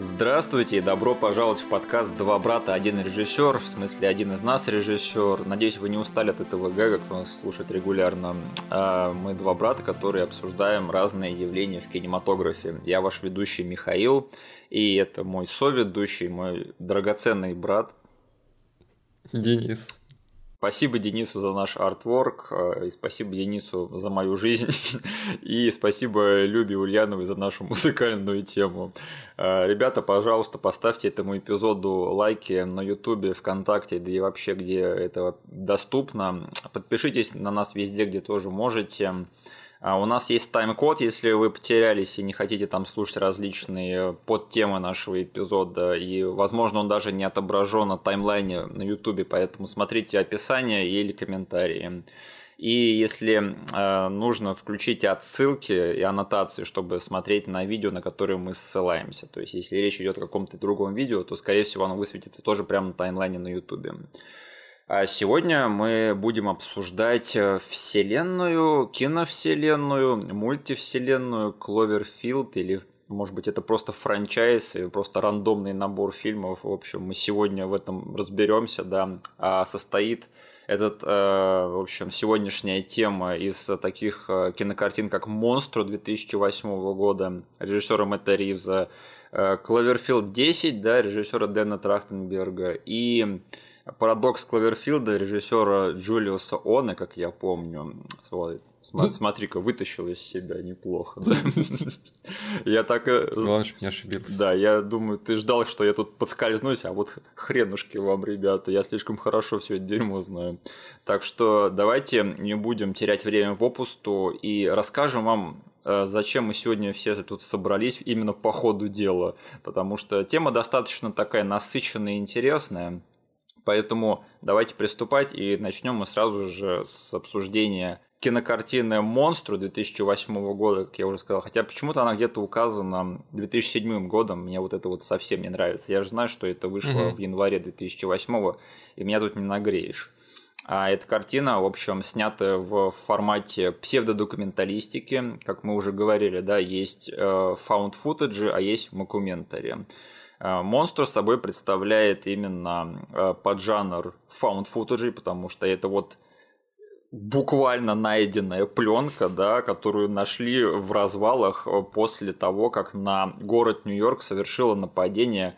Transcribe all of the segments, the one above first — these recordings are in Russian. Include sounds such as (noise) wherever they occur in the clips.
Здравствуйте и добро пожаловать в подкаст «Два брата, один режиссер», в смысле один из нас режиссер. Надеюсь, вы не устали от этого гэга, кто нас слушает регулярно. А мы два брата, которые обсуждаем разные явления в кинематографе. Я ваш ведущий Михаил, и это мой соведущий, мой драгоценный брат. Денис. Спасибо Денису за наш артворк, э, и спасибо Денису за мою жизнь, (laughs) и спасибо Любе Ульяновой за нашу музыкальную тему. Э, ребята, пожалуйста, поставьте этому эпизоду лайки на Ютубе, ВКонтакте, да и вообще, где это доступно. Подпишитесь на нас везде, где тоже можете. А у нас есть тайм-код, если вы потерялись и не хотите там слушать различные подтемы нашего эпизода, и, возможно, он даже не отображен на таймлайне на YouTube, поэтому смотрите описание или комментарии. И если э, нужно, включите отсылки и аннотации, чтобы смотреть на видео, на которые мы ссылаемся. То есть, если речь идет о каком-то другом видео, то, скорее всего, оно высветится тоже прямо на таймлайне на YouTube. А сегодня мы будем обсуждать э, вселенную, киновселенную, мультивселенную, Кловерфилд или может быть, это просто франчайз и просто рандомный набор фильмов. В общем, мы сегодня в этом разберемся, да. А состоит этот, э, в общем, сегодняшняя тема из таких э, кинокартин, как «Монстру» 2008 года режиссера Мэтта Ривза, «Кловерфилд 10», да, режиссера Дэна Трахтенберга, и Парадокс Кловерфилда режиссера Джулиуса Оне, как я помню. Смотри-ка, вытащил из себя неплохо, да? (laughs) Я так... Главное, чтобы не ошибился. Да, я думаю, ты ждал, что я тут подскользнусь, а вот хренушки вам, ребята, я слишком хорошо все это дерьмо знаю. Так что давайте не будем терять время попусту и расскажем вам э, зачем мы сегодня все тут собрались именно по ходу дела, потому что тема достаточно такая насыщенная и интересная. Поэтому давайте приступать и начнем мы сразу же с обсуждения кинокартины «Монстру» 2008 года, как я уже сказал. Хотя почему-то она где-то указана 2007 годом. Мне вот это вот совсем не нравится. Я же знаю, что это вышло mm-hmm. в январе 2008, и меня тут не нагреешь. А эта картина, в общем, снята в формате псевдодокументалистики. Как мы уже говорили, да, есть э, found footage, а есть мокументари. Э, монстр собой представляет именно э, поджанр found footage, потому что это вот буквально найденная пленка, да, которую нашли в развалах э, после того, как на город Нью-Йорк совершило нападение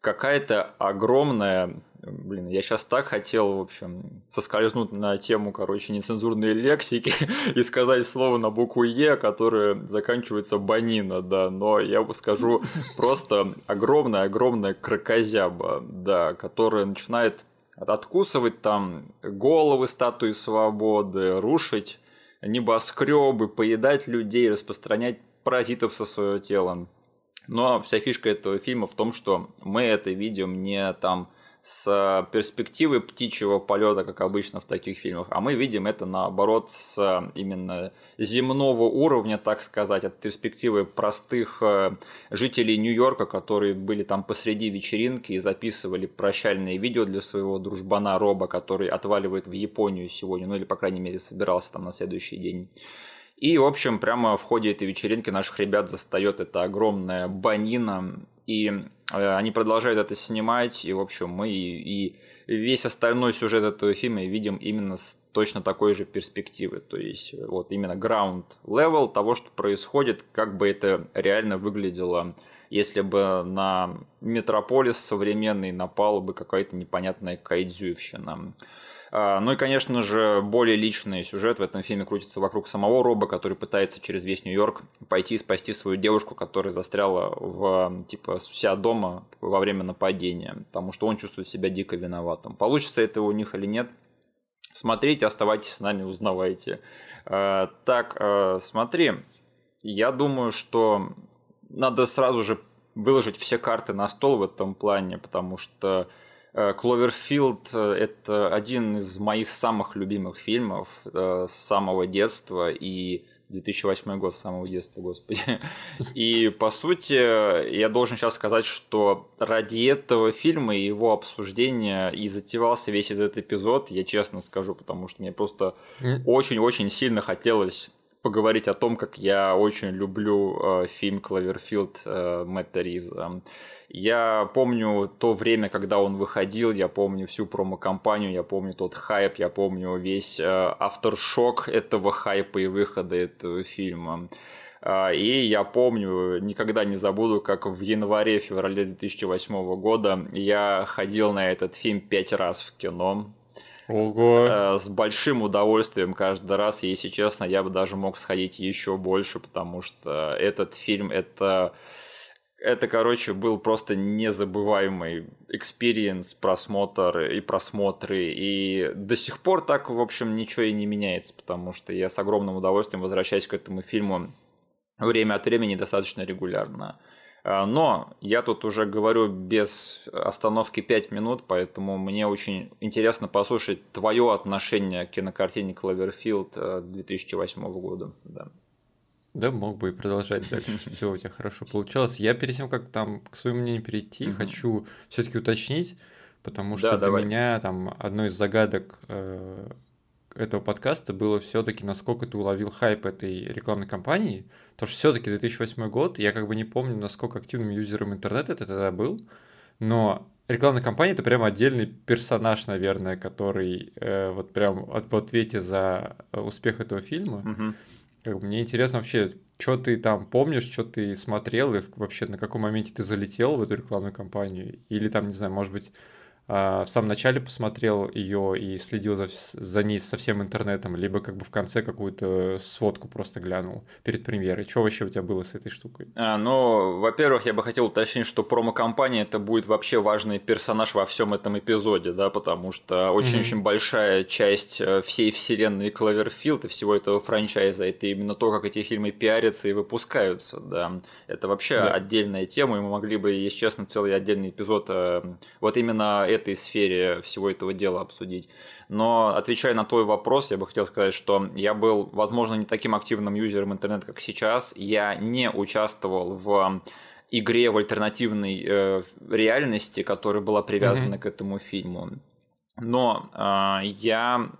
какая-то огромная Блин, я сейчас так хотел, в общем, соскользнуть на тему, короче, нецензурной лексики (laughs) и сказать слово на букву Е, которое заканчивается банина, да, но я скажу (laughs) просто огромная-огромная крокозяба, да, которая начинает откусывать там головы статуи свободы, рушить небоскребы, поедать людей, распространять паразитов со своего тела. Но вся фишка этого фильма в том, что мы это видим не там с перспективы птичьего полета, как обычно в таких фильмах, а мы видим это наоборот с именно земного уровня, так сказать, от перспективы простых э, жителей Нью-Йорка, которые были там посреди вечеринки и записывали прощальные видео для своего дружбана Роба, который отваливает в Японию сегодня, ну или, по крайней мере, собирался там на следующий день. И, в общем, прямо в ходе этой вечеринки наших ребят застает эта огромная банина и э, они продолжают это снимать, и, в общем, мы и, и весь остальной сюжет этого фильма видим именно с точно такой же перспективы, то есть вот именно ground level того, что происходит, как бы это реально выглядело, если бы на Метрополис современный напала бы какая-то непонятная кайдзюевщина. А, ну и, конечно же, более личный сюжет в этом фильме крутится вокруг самого Роба, который пытается через весь Нью-Йорк пойти и спасти свою девушку, которая застряла в, типа, вся дома во время нападения, потому что он чувствует себя дико виноватым. Получится это у них или нет, смотрите, оставайтесь с нами, узнавайте. А, так, а, смотри, я думаю, что надо сразу же выложить все карты на стол в этом плане, потому что Кловерфилд э, – это один из моих самых любимых фильмов э, с самого детства и 2008 год с самого детства, господи. (laughs) И, по сути, я должен сейчас сказать, что ради этого фильма и его обсуждения и затевался весь этот эпизод, я честно скажу, потому что мне просто очень-очень сильно хотелось поговорить о том, как я очень люблю э, фильм «Кловерфилд» э, Мэтта Ривза. Я помню то время, когда он выходил, я помню всю промо-компанию, я помню тот хайп, я помню весь э, авторшок этого хайпа и выхода этого фильма. А, и я помню, никогда не забуду, как в январе-феврале 2008 года я ходил на этот фильм пять раз в кино. Ого. Э, с большим удовольствием каждый раз. Если честно, я бы даже мог сходить еще больше, потому что этот фильм это это, короче, был просто незабываемый experience, просмотр и просмотры. И до сих пор так, в общем, ничего и не меняется, потому что я с огромным удовольствием возвращаюсь к этому фильму время от времени достаточно регулярно. А, но я тут уже говорю без остановки 5 минут, поэтому мне очень интересно послушать твое отношение к кинокартине Кловерфилд 2008 года. Да. Да, мог бы и продолжать дальше. Все у тебя хорошо получалось. Я перед тем, как там к своему мнению перейти, хочу все-таки уточнить, потому что для меня там одной из загадок э, этого подкаста было все-таки, насколько ты уловил хайп этой рекламной кампании. Потому что все-таки 2008 год, я как бы не помню, насколько активным юзером интернета ты тогда был, но рекламная кампания это прям отдельный персонаж, наверное, который э, вот прям в ответе за успех этого фильма. Угу. Как бы мне интересно вообще, что ты там помнишь, что ты смотрел и вообще на каком моменте ты залетел в эту рекламную кампанию? Или там, не знаю, может быть, в самом начале посмотрел ее и следил за, за ней со всем интернетом, либо как бы в конце какую-то сводку просто глянул перед премьерой. Что вообще у тебя было с этой штукой? А, ну, во-первых, я бы хотел уточнить, что промо-компания это будет вообще важный персонаж во всем этом эпизоде, да, потому что очень-очень mm-hmm. большая часть э, всей вселенной Кловерфилд и всего этого франчайза это именно то, как эти фильмы пиарятся и выпускаются, да. Это вообще yeah. отдельная тема, и мы могли бы, если честно, целый отдельный эпизод э, вот именно этой сфере всего этого дела обсудить. Но отвечая на твой вопрос, я бы хотел сказать, что я был, возможно, не таким активным юзером интернета, как сейчас. Я не участвовал в игре в альтернативной э, реальности, которая была привязана mm-hmm. к этому фильму. Но э, я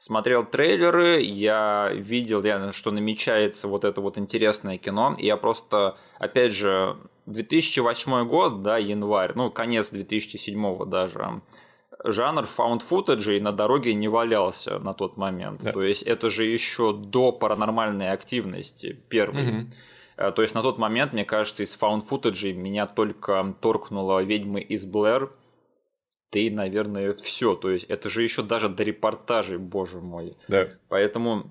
смотрел трейлеры, я видел, я, что намечается вот это вот интересное кино, и я просто, опять же, 2008 год, да, январь, ну, конец 2007 даже, жанр found footage на дороге не валялся на тот момент. Да. То есть это же еще до паранормальной активности первый. Угу. То есть на тот момент, мне кажется, из found footage меня только торкнула ведьмы из Блэр. Ты, наверное, все. То есть это же еще даже до репортажей, боже мой. Да. Поэтому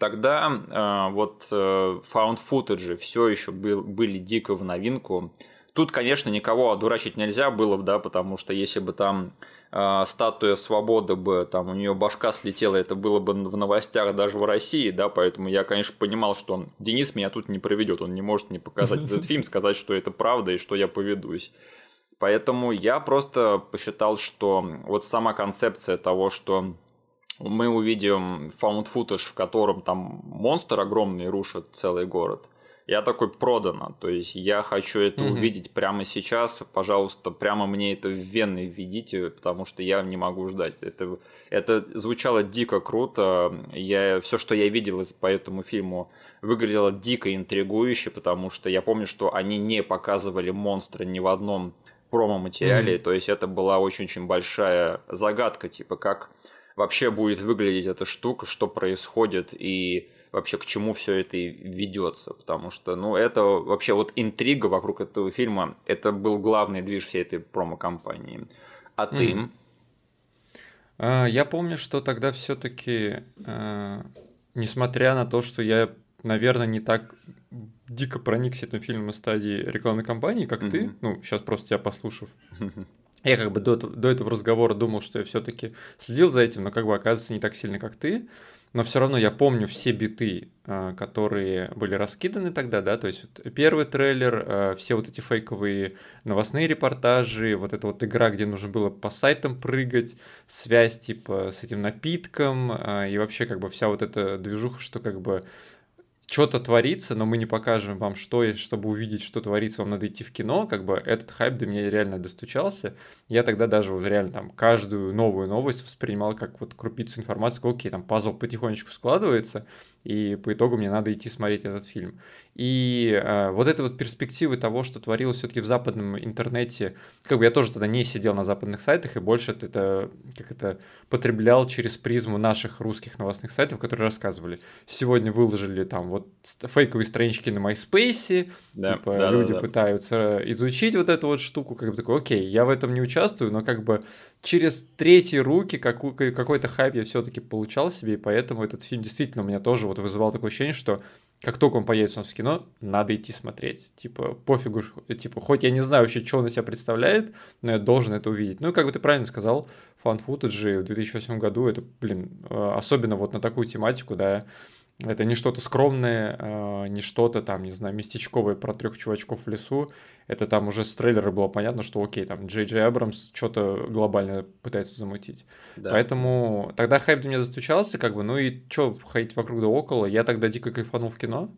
Тогда э, вот э, found footage все еще был, были дико в новинку. Тут, конечно, никого одурачить нельзя было бы, да, потому что если бы там э, статуя свободы бы, там у нее башка слетела, это было бы в новостях даже в России, да, поэтому я, конечно, понимал, что Денис меня тут не проведет, он не может мне показать этот (laughs) фильм, сказать, что это правда и что я поведусь. Поэтому я просто посчитал, что вот сама концепция того, что мы увидим found footage, в котором там монстр огромный рушит целый город. Я такой продано, то есть я хочу это mm-hmm. увидеть прямо сейчас, пожалуйста, прямо мне это в вены введите, потому что я не могу ждать. Это, это звучало дико круто, я, все, что я видел по этому фильму, выглядело дико интригующе, потому что я помню, что они не показывали монстра ни в одном промо-материале, mm-hmm. то есть это была очень-очень большая загадка, типа как вообще будет выглядеть эта штука, что происходит и вообще к чему все это и ведется, потому что, ну, это вообще вот интрига вокруг этого фильма, это был главный движ всей этой промо-компании. А ты? Mm. Я помню, что тогда все-таки, а, несмотря на то, что я, наверное, не так дико проникся этим фильмом на стадии рекламной кампании, как mm-hmm. ты, ну, сейчас просто тебя послушав, я как бы до, до этого разговора думал, что я все-таки следил за этим, но как бы оказывается не так сильно, как ты. Но все равно я помню все биты, а, которые были раскиданы тогда, да, то есть первый трейлер, а, все вот эти фейковые новостные репортажи, вот эта вот игра, где нужно было по сайтам прыгать, связь типа с этим напитком, а, и вообще как бы вся вот эта движуха, что как бы что-то творится, но мы не покажем вам, что есть, чтобы увидеть, что творится, вам надо идти в кино, как бы этот хайп до меня реально достучался. Я тогда даже вот реально там каждую новую новость воспринимал как вот крупицу информации, окей, там пазл потихонечку складывается, и по итогу мне надо идти смотреть этот фильм. И э, вот этой вот перспективы того, что творилось все-таки в западном интернете, как бы я тоже тогда не сидел на западных сайтах и больше это, как это потреблял через призму наших русских новостных сайтов, которые рассказывали. Сегодня выложили там вот фейковые странички на MySpace, да, типа да, люди да, да. пытаются изучить вот эту вот штуку, как бы такой, окей, я в этом не участвую, но как бы через третьи руки какой-то хайп я все-таки получал себе, и поэтому этот фильм действительно у меня тоже вот вызывал такое ощущение, что как только он поедет у нас в кино, надо идти смотреть. Типа, пофигу, типа, хоть я не знаю вообще, что он из себя представляет, но я должен это увидеть. Ну, как бы ты правильно сказал, фан-футаджи в 2008 году, это, блин, э, особенно вот на такую тематику, да, это не что-то скромное, э, не что-то там, не знаю, местечковое про трех чувачков в лесу это там уже с трейлера было понятно, что окей, там Джей Джей Абрамс что-то глобально пытается замутить. Да. Поэтому тогда хайп до меня застучался, как бы, ну и что ходить вокруг да около, я тогда дико кайфанул в кино.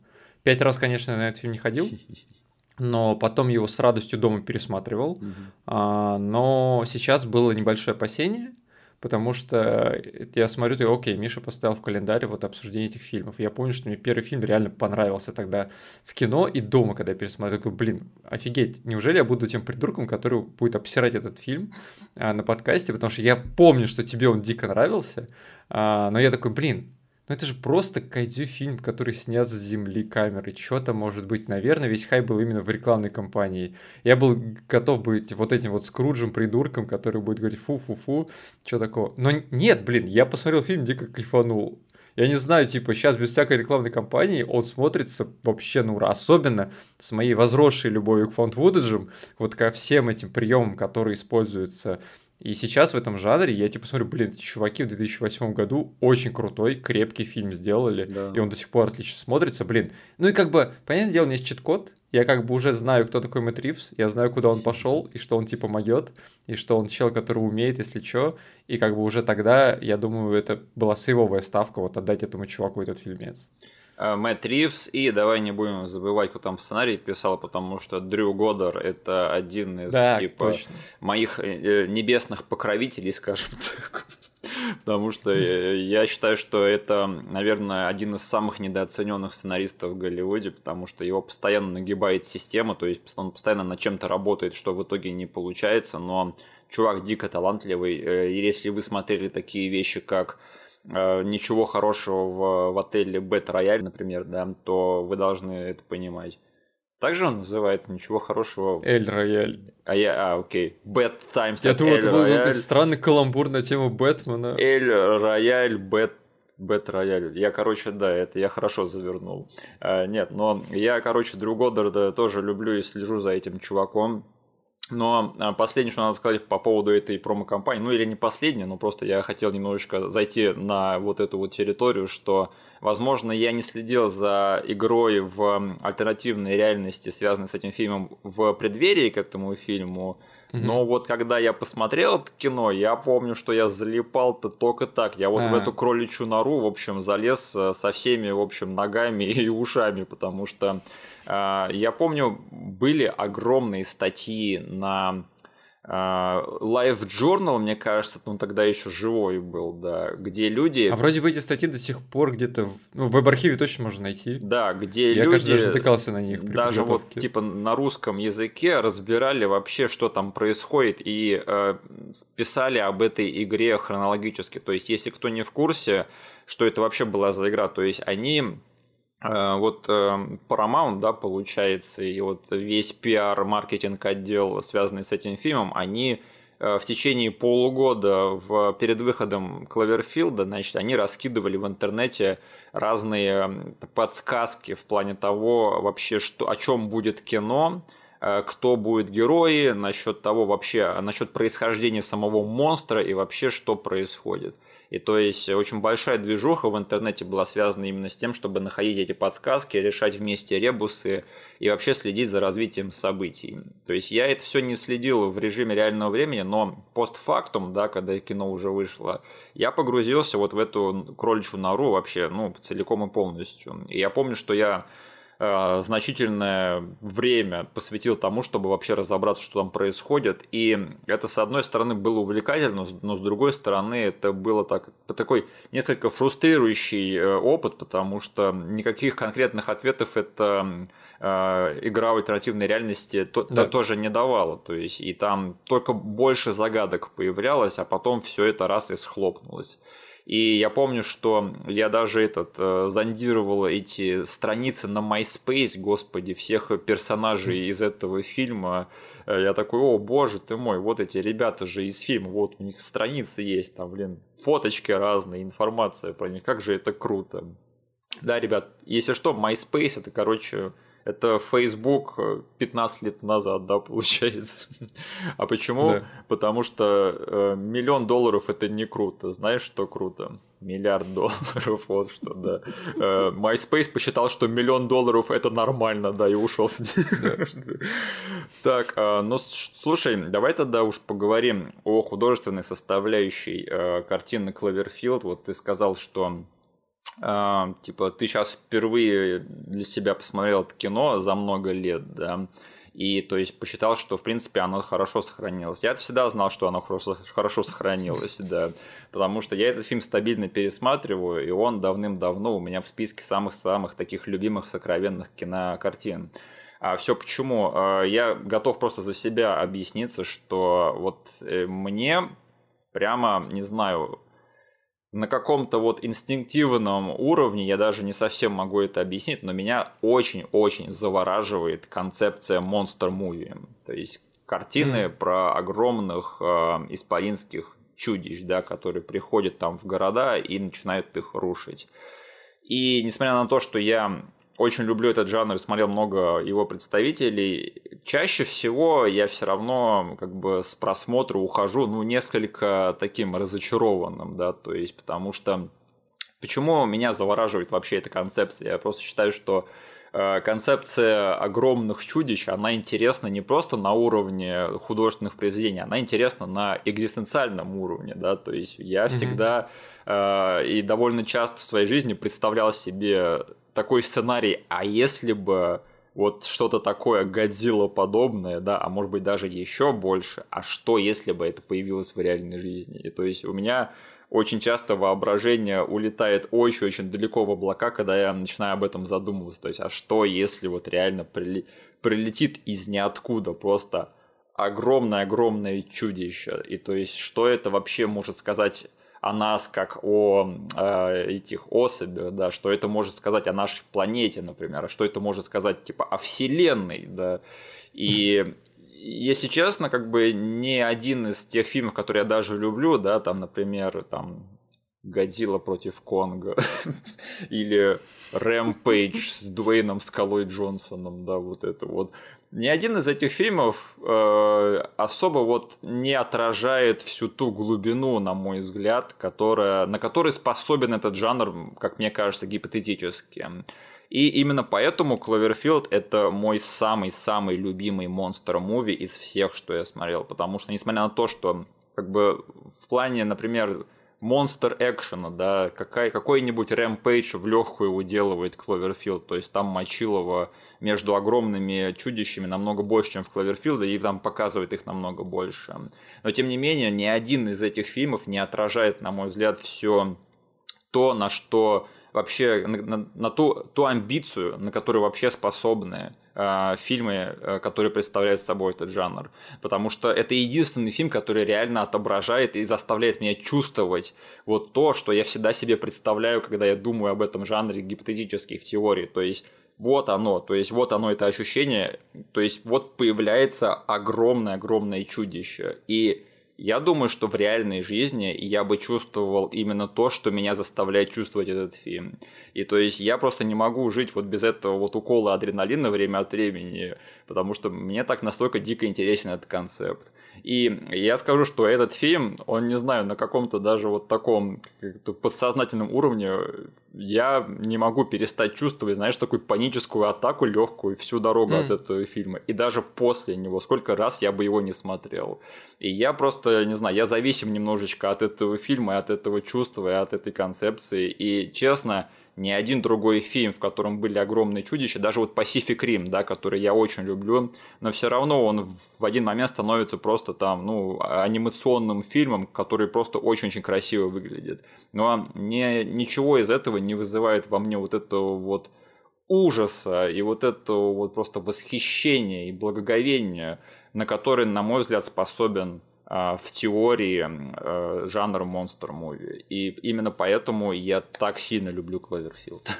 Пять раз, конечно, на этот фильм не ходил, (laughs) но потом его с радостью дома пересматривал. А, но сейчас было небольшое опасение, потому что я смотрю, и окей, Миша поставил в календарь вот обсуждение этих фильмов. я помню, что мне первый фильм реально понравился тогда в кино и дома, когда я пересмотрел. Такой, блин, офигеть, неужели я буду тем придурком, который будет обсирать этот фильм а, на подкасте, потому что я помню, что тебе он дико нравился, а, но я такой, блин, ну это же просто кайдзю фильм, который снят с земли камеры. Что то может быть? Наверное, весь хайп был именно в рекламной кампании. Я был готов быть вот этим вот Скруджем, придурком, который будет говорить фу-фу-фу, что такого. Но нет, блин, я посмотрел фильм, дико кайфанул. Я не знаю, типа, сейчас без всякой рекламной кампании он смотрится вообще на ура. Особенно с моей возросшей любовью к фонд-вудеджам, вот ко всем этим приемам, которые используются и сейчас в этом жанре я типа смотрю, блин, эти чуваки в 2008 году очень крутой, крепкий фильм сделали, да. и он до сих пор отлично смотрится, блин. Ну и как бы, понятное дело, у меня есть чит-код, я как бы уже знаю, кто такой Мэтт Ривз, я знаю, куда он пошел, и что он типа могет, и что он чел, который умеет, если что, и как бы уже тогда, я думаю, это была сейвовая ставка, вот отдать этому чуваку этот фильмец. Э, Мэтт Ривз, и давай не будем забывать, кто там в сценарии писал, потому что Дрю Годдер это один из да, типа точно. моих э, небесных покровителей, скажем (laughs) так. Потому что я считаю, что это, наверное, один из самых недооцененных сценаристов в Голливуде, потому что его постоянно нагибает система, то есть он постоянно над чем-то работает, что в итоге не получается, но чувак дико талантливый. Э, и если вы смотрели такие вещи, как Э, ничего хорошего в, в отеле Бет Рояль, например, да, то вы должны это понимать. Также он называется ничего хорошего. Эль Рояль. А я, а, окей. Бет Таймс. Я думал, это был какой-то странный каламбур на тему Бэтмена. Эль Рояль, Бет Бет Рояль. Я, короче, да, это я хорошо завернул. А, нет, но я, короче, Дрю Годдарда тоже люблю и слежу за этим чуваком. Но а, последнее, что надо сказать по поводу этой промо-компании, ну или не последнее, но просто я хотел немножечко зайти на вот эту вот территорию, что, возможно, я не следил за игрой в альтернативной реальности, связанной с этим фильмом, в преддверии к этому фильму, но вот когда я посмотрел это кино, я помню, что я залипал-то только так. Я вот А-а-а. в эту кроличью нору, в общем, залез э, со всеми, в общем, ногами (laughs) и ушами, потому что э, я помню, были огромные статьи на а, Live Journal, мне кажется, он тогда еще живой был, да, где люди... А вроде бы эти статьи до сих пор где-то... В... Ну, в веб-архиве точно можно найти. Да, где Я, люди... кажется, даже натыкался на них Даже вот, типа, на русском языке разбирали вообще, что там происходит, и э, писали об этой игре хронологически. То есть, если кто не в курсе, что это вообще была за игра, то есть, они вот э, Paramount, да, получается, и вот весь пиар-маркетинг отдел, связанный с этим фильмом, они э, в течение полугода в, перед выходом Кловерфилда, значит, они раскидывали в интернете разные подсказки в плане того вообще, что, о чем будет кино, кто будет герои, насчет того вообще, насчет происхождения самого монстра и вообще, что происходит. И то есть очень большая движуха в интернете была связана именно с тем, чтобы находить эти подсказки, решать вместе ребусы и вообще следить за развитием событий. То есть я это все не следил в режиме реального времени, но постфактум, да, когда кино уже вышло, я погрузился вот в эту кроличью нору вообще, ну, целиком и полностью. И я помню, что я значительное время посвятил тому, чтобы вообще разобраться, что там происходит. И это, с одной стороны, было увлекательно, но с другой стороны, это было так, такой несколько фрустрирующий э, опыт, потому что никаких конкретных ответов это э, игра в альтернативной реальности то, да. тоже не давала. То есть, и там только больше загадок появлялось, а потом все это раз и схлопнулось. И я помню, что я даже этот э, зондировал эти страницы на MySpace, господи, всех персонажей из этого фильма. Э, я такой, о боже ты мой, вот эти ребята же из фильма, вот у них страницы есть, там, блин, фоточки разные, информация про них, как же это круто. Да, ребят, если что, MySpace это, короче, это Facebook 15 лет назад, да, (laughs) получается. А почему? Да. Потому что э, миллион долларов это не круто. Знаешь, что круто? Миллиард (laughs) долларов, вот что, да. Э, MySpace посчитал, что миллион долларов это нормально, да, и ушел с ним. (laughs) Так, э, ну слушай, давай тогда уж поговорим о художественной составляющей э, картины Кловерфилд. Вот ты сказал, что а, типа, ты сейчас впервые для себя посмотрел это кино за много лет, да, и то есть посчитал, что в принципе оно хорошо сохранилось. Я всегда знал, что оно хорошо, хорошо сохранилось, да, потому что я этот фильм стабильно пересматриваю, и он давным-давно у меня в списке самых-самых таких любимых сокровенных кинокартин. А все почему? А, я готов просто за себя объясниться, что вот э, мне прямо, не знаю, на каком-то вот инстинктивном уровне, я даже не совсем могу это объяснить, но меня очень-очень завораживает концепция монстр-муви. То есть картины mm. про огромных э, исполинских чудищ, да, которые приходят там в города и начинают их рушить. И несмотря на то, что я очень люблю этот жанр смотрел много его представителей. Чаще всего я все равно как бы с просмотра ухожу, ну, несколько таким разочарованным, да, то есть потому что... Почему меня завораживает вообще эта концепция? Я просто считаю, что э, концепция огромных чудищ, она интересна не просто на уровне художественных произведений, она интересна на экзистенциальном уровне, да, то есть я mm-hmm. всегда э, и довольно часто в своей жизни представлял себе такой сценарий, а если бы вот что-то такое Годзилла подобное, да, а может быть даже еще больше, а что если бы это появилось в реальной жизни? И то есть у меня очень часто воображение улетает очень-очень далеко в облака, когда я начинаю об этом задумываться. То есть, а что если вот реально прилетит из ниоткуда просто огромное-огромное чудище? И то есть, что это вообще может сказать о нас как о э, этих особях, да, что это может сказать о нашей планете, например, а что это может сказать типа о Вселенной, да, и если честно, как бы ни один из тех фильмов, которые я даже люблю, да, там, например, там Годзилла против Конга (laughs) или Рэмпейдж с Дуэйном Скалой Джонсоном, да, вот это вот ни один из этих фильмов э, особо вот не отражает всю ту глубину, на мой взгляд, которая, на которой способен этот жанр, как мне кажется, гипотетически. И именно поэтому Кловерфилд это мой самый-самый любимый монстр-муви из всех, что я смотрел. Потому что, несмотря на то, что как бы в плане, например, монстр экшена, да, какая, какой-нибудь рэмпейдж в легкую уделывает Кловерфилд, то есть там Мочилова между огромными чудищами намного больше, чем в Кловерфилде, и там показывает их намного больше. Но тем не менее, ни один из этих фильмов не отражает, на мой взгляд, все то, на что вообще, на, на, на ту, ту амбицию, на которую вообще способны э, фильмы, э, которые представляют собой этот жанр. Потому что это единственный фильм, который реально отображает и заставляет меня чувствовать вот то, что я всегда себе представляю, когда я думаю об этом жанре гипотетически в теории. То есть вот оно, то есть вот оно это ощущение, то есть вот появляется огромное-огромное чудище. И я думаю, что в реальной жизни я бы чувствовал именно то, что меня заставляет чувствовать этот фильм. И то есть я просто не могу жить вот без этого вот укола адреналина время от времени, потому что мне так настолько дико интересен этот концепт. И я скажу, что этот фильм, он, не знаю, на каком-то даже вот таком подсознательном уровне я не могу перестать чувствовать, знаешь, такую паническую атаку легкую всю дорогу mm. от этого фильма. И даже после него, сколько раз я бы его не смотрел. И я просто, не знаю, я зависим немножечко от этого фильма, от этого чувства и от этой концепции. И честно, ни один другой фильм, в котором были огромные чудища, даже вот Pacific Rim, да, который я очень люблю, но все равно он в один момент становится просто там, ну, анимационным фильмом, который просто очень-очень красиво выглядит. Но не, ничего из этого не вызывает во мне вот этого вот ужаса и вот этого вот просто восхищения и благоговения, на который, на мой взгляд, способен а, в теории э, жанр монстр-муви. И именно поэтому я так сильно люблю Кловерфилд. (laughs)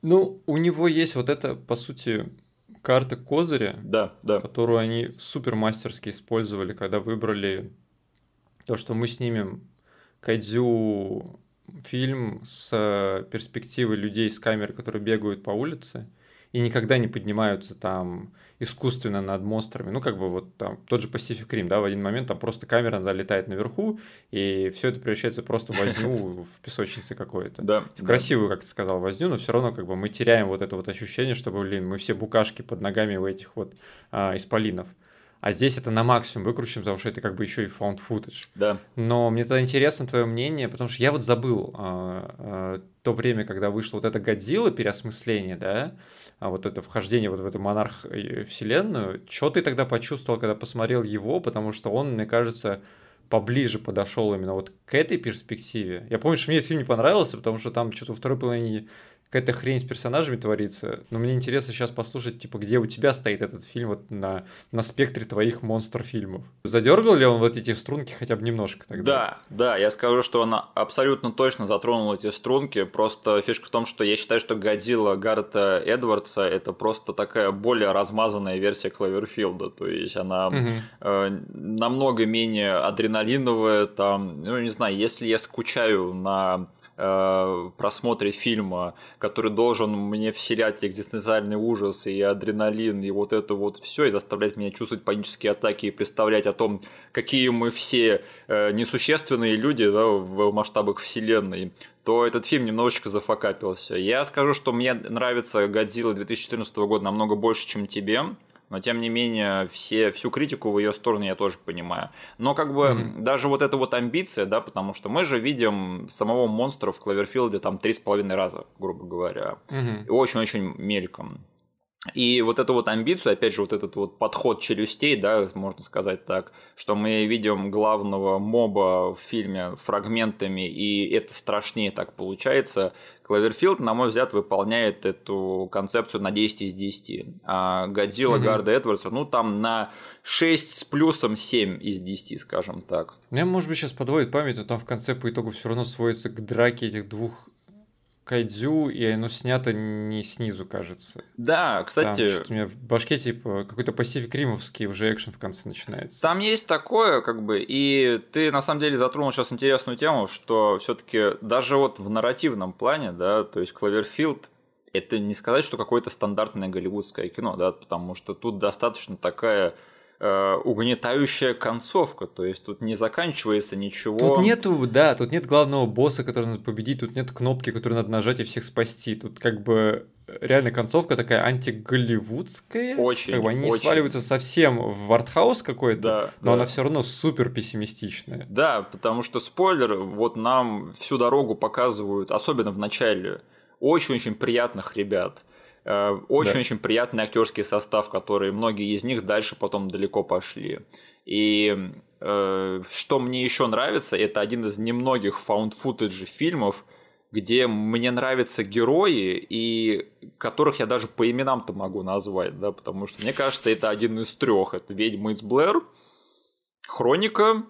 Ну, у него есть вот это, по сути, карта козыря, да, да. которую они супер мастерски использовали, когда выбрали то, что мы снимем Кайдзю фильм с перспективой людей с камеры, которые бегают по улице и никогда не поднимаются там искусственно над монстрами. Ну, как бы вот там тот же Pacific Rim, да, в один момент там просто камера да, летает наверху, и все это превращается просто в возню в песочнице какой-то. Да. В красивую, как ты сказал, возню, но все равно как бы мы теряем вот это вот ощущение, что, блин, мы все букашки под ногами у этих вот а, исполинов. А здесь это на максимум выкручено, потому что это как бы еще и found footage. Да. Но мне тогда интересно твое мнение, потому что я вот забыл а, а, то время, когда вышло вот это Годзилла переосмысление, да, а вот это вхождение вот в эту монарх э, вселенную. Что ты тогда почувствовал, когда посмотрел его? Потому что он, мне кажется, поближе подошел именно вот к этой перспективе. Я помню, что мне этот фильм не понравился, потому что там что-то во второй половине какая-то хрень с персонажами творится. Но мне интересно сейчас послушать, типа, где у тебя стоит этот фильм вот на, на спектре твоих монстр-фильмов. Задергал ли он вот эти струнки хотя бы немножко тогда? Да, да, я скажу, что она абсолютно точно затронула эти струнки. Просто фишка в том, что я считаю, что Годзилла Гаррета Эдвардса это просто такая более размазанная версия Кловерфилда. То есть она угу. э, намного менее адреналиновая. Там, ну, не знаю, если я скучаю на Э, просмотре фильма, который должен мне вселять экзистенциальный ужас и адреналин, и вот это вот все, и заставлять меня чувствовать панические атаки и представлять о том, какие мы все э, несущественные люди да, в масштабах вселенной, то этот фильм немножечко зафакапился. Я скажу, что мне нравится «Годзилла» 2014 года намного больше, чем тебе, но тем не менее все, всю критику в ее сторону я тоже понимаю. Но как бы mm-hmm. даже вот эта вот амбиция, да, потому что мы же видим самого монстра в Кловерфилде там три с половиной раза, грубо говоря, mm-hmm. очень-очень мельком. И вот эту вот амбицию, опять же, вот этот вот подход челюстей, да, можно сказать так, что мы видим главного моба в фильме фрагментами, и это страшнее так получается. Клаверфилд, на мой взгляд, выполняет эту концепцию на 10 из 10. А Годзилла угу. Гарда Эдвардса, ну, там на 6 с плюсом 7 из 10, скажем так. Мне, может быть, сейчас подводит память, но там в конце по итогу все равно сводится к драке этих двух кайдзю, и оно снято не снизу, кажется. Да, кстати... Там, у меня в башке, типа, какой-то пассив кримовский уже экшен в конце начинается. Там есть такое, как бы, и ты, на самом деле, затронул сейчас интересную тему, что все таки даже вот в нарративном плане, да, то есть Кловерфилд, это не сказать, что какое-то стандартное голливудское кино, да, потому что тут достаточно такая Э, угнетающая концовка, то есть тут не заканчивается ничего. Тут нету, да, тут нет главного босса, который надо победить, тут нет кнопки, которую надо нажать и всех спасти. Тут как бы реально концовка такая антиголливудская. Очень. Как бы они очень. сваливаются совсем в артхаус какой-то, да, но да. она все равно супер пессимистичная. Да, потому что спойлер, вот нам всю дорогу показывают, особенно в начале, очень-очень приятных ребят очень-очень да. приятный актерский состав, который многие из них дальше потом далеко пошли. И э, что мне еще нравится, это один из немногих found footage фильмов, где мне нравятся герои, и которых я даже по именам-то могу назвать, да, потому что мне кажется, это один из трех. Это «Ведьма из Блэр», «Хроника»,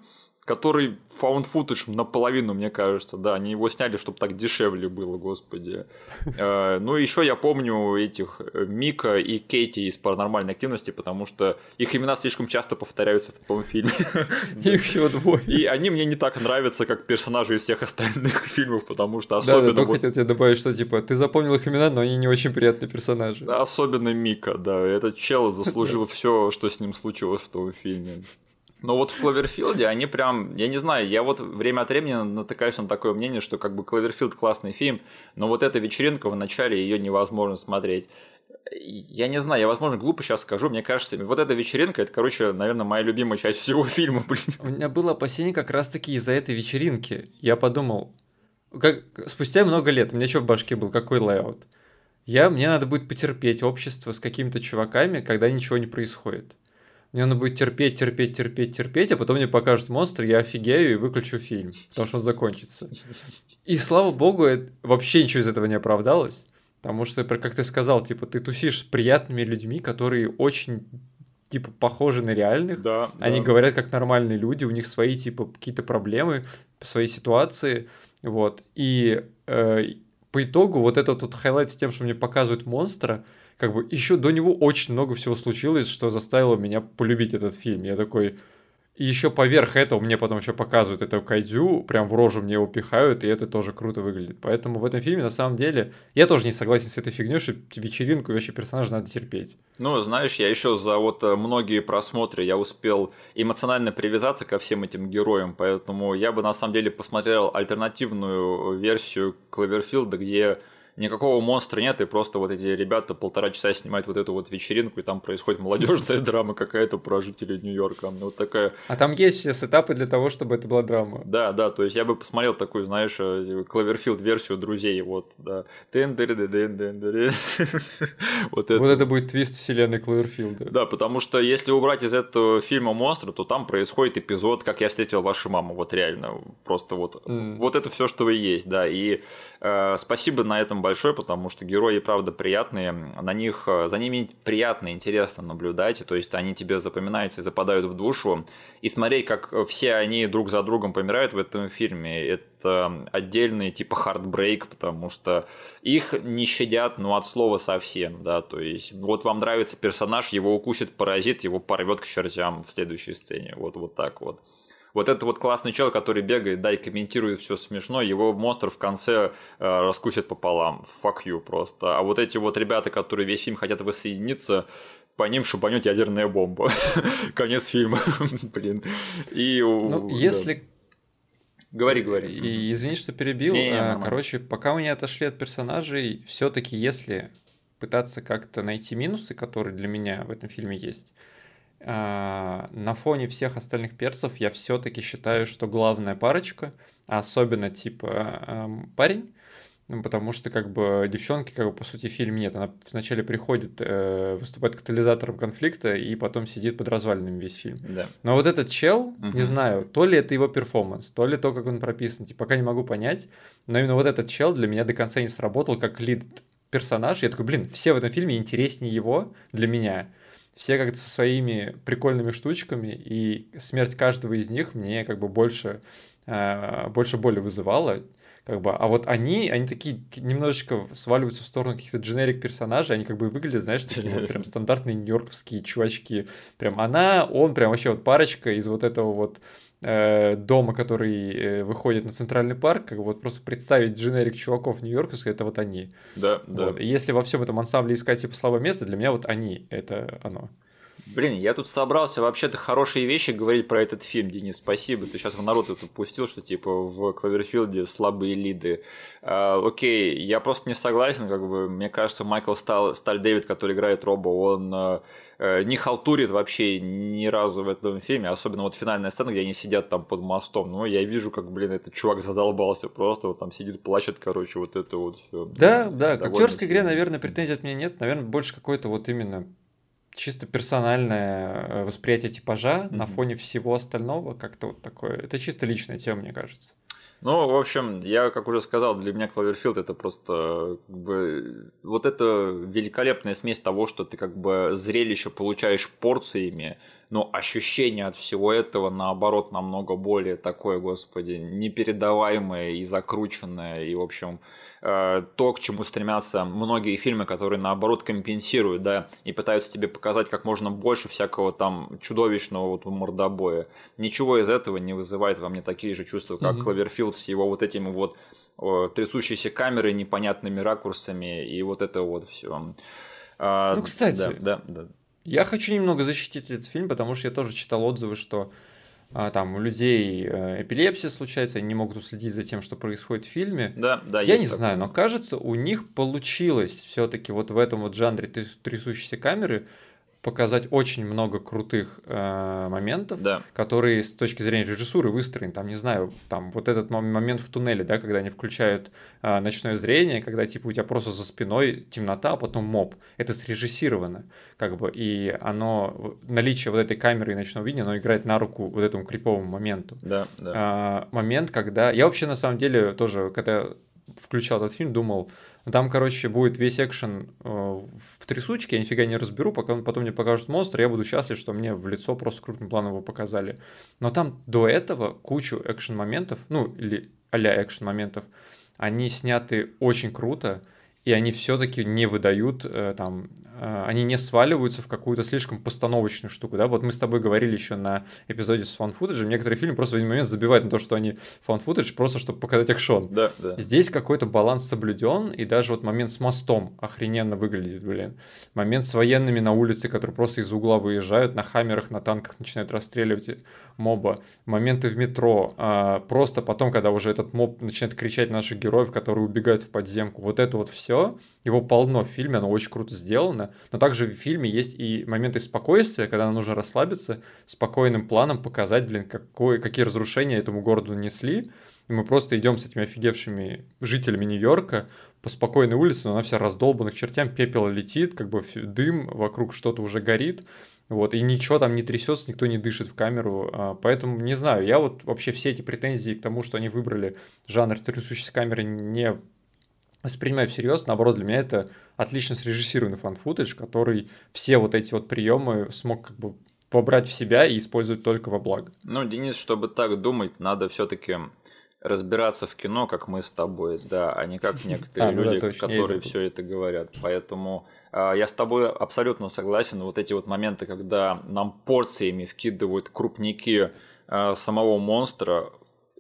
который found footage наполовину, мне кажется, да, они его сняли, чтобы так дешевле было, господи. (laughs) Э, ну, еще я помню этих э, Мика и Кейти из паранормальной активности, потому что их имена слишком часто повторяются в том фильме. (laughs) Их всего двое. И они мне не так нравятся, как персонажи из всех остальных (laughs) фильмов, потому что особенно... Да, да, хотел тебе добавить, что типа ты запомнил их имена, но они не очень приятные персонажи. Особенно Мика, да, этот чел заслужил все, что с ним случилось в том фильме. Но вот в Кловерфилде они прям, я не знаю, я вот время от времени натыкаюсь на такое мнение, что как бы Кловерфилд классный фильм, но вот эта вечеринка в начале ее невозможно смотреть. Я не знаю, я, возможно, глупо сейчас скажу, мне кажется, вот эта вечеринка, это, короче, наверное, моя любимая часть всего фильма, блин. У меня было опасение как раз-таки из-за этой вечеринки. Я подумал, как, спустя много лет, у меня что в башке был, какой layout? Я, мне надо будет потерпеть общество с какими-то чуваками, когда ничего не происходит. Мне надо будет терпеть, терпеть, терпеть, терпеть, а потом мне покажут монстр, я офигею и выключу фильм, потому что он закончится. И слава богу, это, вообще ничего из этого не оправдалось. Потому что, как ты сказал, типа, ты тусишь с приятными людьми, которые очень типа похожи на реальных. Да, Они да. говорят как нормальные люди, у них свои типа какие-то проблемы, свои ситуации, вот. И э, по итогу вот этот вот highlight с тем, что мне показывают монстра, как бы еще до него очень много всего случилось, что заставило меня полюбить этот фильм. Я такой, и еще поверх этого мне потом еще показывают это кайдзю, прям в рожу мне его пихают, и это тоже круто выглядит. Поэтому в этом фильме на самом деле я тоже не согласен с этой фигней, что вечеринку вообще персонажа надо терпеть. Ну, знаешь, я еще за вот э, многие просмотры я успел эмоционально привязаться ко всем этим героям, поэтому я бы на самом деле посмотрел альтернативную версию Кловерфилда, где никакого монстра нет, и просто вот эти ребята полтора часа снимают вот эту вот вечеринку, и там происходит молодежная (laughs) драма какая-то про жителей Нью-Йорка. Вот такая... А там есть все сетапы для того, чтобы это была драма. Да, да, то есть я бы посмотрел такую, знаешь, Кловерфилд версию друзей, вот, да. (laughs) Вот это. Вот это будет твист вселенной Кловерфилда. Да, потому что если убрать из этого фильма монстра, то там происходит эпизод, как я встретил вашу маму, вот реально, просто вот, вот это все, что вы есть, да, и э, спасибо на этом большое, потому что герои, правда, приятные, на них, э, за ними приятно, интересно наблюдать, то есть они тебе запоминаются и западают в душу, и смотреть, как все они друг за другом помирают в этом фильме, это отдельный типа хардбрейк, потому что их не щадят, ну, от слова совсем, да, то есть вот вам нравится персонаж, его укусит паразит, его порвет к чертям в следующей сцене, вот, вот так вот. Вот это вот классный чел, который бегает, да, и комментирует все смешно, его монстр в конце э, раскусит пополам. Fuck you просто. А вот эти вот ребята, которые весь фильм хотят воссоединиться, по ним шибанет ядерная бомба. (laughs) Конец фильма. (laughs) Блин. И, ну, если... Говори, говори. И, извини, что перебил. Не, не, а, Короче, пока мы не отошли от персонажей, все-таки если пытаться как-то найти минусы, которые для меня в этом фильме есть, на фоне всех остальных перцев я все-таки считаю, что главная парочка, особенно типа парень, ну, потому что как бы девчонки, как бы по сути в фильме нет. Она вначале приходит, э, выступает катализатором конфликта и потом сидит под развалинами весь фильм. Да. Но вот этот чел, угу. не знаю, то ли это его перформанс, то ли то, как он прописан, типа, пока не могу понять. Но именно вот этот чел для меня до конца не сработал как лид персонаж. Я такой, блин, все в этом фильме интереснее его для меня все как-то со своими прикольными штучками, и смерть каждого из них мне как бы больше, э, больше боли вызывала. Как бы, а вот они, они такие немножечко сваливаются в сторону каких-то дженерик персонажей, они как бы выглядят, знаешь, такие вот прям (laughs) стандартные нью-йорковские чувачки. Прям она, он, прям вообще вот парочка из вот этого вот э, дома, который э, выходит на центральный парк, как вот просто представить дженерик чуваков нью-йорковских, это вот они. Да, да. Вот. И если во всем этом ансамбле искать типа слабое место, для меня вот они, это оно. Блин, я тут собрался вообще-то хорошие вещи говорить про этот фильм, Денис, спасибо. Ты сейчас в народ это пустил, что типа в Кловерфилде слабые лиды. А, окей, я просто не согласен, как бы, мне кажется, Майкл Сталь, Сталь Дэвид, который играет Роба, он а, не халтурит вообще ни разу в этом фильме, особенно вот финальная сцена, где они сидят там под мостом. Ну, я вижу, как, блин, этот чувак задолбался просто, вот там сидит, плачет, короче, вот это вот все. Да, да, к актерской игре, наверное, претензий от меня нет, наверное, больше какой-то вот именно чисто персональное э, восприятие типажа mm-hmm. на фоне всего остального, как-то вот такое. Это чисто личная тема, мне кажется. Ну, в общем, я, как уже сказал, для меня Кловерфилд это просто как бы, вот это великолепная смесь того, что ты как бы зрелище получаешь порциями, но ощущение от всего этого, наоборот, намного более такое, господи, непередаваемое и закрученное, и, в общем, Э, то, к чему стремятся многие фильмы, которые наоборот компенсируют, да, и пытаются тебе показать как можно больше всякого там чудовищного вот мордобоя. Ничего из этого не вызывает во мне такие же чувства, как Кловерфилд с его вот этими вот трясущейся камерой, непонятными ракурсами и вот это вот все. А, ну, кстати, да, да, да. Я хочу немного защитить этот фильм, потому что я тоже читал отзывы, что а, там у людей э, эпилепсия случается, они не могут уследить за тем, что происходит в фильме. Да, да. Я не такое. знаю, но кажется, у них получилось все-таки вот в этом вот жанре трясущейся камеры показать очень много крутых э, моментов, Да. которые с точки зрения режиссуры выстроены. Там, не знаю, там вот этот мо- момент в туннеле, да, когда они включают э, ночное зрение, когда типа у тебя просто за спиной темнота, а потом моб. Это срежиссировано, как бы, и оно, наличие вот этой камеры и ночного видения, оно играет на руку вот этому криповому моменту. Да, да. А, момент, когда... Я вообще, на самом деле, тоже, когда включал этот фильм, думал, там, короче, будет весь экшен э, трясучке, я нифига не разберу, пока он потом мне покажут монстр, я буду счастлив, что мне в лицо просто крупным планом его показали. Но там до этого кучу экшен-моментов, ну, или а-ля экшен-моментов, они сняты очень круто, и они все-таки не выдают э, там, они не сваливаются в какую-то слишком постановочную штуку, да, вот мы с тобой говорили еще на эпизоде с фан-футажем, некоторые фильмы просто в один момент забивают на то, что они фан-футаж просто, чтобы показать экшон. Да, да. Здесь какой-то баланс соблюден, и даже вот момент с мостом охрененно выглядит, блин. Момент с военными на улице, которые просто из угла выезжают, на хаммерах, на танках начинают расстреливать моба. Моменты в метро. А, просто потом, когда уже этот моб начинает кричать на наших героев, которые убегают в подземку. Вот это вот все, его полно в фильме, оно очень круто сделано. Но также в фильме есть и моменты спокойствия, когда нам нужно расслабиться, спокойным планом показать, блин, какой, какие разрушения этому городу нанесли. И мы просто идем с этими офигевшими жителями Нью-Йорка по спокойной улице, но она вся раздолбана к чертям, пепел летит, как бы дым, вокруг что-то уже горит. Вот, и ничего там не трясется, никто не дышит в камеру. а, Поэтому не знаю, я вот вообще все эти претензии к тому, что они выбрали жанр трясущейся камеры, не воспринимаю всерьез. Наоборот, для меня это отлично срежиссированный фан-футаж, который все вот эти вот приемы смог как бы вобрать в себя и использовать только во благо. Ну, Денис, чтобы так думать, надо все-таки разбираться в кино, как мы с тобой, да, а не как (laughs) некоторые А, ну да, люди, точно, я которые все это говорят. Поэтому а, я с тобой абсолютно согласен. Вот эти вот моменты, когда нам порциями вкидывают крупники а, самого монстра,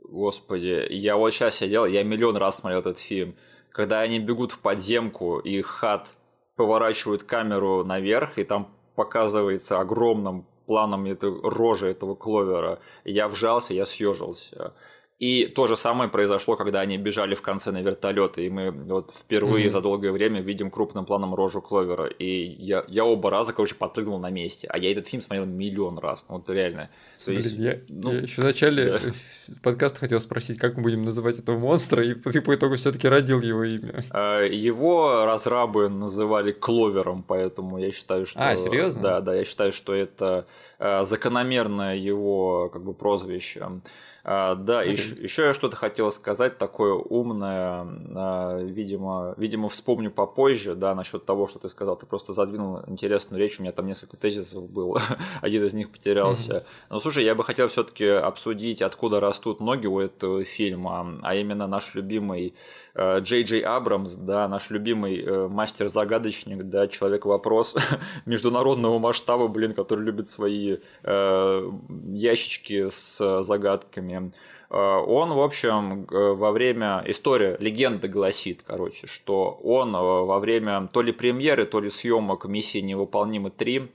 господи, я вот сейчас сидел, я миллион раз смотрел этот фильм, когда они бегут в подземку, и Хат поворачивает камеру наверх, и там показывается огромным планом это, рожа этого кловера. Я вжался, я съежился. И то же самое произошло, когда они бежали в конце на вертолеты, и мы вот впервые Мгм. за долгое время видим крупным планом рожу Кловера. И я, я оба раза, короче, подпрыгнул на месте. А я этот фильм смотрел миллион раз. Ну, вот реально. То Блин, есть, я, ну, еще в начале да. (laughs) подкаста хотел спросить, как мы будем называть этого монстра, и ты по итогу все-таки родил его имя. Э, Его разрабы называли Кловером, поэтому я считаю, что... А, серьезно? Да, да, я считаю, что это э, закономерное его как бы прозвище. А, да, Окей. еще, еще я что-то хотел сказать такое умное, а, видимо, видимо, вспомню попозже, да, насчет того, что ты сказал. Ты просто задвинул интересную речь, у меня там несколько тезисов было, (laughs) один из них потерялся. Но слушай, я бы хотел все-таки обсудить, откуда растут ноги у этого фильма, а именно наш любимый э, Джей Джей Абрамс, да, наш любимый э, мастер-загадочник, да, человек-вопрос (laughs) международного масштаба, блин, который любит свои э, ящички с э, загадками. Э, Он, в общем, во время... История, легенда гласит, короче, что он э, во время то ли премьеры, то ли съемок «Миссии невыполнимы 3»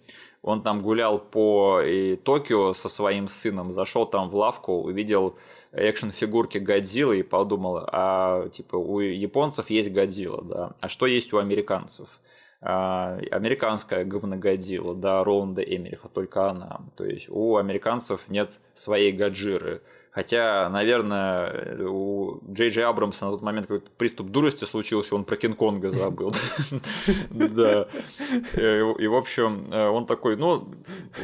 он там гулял по Токио со своим сыном, зашел там в лавку, увидел экшн-фигурки Годзиллы и подумал, а типа у японцев есть Годзилла, да, а что есть у американцев? А, американская говногодзилла, да, Роланда Эмериха, только она. То есть у американцев нет своей Гаджиры. Хотя, наверное, у Джей Джей Абрамса на тот момент какой-то приступ дурости случился, он про Кинг-Конга забыл. (laughs) Да. Э, И, в общем, э, он такой, ну,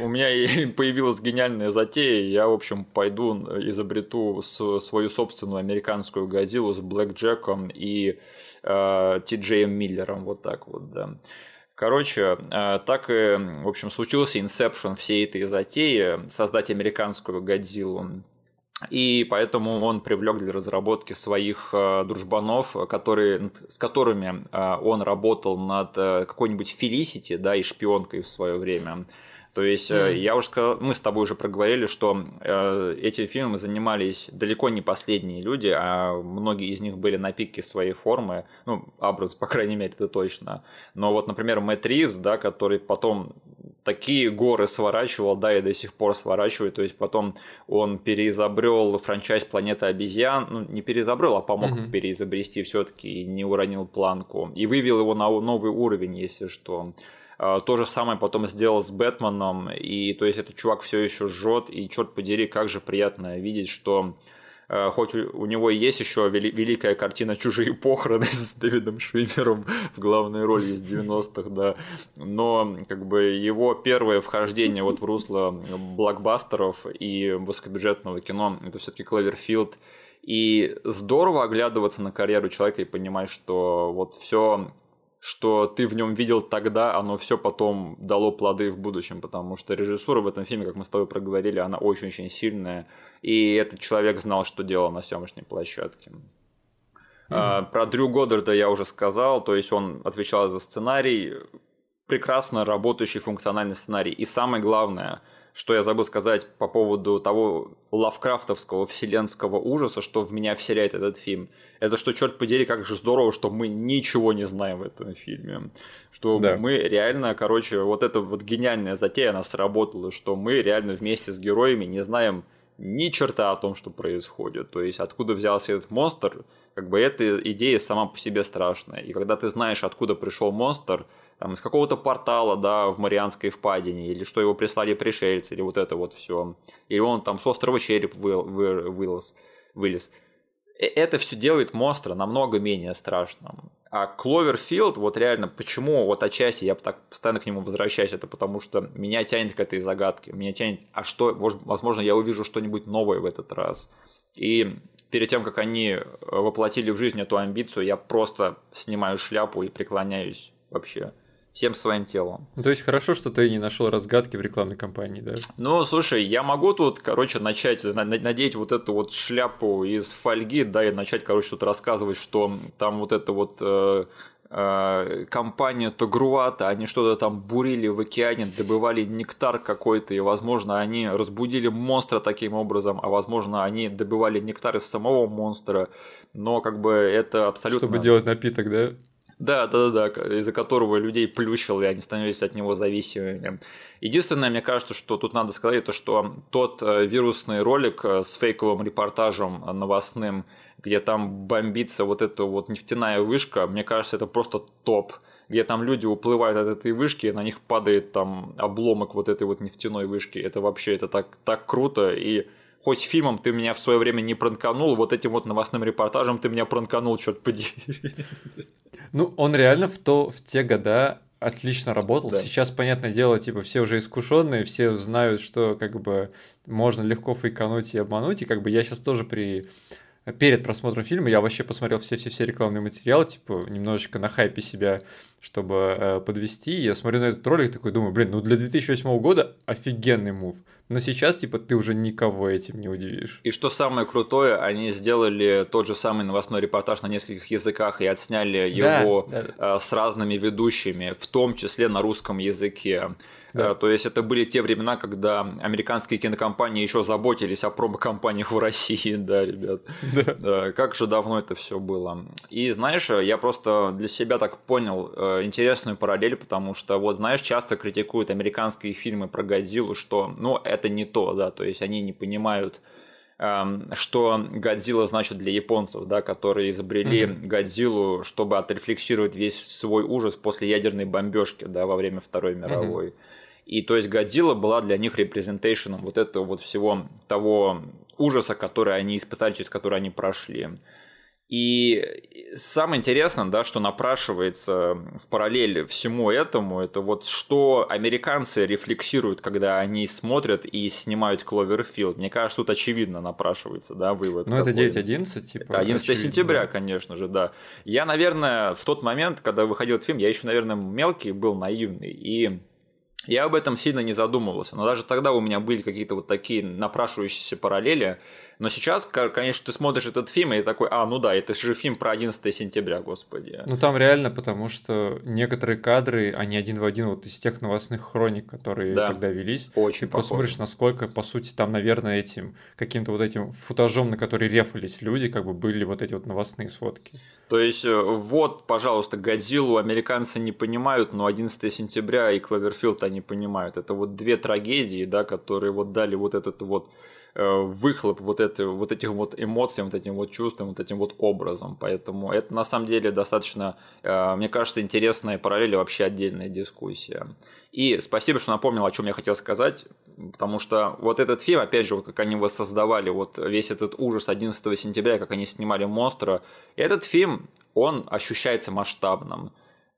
у меня (laughs) появилась гениальная затея, я, в общем, пойду изобрету с- свою собственную американскую Годзиллу с Блэк Джеком и э, Ти Джеем Миллером, вот так вот, да. Короче, э, так и, в общем, случился инсепшн всей этой затеи, создать американскую Годзиллу. И поэтому он привлек для разработки своих э, дружбанов, которые, с которыми э, он работал над э, какой-нибудь Фелисити, да, и шпионкой в свое время. То есть, Мгм. я уже сказал, мы с тобой уже проговорили, что э, этим фильмом занимались далеко не последние люди, а многие из них были на пике своей формы. Ну, Абрамс, (laughs) по крайней мере, это точно. Но вот, например, Мэтт Ривз, да, который потом такие горы сворачивал, да, и до сих пор сворачивает. То есть потом он переизобрел франчайз Планета обезьян. Ну, не переизобрел, а помог Мгм. переизобрести все-таки и не уронил планку. И вывел его на новый уровень, если что. А, то же самое потом сделал с Бэтменом, и то есть этот чувак все еще жжет, и черт подери, как же приятно видеть, что хоть у него есть еще великая картина «Чужие похороны» (laughs) с Дэвидом Швимером в главной роли из 90-х, да, но как бы его первое вхождение вот в русло блокбастеров и высокобюджетного кино – это все-таки Кловерфилд, и здорово оглядываться на карьеру человека и понимать, что вот все что ты в нем видел тогда, оно все потом дало плоды в будущем, потому что режиссура в этом фильме, как мы с тобой проговорили, она очень-очень сильная, и этот человек знал, что делал на съемочной площадке. Mm-hmm. А, про Дрю Годдарда я уже сказал, то есть он отвечал за сценарий, прекрасно работающий функциональный сценарий, и самое главное – что я забыл сказать по поводу того лавкрафтовского вселенского ужаса, что в меня вселяет этот фильм. Это что, черт подери, как же здорово, что мы ничего не знаем в этом фильме. Что да. мы реально, короче, вот эта вот гениальная затея, она сработала, что мы реально вместе с героями не знаем ни черта о том, что происходит. То есть, откуда взялся этот монстр, как бы эта идея сама по себе страшная. И когда ты знаешь, откуда пришел монстр, там, из какого-то портала, да, в Марианской впадине, или что его прислали пришельцы, или вот это вот все. Или он там с острова череп вы, вы, вылез, вылез. Э, это все делает монстра намного менее страшным. А Кловерфилд, вот реально, почему вот отчасти я так постоянно к нему возвращаюсь, это потому что меня тянет к этой загадке. Меня тянет, а что, возможно, я увижу что-нибудь новое в этот раз. И перед тем, как они воплотили в жизнь эту амбицию, я просто снимаю шляпу и преклоняюсь вообще всем своим телом. Ну, то есть хорошо, что ты не нашел разгадки в рекламной кампании, да? Ну, слушай, я могу тут, короче, начать надеть вот эту вот шляпу из фольги, да, и начать, короче, тут рассказывать, что там вот это вот э, э, компания Тагруата, они что-то там бурили в океане, добывали нектар какой-то, и, возможно, они разбудили монстра таким образом, а, возможно, они добывали нектар из самого монстра, но, как бы, это абсолютно... Чтобы делать напиток, да? Да, да, да, да, из-за которого людей плющило, и они становились от него зависимыми. Единственное, мне кажется, что тут надо сказать, это что тот э, вирусный ролик э, с фейковым репортажем новостным, где там бомбится вот эта вот нефтяная вышка, мне кажется, это просто топ где там люди уплывают от этой вышки, на них падает там обломок вот этой вот нефтяной вышки. Это вообще, это так, так круто, и хоть фильмом ты меня в свое время не пранканул, вот этим вот новостным репортажем ты меня пранканул, черт подери. Ну, он реально в, то, в те года отлично работал. Да. Сейчас, понятное дело, типа все уже искушенные, все знают, что как бы можно легко фейкануть и обмануть. И как бы я сейчас тоже при перед просмотром фильма я вообще посмотрел все-все-все рекламные материалы, типа немножечко на хайпе себя, чтобы э, подвести. Я смотрю на этот ролик такой, думаю, блин, ну для 2008 года офигенный мув. Но сейчас, типа, ты уже никого этим не удивишь. И что самое крутое, они сделали тот же самый новостной репортаж на нескольких языках и отсняли его да, да, да. с разными ведущими, в том числе на русском языке. Да. Э, то есть это были те времена, когда американские кинокомпании еще заботились о промо-компаниях в России, (laughs) да, ребят. Да. да. Как же давно это все было. И знаешь, я просто для себя так понял э, интересную параллель, потому что вот знаешь, часто критикуют американские фильмы про Годзиллу, что, ну, это не то, да, то есть они не понимают эм, что Годзилла значит для японцев, да, которые изобрели mm-hmm. Годзиллу, чтобы отрефлексировать весь свой ужас после ядерной бомбежки, да, во время Второй мировой. Mm-hmm. И то есть Годзилла была для них репрезентейшеном вот этого вот всего того ужаса, который они испытали, через который они прошли. И самое интересное, да, что напрашивается в параллель всему этому, это вот что американцы рефлексируют, когда они смотрят и снимают Кловерфилд. Мне кажется, тут очевидно напрашивается, да, вывод. Ну, это 9-11, типа. 11 очевидно. сентября, конечно же, да. Я, наверное, в тот момент, когда выходил этот фильм, я еще, наверное, мелкий был, наивный, и я об этом сильно не задумывался, но даже тогда у меня были какие-то вот такие напрашивающиеся параллели. Но сейчас, конечно, ты смотришь этот фильм и такой, а, ну да, это же фильм про 11 сентября, господи. Ну там реально, потому что некоторые кадры, они один в один вот из тех новостных хроник, которые да. тогда велись. Очень Ты посмотришь, насколько, по сути, там, наверное, этим каким-то вот этим футажом, на который рефались люди, как бы были вот эти вот новостные сводки. То есть, э, вот, пожалуйста, Годзиллу американцы не понимают, но 11 сентября и Кловерфилд они понимают. Это вот две трагедии, да, которые вот дали вот этот вот выхлоп вот, это, вот этих вот эмоций, вот этим вот чувством, вот этим вот образом. Поэтому это на самом деле достаточно, э, мне кажется, интересная параллель, вообще отдельная дискуссия. И спасибо, что напомнил, о чем я хотел сказать, потому что вот этот фильм, опять же, вот как они воссоздавали вот весь этот ужас 11 сентября, как они снимали монстра, этот фильм, он ощущается масштабным,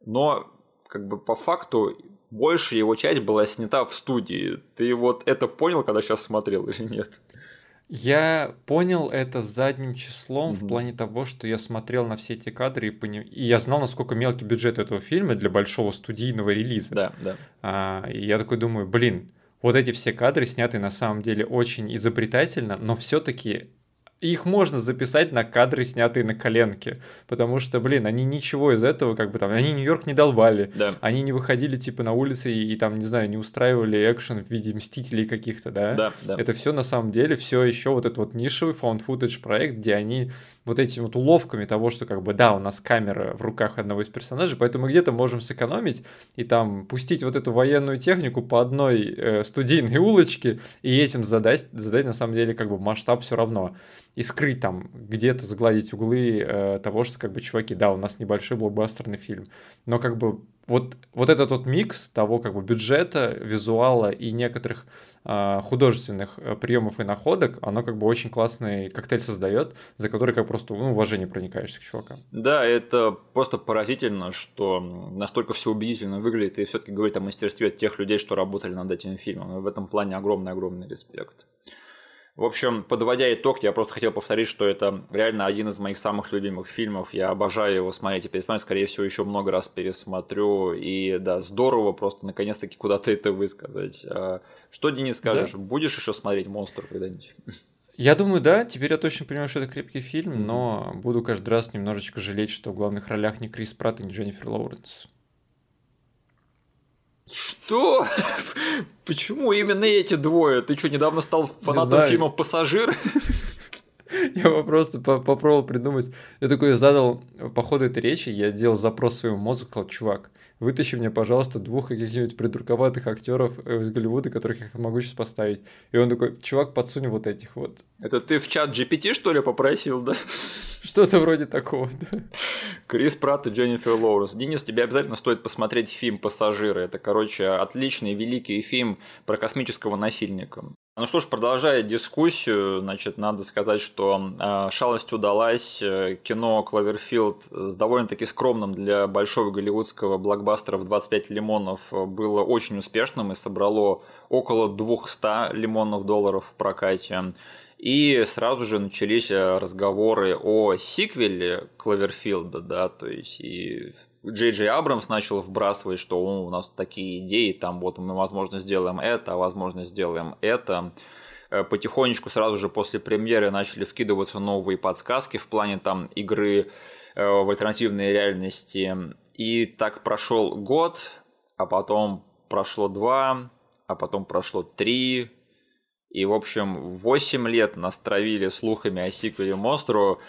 но как бы по факту больше его часть была снята в студии. Ты вот это понял, когда сейчас смотрел или нет? Я понял это задним числом в плане того, что я смотрел на все эти кадры и, пони... и я знал, насколько мелкий бюджет этого фильма для большого студийного релиза. Да, да. А, и я такой думаю, блин, вот эти все кадры сняты на самом деле очень изобретательно, но все-таки их можно записать на кадры, снятые на коленке. Потому что, блин, они ничего из этого, как бы там, они Нью-Йорк не долбали. Да. Они не выходили, типа, на улицы и, и там, не знаю, не устраивали экшен в виде мстителей каких-то, да? Да, да. Это все на самом деле все еще вот этот вот нишевый footage проект, где они вот этими вот уловками того, что как бы, да, у нас камера в руках одного из персонажей, поэтому мы где-то можем сэкономить и там пустить вот эту военную технику по одной э, студийной улочке и этим задать, задать на самом деле как бы масштаб все равно. И скрыть там, где-то сгладить углы э, того, что как бы, чуваки, да, у нас небольшой блокбастерный фильм, но как бы вот, вот этот вот микс того как бы бюджета, визуала и некоторых э, художественных приемов и находок, оно как бы очень классный коктейль создает, за который как просто ну, уважение проникаешься к чувакам. Да, это просто поразительно, что настолько все убедительно выглядит и все-таки говорит о мастерстве тех людей, что работали над этим фильмом. И в этом плане огромный-огромный респект. В общем, подводя итог, я просто хотел повторить, что это реально один из моих самых любимых фильмов. Я обожаю его смотреть и пересматривать. Скорее всего, еще много раз пересмотрю. И да, здорово просто наконец-таки куда-то это высказать. А что, Денис, скажешь? Да. Будешь еще смотреть «Монстр» когда-нибудь? Я думаю, да. Теперь я точно понимаю, что это крепкий фильм, но буду каждый раз немножечко жалеть, что в главных ролях не Крис Пратт и не Дженнифер Лоуренс. Что? (laughs) Почему именно эти двое? Ты что, недавно стал фанатом фильма «Пассажир»? (laughs) Я просто попробовал придумать. Я такой задал по ходу этой речи, я сделал запрос своему мозгу, сказал, чувак, вытащи мне, пожалуйста, двух каких-нибудь придурковатых актеров из Голливуда, которых я могу сейчас поставить. И он такой, чувак, подсунь вот этих вот. Это ты в чат GPT, что ли, попросил, да? Что-то вроде такого, да. Крис Пратт и Дженнифер Лоуренс. Денис, тебе обязательно стоит посмотреть фильм «Пассажиры». Это, короче, отличный, великий фильм про космического насильника. Ну что ж, продолжая дискуссию, значит, надо сказать, что э, шалость удалась. Э, кино «Кловерфилд» с довольно-таки скромным для большого голливудского блокбастера в 25 лимонов было очень успешным и собрало около 200 лимонов долларов в прокате. И сразу же начались э, разговоры о сиквеле Кловерфилда, да, то есть и Джей Джей Абрамс начал вбрасывать, что у нас такие идеи, там вот мы, возможно, сделаем это, а возможно, сделаем это. Э, потихонечку сразу же после премьеры начали вкидываться новые подсказки в плане там игры э, в альтернативной реальности. И так прошел год, а потом прошло два, а потом прошло три, и, в общем, 8 лет нас травили слухами о сиквеле Монстру,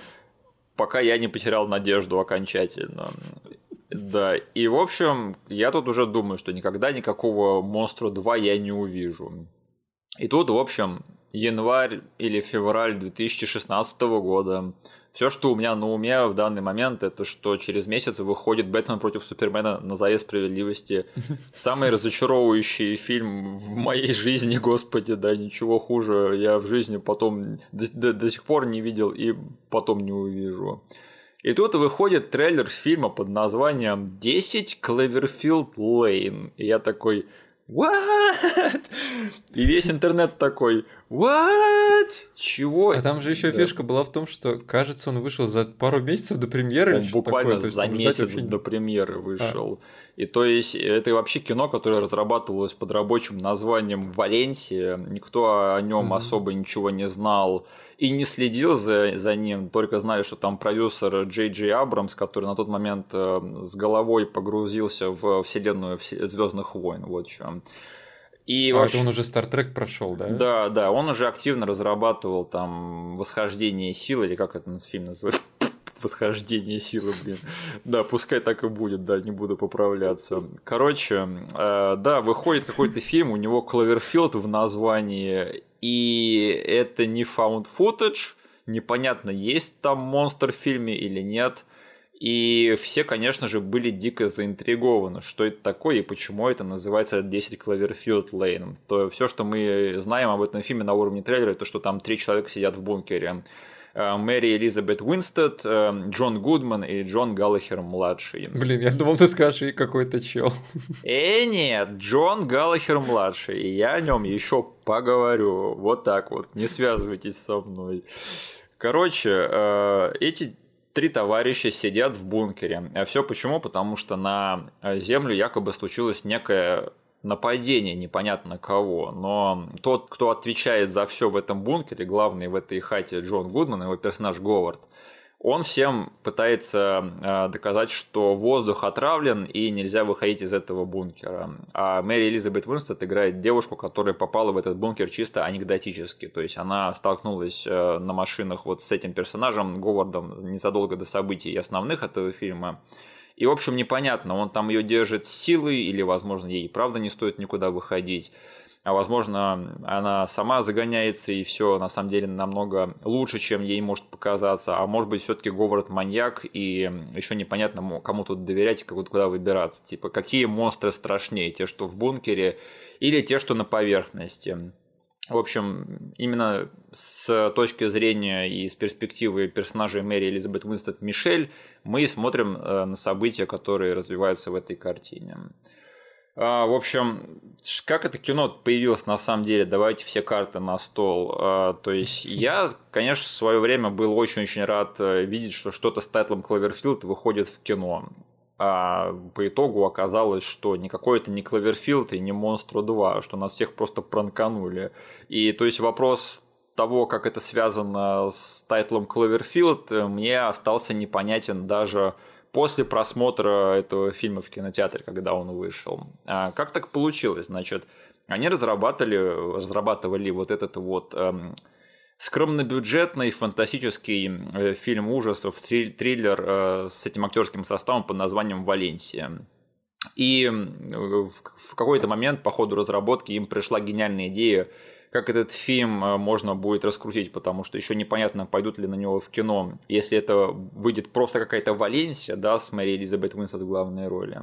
пока я не потерял надежду окончательно. Да, и, в общем, я тут уже думаю, что никогда никакого Монстру 2 я не увижу. И тут, в общем, январь или февраль 2016 года все, что у меня на уме в данный момент, это что через месяц выходит Бэтмен против Супермена на заре справедливости. (laughs) Самый разочаровывающий фильм в моей жизни, господи, да, ничего хуже я в жизни потом до, до, до сих пор не видел и потом не увижу. И тут выходит трейлер фильма под названием «10 Клеверфилд Лейн». И я такой, What? (laughs) И весь интернет такой, What? Чего? А там же еще да. фишка была в том, что, кажется, он вышел за пару месяцев до премьеры. Он буквально такое, за месяц вообще... до премьеры вышел. А. И то есть это вообще кино, которое разрабатывалось под рабочим названием Валенсия. Никто о нем mm-hmm. особо ничего не знал и не следил за, за ним, только знаю, что там продюсер Джей Джей Абрамс, который на тот момент э, с головой погрузился в вселенную Звездных войн. Вот что. И а вообще... это он уже Star Trek прошел, да? Да, да, он уже активно разрабатывал там восхождение силы, или как этот фильм называется? (laughs) восхождение силы, блин. Да, пускай так и будет, да, не буду поправляться. Короче, э, да, выходит какой-то фильм, у него Кловерфилд в названии, и это не found footage, непонятно, есть там монстр в фильме или нет. И все, конечно же, были дико заинтригованы, что это такое и почему это называется 10 Cloverfield Lane. То все, что мы знаем об этом фильме на уровне трейлера, это что там три человека сидят в бункере. Э, Мэри Элизабет Уинстед, э, Джон Гудман и Джон Галлахер младший. Блин, я думал, ты скажешь, и какой-то чел. (laughs) Э, нет, Джон Галлахер младший. И я о нем еще поговорю. Вот так вот. Не связывайтесь со мной. Короче, э, эти три товарища сидят в бункере. А все почему? Потому что на Землю якобы случилось некое нападение непонятно кого, но тот, кто отвечает за все в этом бункере, главный в этой хате Джон Гудман, его персонаж Говард, он всем пытается э, доказать, что воздух отравлен и нельзя выходить из этого бункера. А Мэри Элизабет Уинстед играет девушку, которая попала в этот бункер чисто анекдотически. То есть она столкнулась э, на машинах вот с этим персонажем Говардом незадолго до событий основных этого фильма. И, в общем, непонятно, он там ее держит силой, или, возможно, ей правда не стоит никуда выходить. А возможно, она сама загоняется, и все на самом деле намного лучше, чем ей может показаться. А может быть, все-таки Говард маньяк, и еще непонятно, кому тут доверять и куда выбираться. Типа, какие монстры страшнее, те, что в бункере, или те, что на поверхности. В общем, именно с точки зрения и с перспективы персонажей Мэри Элизабет Уинстед Мишель мы смотрим э, на события, которые развиваются в этой картине. А, в общем, как это кино появилось на самом деле? Давайте все карты на стол. А, то есть я, конечно, в свое время был очень-очень рад э, видеть, что что-то с тайтлом Кловерфилд выходит в кино а по итогу оказалось, что никакой это не Кловерфилд и не Монстру 2, что нас всех просто пранканули. И то есть вопрос того, как это связано с тайтлом Кловерфилд, мне остался непонятен даже после просмотра этого фильма в кинотеатре, когда он вышел. А как так получилось? Значит, они разрабатывали, разрабатывали вот этот вот эм, скромнобюджетный фантастический э, фильм ужасов, триллер э, с этим актерским составом под названием «Валенсия». И в какой-то момент по ходу разработки им пришла гениальная идея, как этот фильм э, можно будет раскрутить, потому что еще непонятно, пойдут ли на него в кино. Если это выйдет просто какая-то Валенсия, да, с Мэри Элизабет Уинстед в главной роли.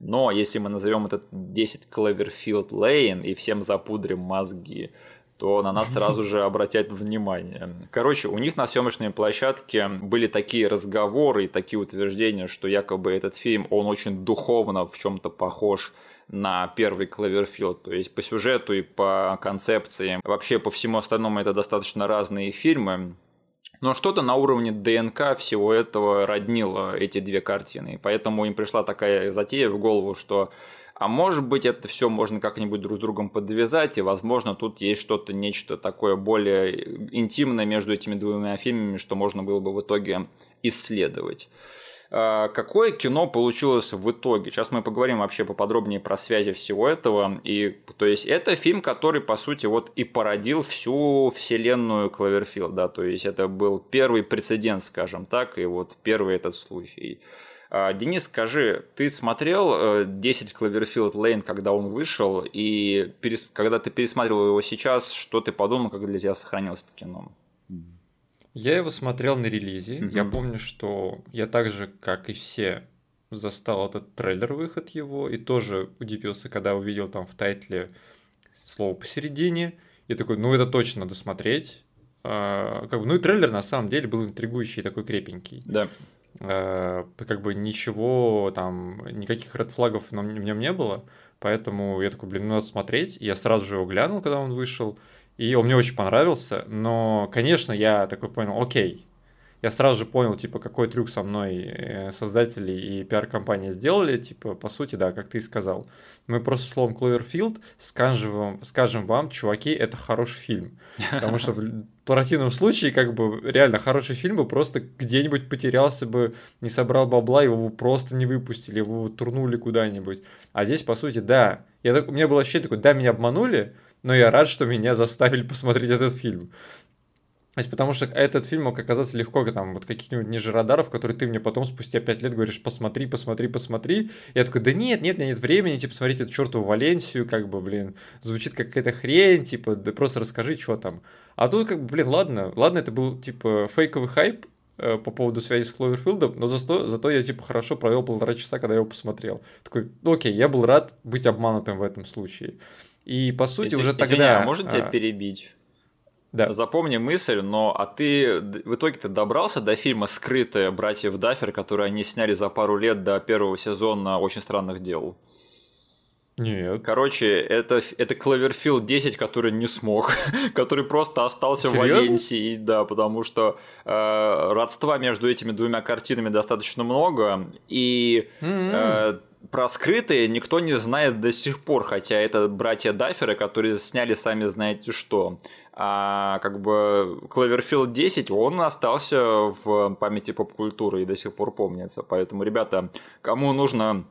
Но если мы назовем этот 10 Кловерфилд Лейн и всем запудрим мозги, то на нас сразу же обратят внимание. Короче, у них на съемочной площадке были такие разговоры и такие утверждения, что якобы этот фильм, он очень духовно в чем-то похож на первый Кловерфилд, то есть по сюжету и по концепции. Вообще по всему остальному это достаточно разные фильмы, но что-то на уровне ДНК всего этого роднило эти две картины. Поэтому им пришла такая затея в голову, что а может быть, это все можно как-нибудь друг с другом подвязать, и, возможно, тут есть что-то, нечто такое более интимное между этими двумя фильмами, что можно было бы в итоге исследовать. А, какое кино получилось в итоге? Сейчас мы поговорим вообще поподробнее про связи всего этого. И, то есть, это фильм, который, по сути, вот и породил всю вселенную Кловерфилд, да, то есть, это был первый прецедент, скажем так, и вот первый этот случай. А, Денис, скажи, ты смотрел 10 Cloverfield Lane, когда он вышел, и перес... когда ты пересматривал его сейчас, что ты подумал, как для тебя сохранилось это кино? Я его смотрел на релизе. Mm-hmm. Я помню, что я так же, как и все, застал этот трейлер выход его, и тоже удивился, когда увидел там в тайтле слово посередине. И такой, ну это точно надо смотреть. А, как бы, ну и трейлер на самом деле был интригующий, такой крепенький. Да. Э, как бы ничего там, никаких редфлагов в нем не было, поэтому я такой, блин, ну надо смотреть, и я сразу же его глянул, когда он вышел, и он мне очень понравился, но, конечно, я такой понял, окей, я сразу же понял, типа, какой трюк со мной э, создатели и пиар-компания сделали, типа, по сути, да, как ты и сказал. Мы просто словом Cloverfield скажем вам, скажем вам, чуваки, это хороший фильм. Потому что в противном случае, как бы, реально хороший фильм бы просто где-нибудь потерялся бы, не собрал бабла, его бы просто не выпустили, его турнули куда-нибудь. А здесь, по сути, да. Я, так, у меня было ощущение такое, да, меня обманули, но я рад, что меня заставили посмотреть этот фильм. То есть, потому что этот фильм мог оказаться легко, там, вот каких-нибудь ниже радаров, которые ты мне потом спустя пять лет говоришь, посмотри, посмотри, посмотри. Я такой, да нет, нет, нет времени, типа, смотреть эту чертову Валенсию, как бы, блин, звучит как какая-то хрень, типа, да просто расскажи, что там. А тут, как бы, блин, ладно, ладно, это был, типа, фейковый хайп, э, по поводу связи с Кловерфилдом, но зато, зато я, типа, хорошо провел полтора часа, когда я его посмотрел. Такой, окей, я был рад быть обманутым в этом случае. И, по сути, Если, уже извини, тогда... а можно тебя а, перебить? Да. Запомни мысль, но а ты в итоге ты добрался до фильма «Скрытые» братьев Даффер, который они сняли за пару лет до первого сезона «Очень странных дел»? Нет. Короче, это, это Кловерфилд 10, который не смог, (laughs) который просто остался Серьезно? в Валенсии, да, потому что э, родства между этими двумя картинами достаточно много, и М-м. э, про скрытые никто не знает до сих пор, хотя это братья Дафферы, которые сняли сами знаете что. А как бы Кловерфилд 10, он остался в памяти поп-культуры и до сих пор помнится. Поэтому, ребята, кому нужно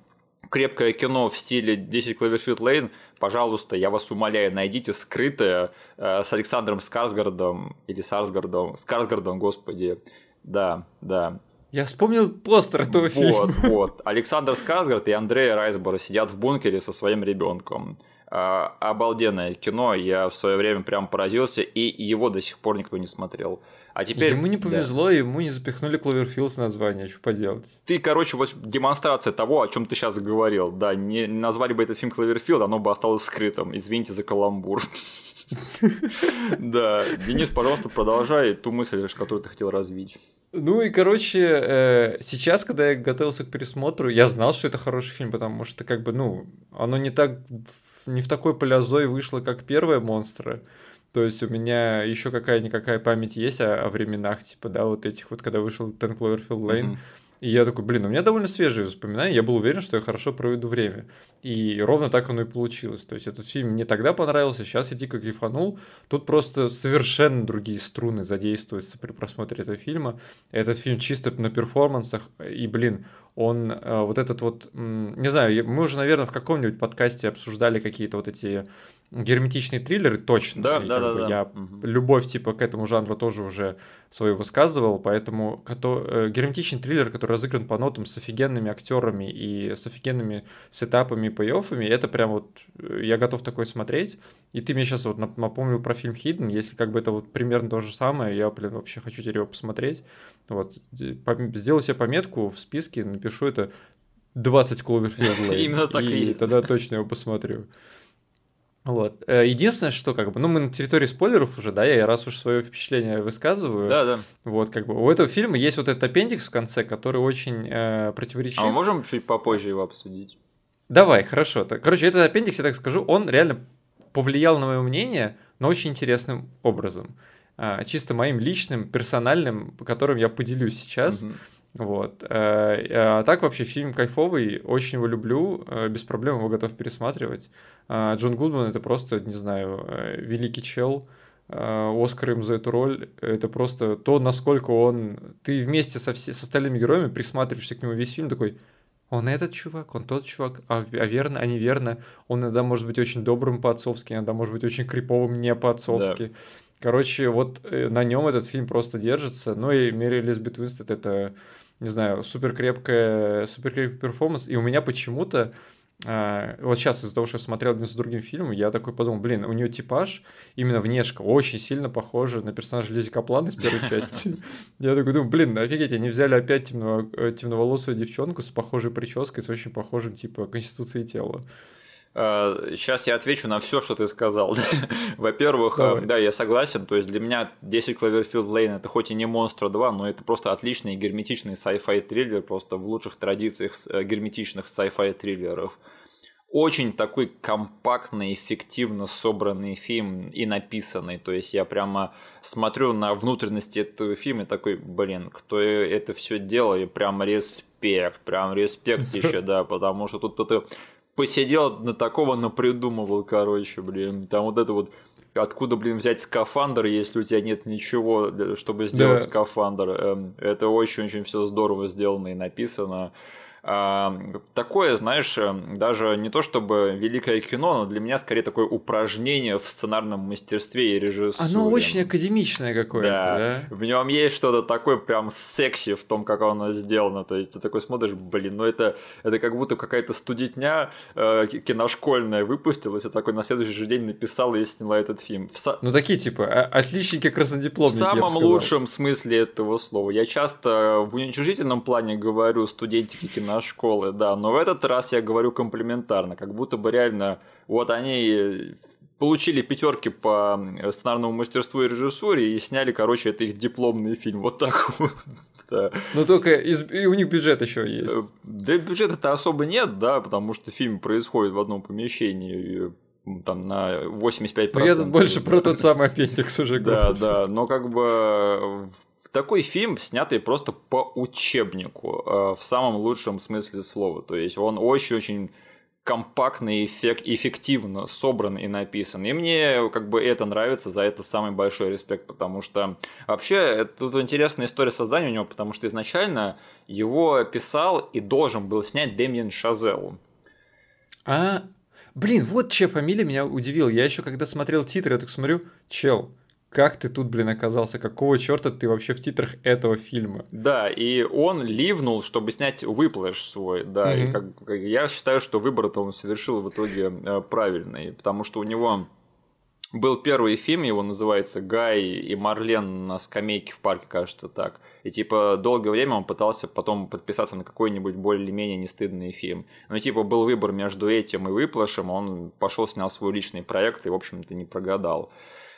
крепкое кино в стиле 10 Кловерфилд Лейн, пожалуйста, я вас умоляю, найдите скрытое э, с Александром Скарсгардом или Сарсгардом, Скарсгардом, господи, да, да. Я вспомнил постер этого Вот, фильма. (laughs) вот. Александр Скарсгард и Андрей Райсбор сидят в бункере со своим ребенком. А, обалденное кино, я в свое время прям поразился, и его до сих пор никто не смотрел. А теперь... Ему не да. повезло, ему не запихнули Кловерфилд с название, что поделать. Ты, короче, вот демонстрация того, о чем ты сейчас говорил. Да, не назвали бы этот фильм Кловерфилд, оно бы осталось скрытым. Извините за каламбур. (laughs) Да, Денис, пожалуйста, продолжай ту мысль, которую ты хотел развить. Ну и, короче, э, сейчас, когда я готовился к пересмотру, я знал, что это хороший фильм, потому что, как бы, ну, оно не так, не в такой палеозой вышло, как первые монстры. То есть у меня еще какая-никакая память есть о, о временах, типа, да, вот этих вот, когда вышел Ten Cloverfield Lane. Мгм. И я такой, блин, у меня довольно свежие воспоминания, я был уверен, что я хорошо проведу время. И ровно так оно и получилось. То есть этот фильм мне тогда понравился, сейчас я дико кайфанул. Тут просто совершенно другие струны задействуются при просмотре этого фильма. Этот фильм чисто на перформансах, и, блин, он э, вот этот вот, не знаю, мы уже, наверное, в каком-нибудь подкасте обсуждали какие-то вот эти герметичные триллеры, точно. Да, И да, да, бы да. Я Мгм. любовь типа к этому жанру тоже уже свою высказывал, поэтому кото- э, герметичный триллер, который разыгран по нотам с офигенными актерами и с офигенными сетапами и пей это прям вот э, я готов такой смотреть. И ты мне сейчас вот нап- напомнил про фильм Hidden, если как бы это вот примерно то же самое, я, блин, вообще хочу теперь его посмотреть. Вот, сделаю себе пометку в списке, напишу это 20 Cloverfield Lane. Именно так и есть. тогда точно его посмотрю. Вот. Э, Единственное, что как бы, ну, мы на территории спойлеров уже, да, я раз уж свое впечатление высказываю. Да, да. Вот, как бы, у этого фильма есть вот этот аппендикс в конце, который очень э, противоречив. А мы можем чуть попозже его обсудить? Давай, хорошо. Так, Короче, этот аппендикс, я так скажу, он реально повлиял на мое мнение, но очень интересным образом. А, Чисто моим личным, персональным, по которым я поделюсь сейчас. Мгм. Вот. Э, А так вообще фильм кайфовый, очень его люблю, э, без проблем его готов пересматривать. А, Джон Гудман это просто, не знаю, э, великий чел. А, Оскар им за эту роль. Это просто то, насколько он... Ты вместе со, все, с остальными героями присматриваешься к нему весь фильм, такой, он этот чувак, он тот чувак, а, а верно, а неверно. Он иногда может быть очень добрым по-отцовски, иногда может быть очень криповым не по-отцовски. Короче, вот на нем этот фильм просто держится. Ну и Мэри Элизабет Уинстед это, не знаю, супер крепкая, супер крепкий перформанс. И у меня почему-то а, вот сейчас из-за того, что я смотрел один с другим фильмом, я такой подумал, блин, у нее типаж, именно внешка, очень сильно похожа на персонажа Лизи Каплан из первой части. (laughs) Я такой думаю, блин, офигеть, они взяли опять э, темноволосую девчонку с похожей прической, с очень похожим, типа, конституцией тела. Сейчас я отвечу на все, что ты сказал. (laughs) Во-первых, Давай. э, да, я согласен. То есть для меня 10 Cloverfield Lane это хоть и не Монстра 2, но это просто отличный герметичный sci-fi триллер, просто в лучших традициях э, герметичных sci-fi триллеров. Очень такой компактный, эффективно собранный фильм и написанный. То есть я прямо смотрю на внутренности этого фильма и такой, блин, кто это все делал, и прям респект, прям респект (laughs) еще, да, потому что тут кто-то посидел на такого напридумывал, короче, блин. Там вот это вот откуда, блин, взять скафандр, если у тебя нет ничего, для- чтобы сделать Да. скафандр. Эм, Это очень-очень все здорово сделано и написано. А, такое, знаешь, даже не то чтобы великое кино, но для меня скорее такое упражнение в сценарном мастерстве и режиссуре. Оно очень академичное какое-то, да. да? В нем есть что-то такое прям секси в том, как оно сделано. То есть ты такой смотришь, блин, ну это, это как будто какая-то студитня э, киношкольная выпустилась, и такой на следующий же день написала и сняла этот фильм. В со... Ну такие типа отличники краснодипломники. В самом лучшем смысле этого слова. Я часто в уничижительном плане говорю студентики киношколы, да, но в этот раз я говорю комплиментарно, как будто бы реально вот они получили пятерки по сценарному мастерству и режиссуре и сняли, короче, это их дипломный фильм. Вот так вот. (laughs) Да. Но только из... и у них бюджет еще есть. Э, да бюджета-то особо нет, да, потому что фильм происходит в одном помещении там на 85%. Но я тут больше про тот самый аппендикс уже говорю. Да, да, но как бы такой фильм, снятый просто по учебнику, э, в самом лучшем смысле слова. То есть он очень-очень компактно и эффективно собран и написан. И мне как бы это нравится, за это самый большой респект, потому что вообще тут интересная история создания у него, потому что изначально его писал и должен был снять Дэмиен Шазел. А, блин, вот чья фамилия меня удивила. Я еще когда смотрел титры, я так смотрю, чел, как ты тут, блин, оказался? Какого черта ты вообще в титрах этого фильма? Да, и он ливнул, чтобы снять выплэш свой, да, mm-hmm. и как, как, я считаю, что выбор-то он совершил в итоге э, правильный, потому что у него был первый фильм, его называется «Гай и Марлен на скамейке в парке», кажется так. И типа долгое время он пытался потом подписаться на какой-нибудь более-менее нестыдный фильм. Но типа был выбор между этим и выплашем, он пошел снял свой личный проект и, в общем-то, не прогадал.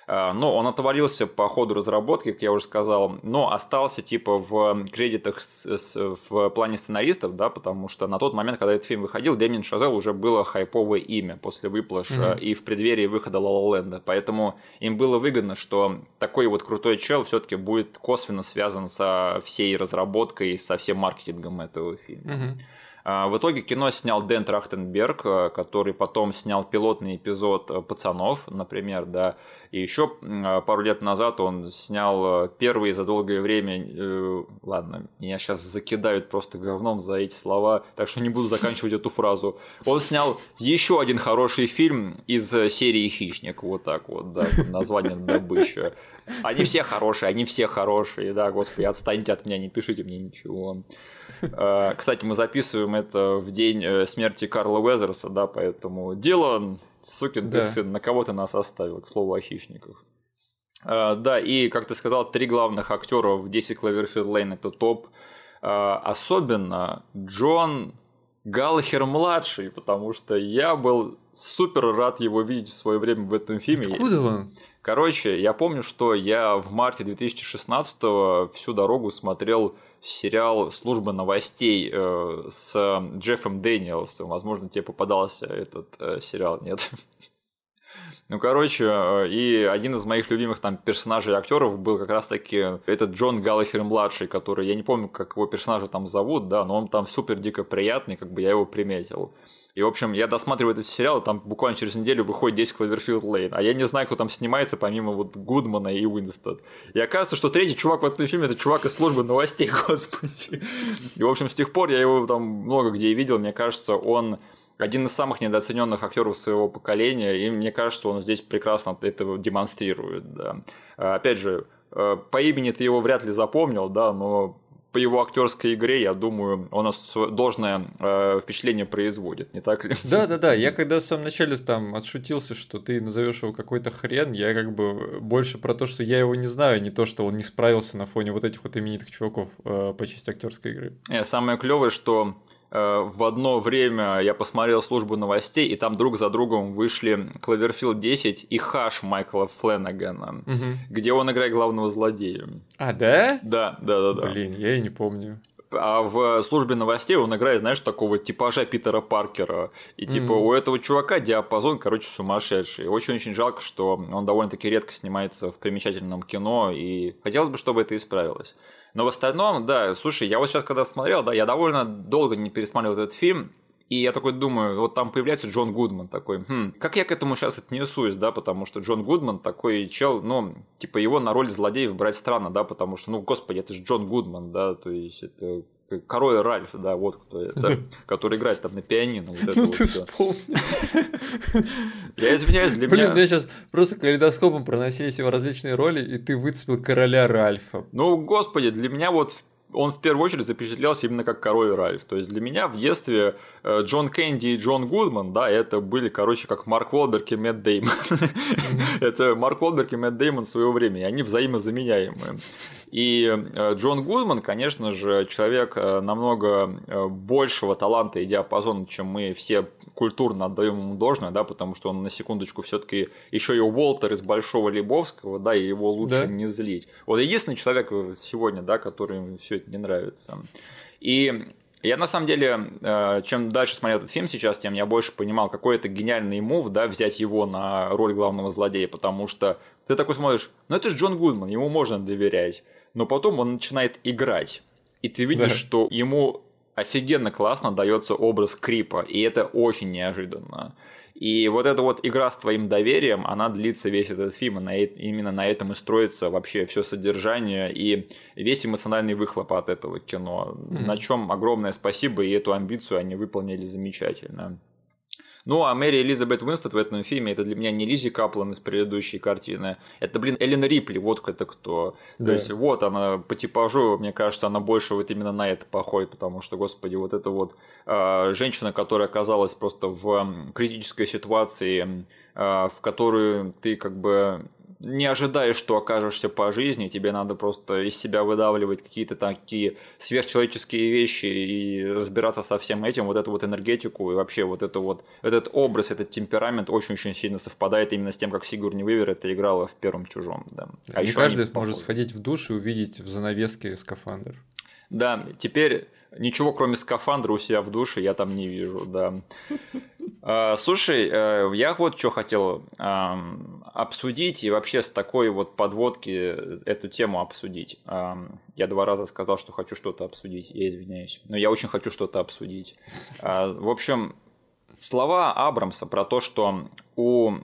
А, но он отвалился по ходу разработки, как я уже сказал, но остался типа в кредитах с, с, в плане сценаристов, да, потому что на тот момент, когда этот фильм выходил, Дэмин Шазел уже было хайповое имя после выплыша mm-hmm. и в преддверии выхода La La Land. Поэтому им было выгодно, что такой вот крутой чел все-таки будет косвенно связан со всей разработкой, со всем маркетингом этого фильма. Mm-hmm. В итоге кино снял Дэн Трахтенберг, э, который потом снял пилотный эпизод э, «Пацанов», например, да, и еще а, пару лет назад он снял э, первый за долгое время... Ладно, меня сейчас закидают просто говном за эти слова, так что не буду заканчивать эту фразу. Он снял еще один хороший фильм из серии «Хищник», вот так вот, да, название «Добыча». Они все хорошие, они все хорошие, да, господи, отстаньте от меня, не пишите мне ничего. Э, кстати, мы записываем это в день э, смерти Карла Уэзерса, да, поэтому Дилан, сукин да. сын, на кого ты нас оставил, к слову о хищниках. Э, да, и, как ты сказал, три главных актера в 10 Клаверфилд Лейн это топ. Особенно Джон Галлахер младший, потому что я был супер рад его видеть в свое время в этом фильме. Откуда он? Короче, я помню, что я в марте 2016 всю дорогу смотрел сериал «Служба новостей» э, с Джеффом Дэниелсом. Возможно, тебе попадался этот э, сериал, нет? (laughs) Ну, короче, э, и один из моих любимых там персонажей актеров был как раз-таки этот Джон Галлахер младший, который, я не помню, как его персонажа там зовут, да, но он там супер дико приятный, как бы я его приметил. И, в общем, я досматриваю этот сериал, и там буквально через неделю выходит 10 Cloverfield Lane. А я не знаю, кто там снимается, помимо вот Гудмана и Уинстед. И оказывается, что третий чувак в этом фильме это чувак из службы новостей, (laughs) господи. И, в общем, с тех пор я его там много где видел. Мне кажется, он один из самых недооцененных актеров своего поколения, и мне кажется, он здесь прекрасно это демонстрирует. Да. Опять же, э, по имени ты его вряд ли запомнил, да, но по его актерской игре, я думаю, он нас должное э, впечатление производит, не так ли? Да, да, да. Я (laughs) когда в самом начале там отшутился, что ты назовешь его какой-то хрен, я как бы больше про то, что я его не знаю, не то, что он не справился на фоне вот этих вот именитых чуваков э, по части актерской игры. Не, самое клевое, что Э, в одно время я посмотрел службу новостей, и там друг за другом вышли Клаверфилд 10 и Хаш Майкла Фленнегана, угу. где он играет главного злодея. А, да? Да, да, да, да. Блин, я и не помню. А в службе новостей он играет, знаешь, такого типажа Питера Паркера. И типа mm-hmm. у этого чувака диапазон, короче, сумасшедший. Очень-очень жалко, что он довольно-таки редко снимается в примечательном кино, и хотелось бы, чтобы это исправилось. Но в остальном, да, слушай, я вот сейчас когда смотрел, да, я довольно долго не пересматривал этот фильм, и я такой думаю, вот там появляется Джон Гудман такой, хм, как я к этому сейчас отнесусь, да, потому что Джон Гудман такой чел, ну, типа его на роль злодеев брать странно, да, потому что, ну, господи, это же Джон Гудман, да, то есть это Король Ральф, да, вот кто это, (laughs) который играет там на пианино. Вот (laughs) ну ты вспомнил. Я извиняюсь, для Блин, меня... мне сейчас просто калейдоскопом проносились его различные роли, и ты выцепил короля Ральфа. Ну, господи, для меня вот он в первую очередь запечатлелся именно как король Ральф. То есть для меня в детстве э, Джон Кэнди и Джон Гудман, да, это были, короче, как Марк Уолберг и Мэтт Деймон. Это Марк Уолберг и Мэтт Деймон своего времени, они взаимозаменяемые. И э, Джон Гудман, конечно же, человек э, намного большего таланта и диапазона, чем мы все культурно отдаем ему должное, да, потому что он на секундочку все-таки еще и Уолтер из Большого Лебовского, да, и его лучше не злить. Вот единственный человек сегодня, да, который все это не нравится. И я на самом деле, э, чем дальше смотрел этот фильм сейчас, тем я больше понимал, какой это гениальный мув, да, взять его на роль главного злодея, потому что ты такой смотришь, ну это же Джон Гудман, ему можно доверять, но потом он начинает играть, и ты видишь, да. что ему офигенно классно дается образ Крипа, и это очень неожиданно. И вот эта вот игра с твоим доверием, она длится весь этот фильм, и на, именно на этом и строится вообще все содержание и весь эмоциональный выхлоп от этого кино. Mm-hmm. На чем огромное спасибо, и эту амбицию они выполнили замечательно. Ну, а Мэри Элизабет Уинстед в этом фильме, это для меня не Лизи Каплан из предыдущей картины, это, блин, Эллен Рипли, вот это кто. Да. То есть, вот она по типажу, мне кажется, она больше вот именно на это похожа, потому что, господи, вот это вот э, женщина, которая оказалась просто в критической ситуации, э, в которую ты как бы не ожидаешь, что окажешься по жизни, тебе надо просто из себя выдавливать какие-то такие сверхчеловеческие вещи и разбираться со всем этим, вот эту вот энергетику и вообще вот это вот, этот образ, этот темперамент очень-очень сильно совпадает именно с тем, как Сигурни Вивер это играла в первом «Чужом». Да. А не каждый может сходить в душ и увидеть в занавеске скафандр. Да, теперь ничего кроме скафандра у себя в душе я там не вижу, да. А, слушай, э, я вот что хотел обсудить и вообще с такой вот подводки эту тему обсудить. Я два раза сказал, что хочу что-то обсудить, я извиняюсь, но я очень хочу что-то обсудить. В общем, слова Абрамса про то, что у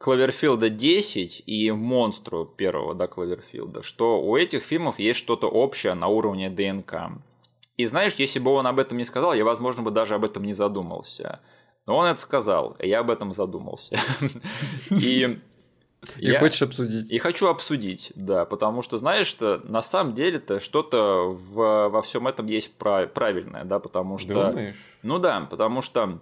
Клаверфилда 10 и Монстру первого, да, Клаверфилда, что у этих фильмов есть что-то общее на уровне ДНК. И знаешь, если бы он об этом не сказал, я, возможно, бы даже об этом не задумался. Но он это сказал, и я об этом задумался. (laughs) И и я... хочешь обсудить. И хочу обсудить, да, потому что, знаешь, что на самом деле-то что-то в, во всем этом есть правильное, да, потому что... Думаешь? Ну да, потому что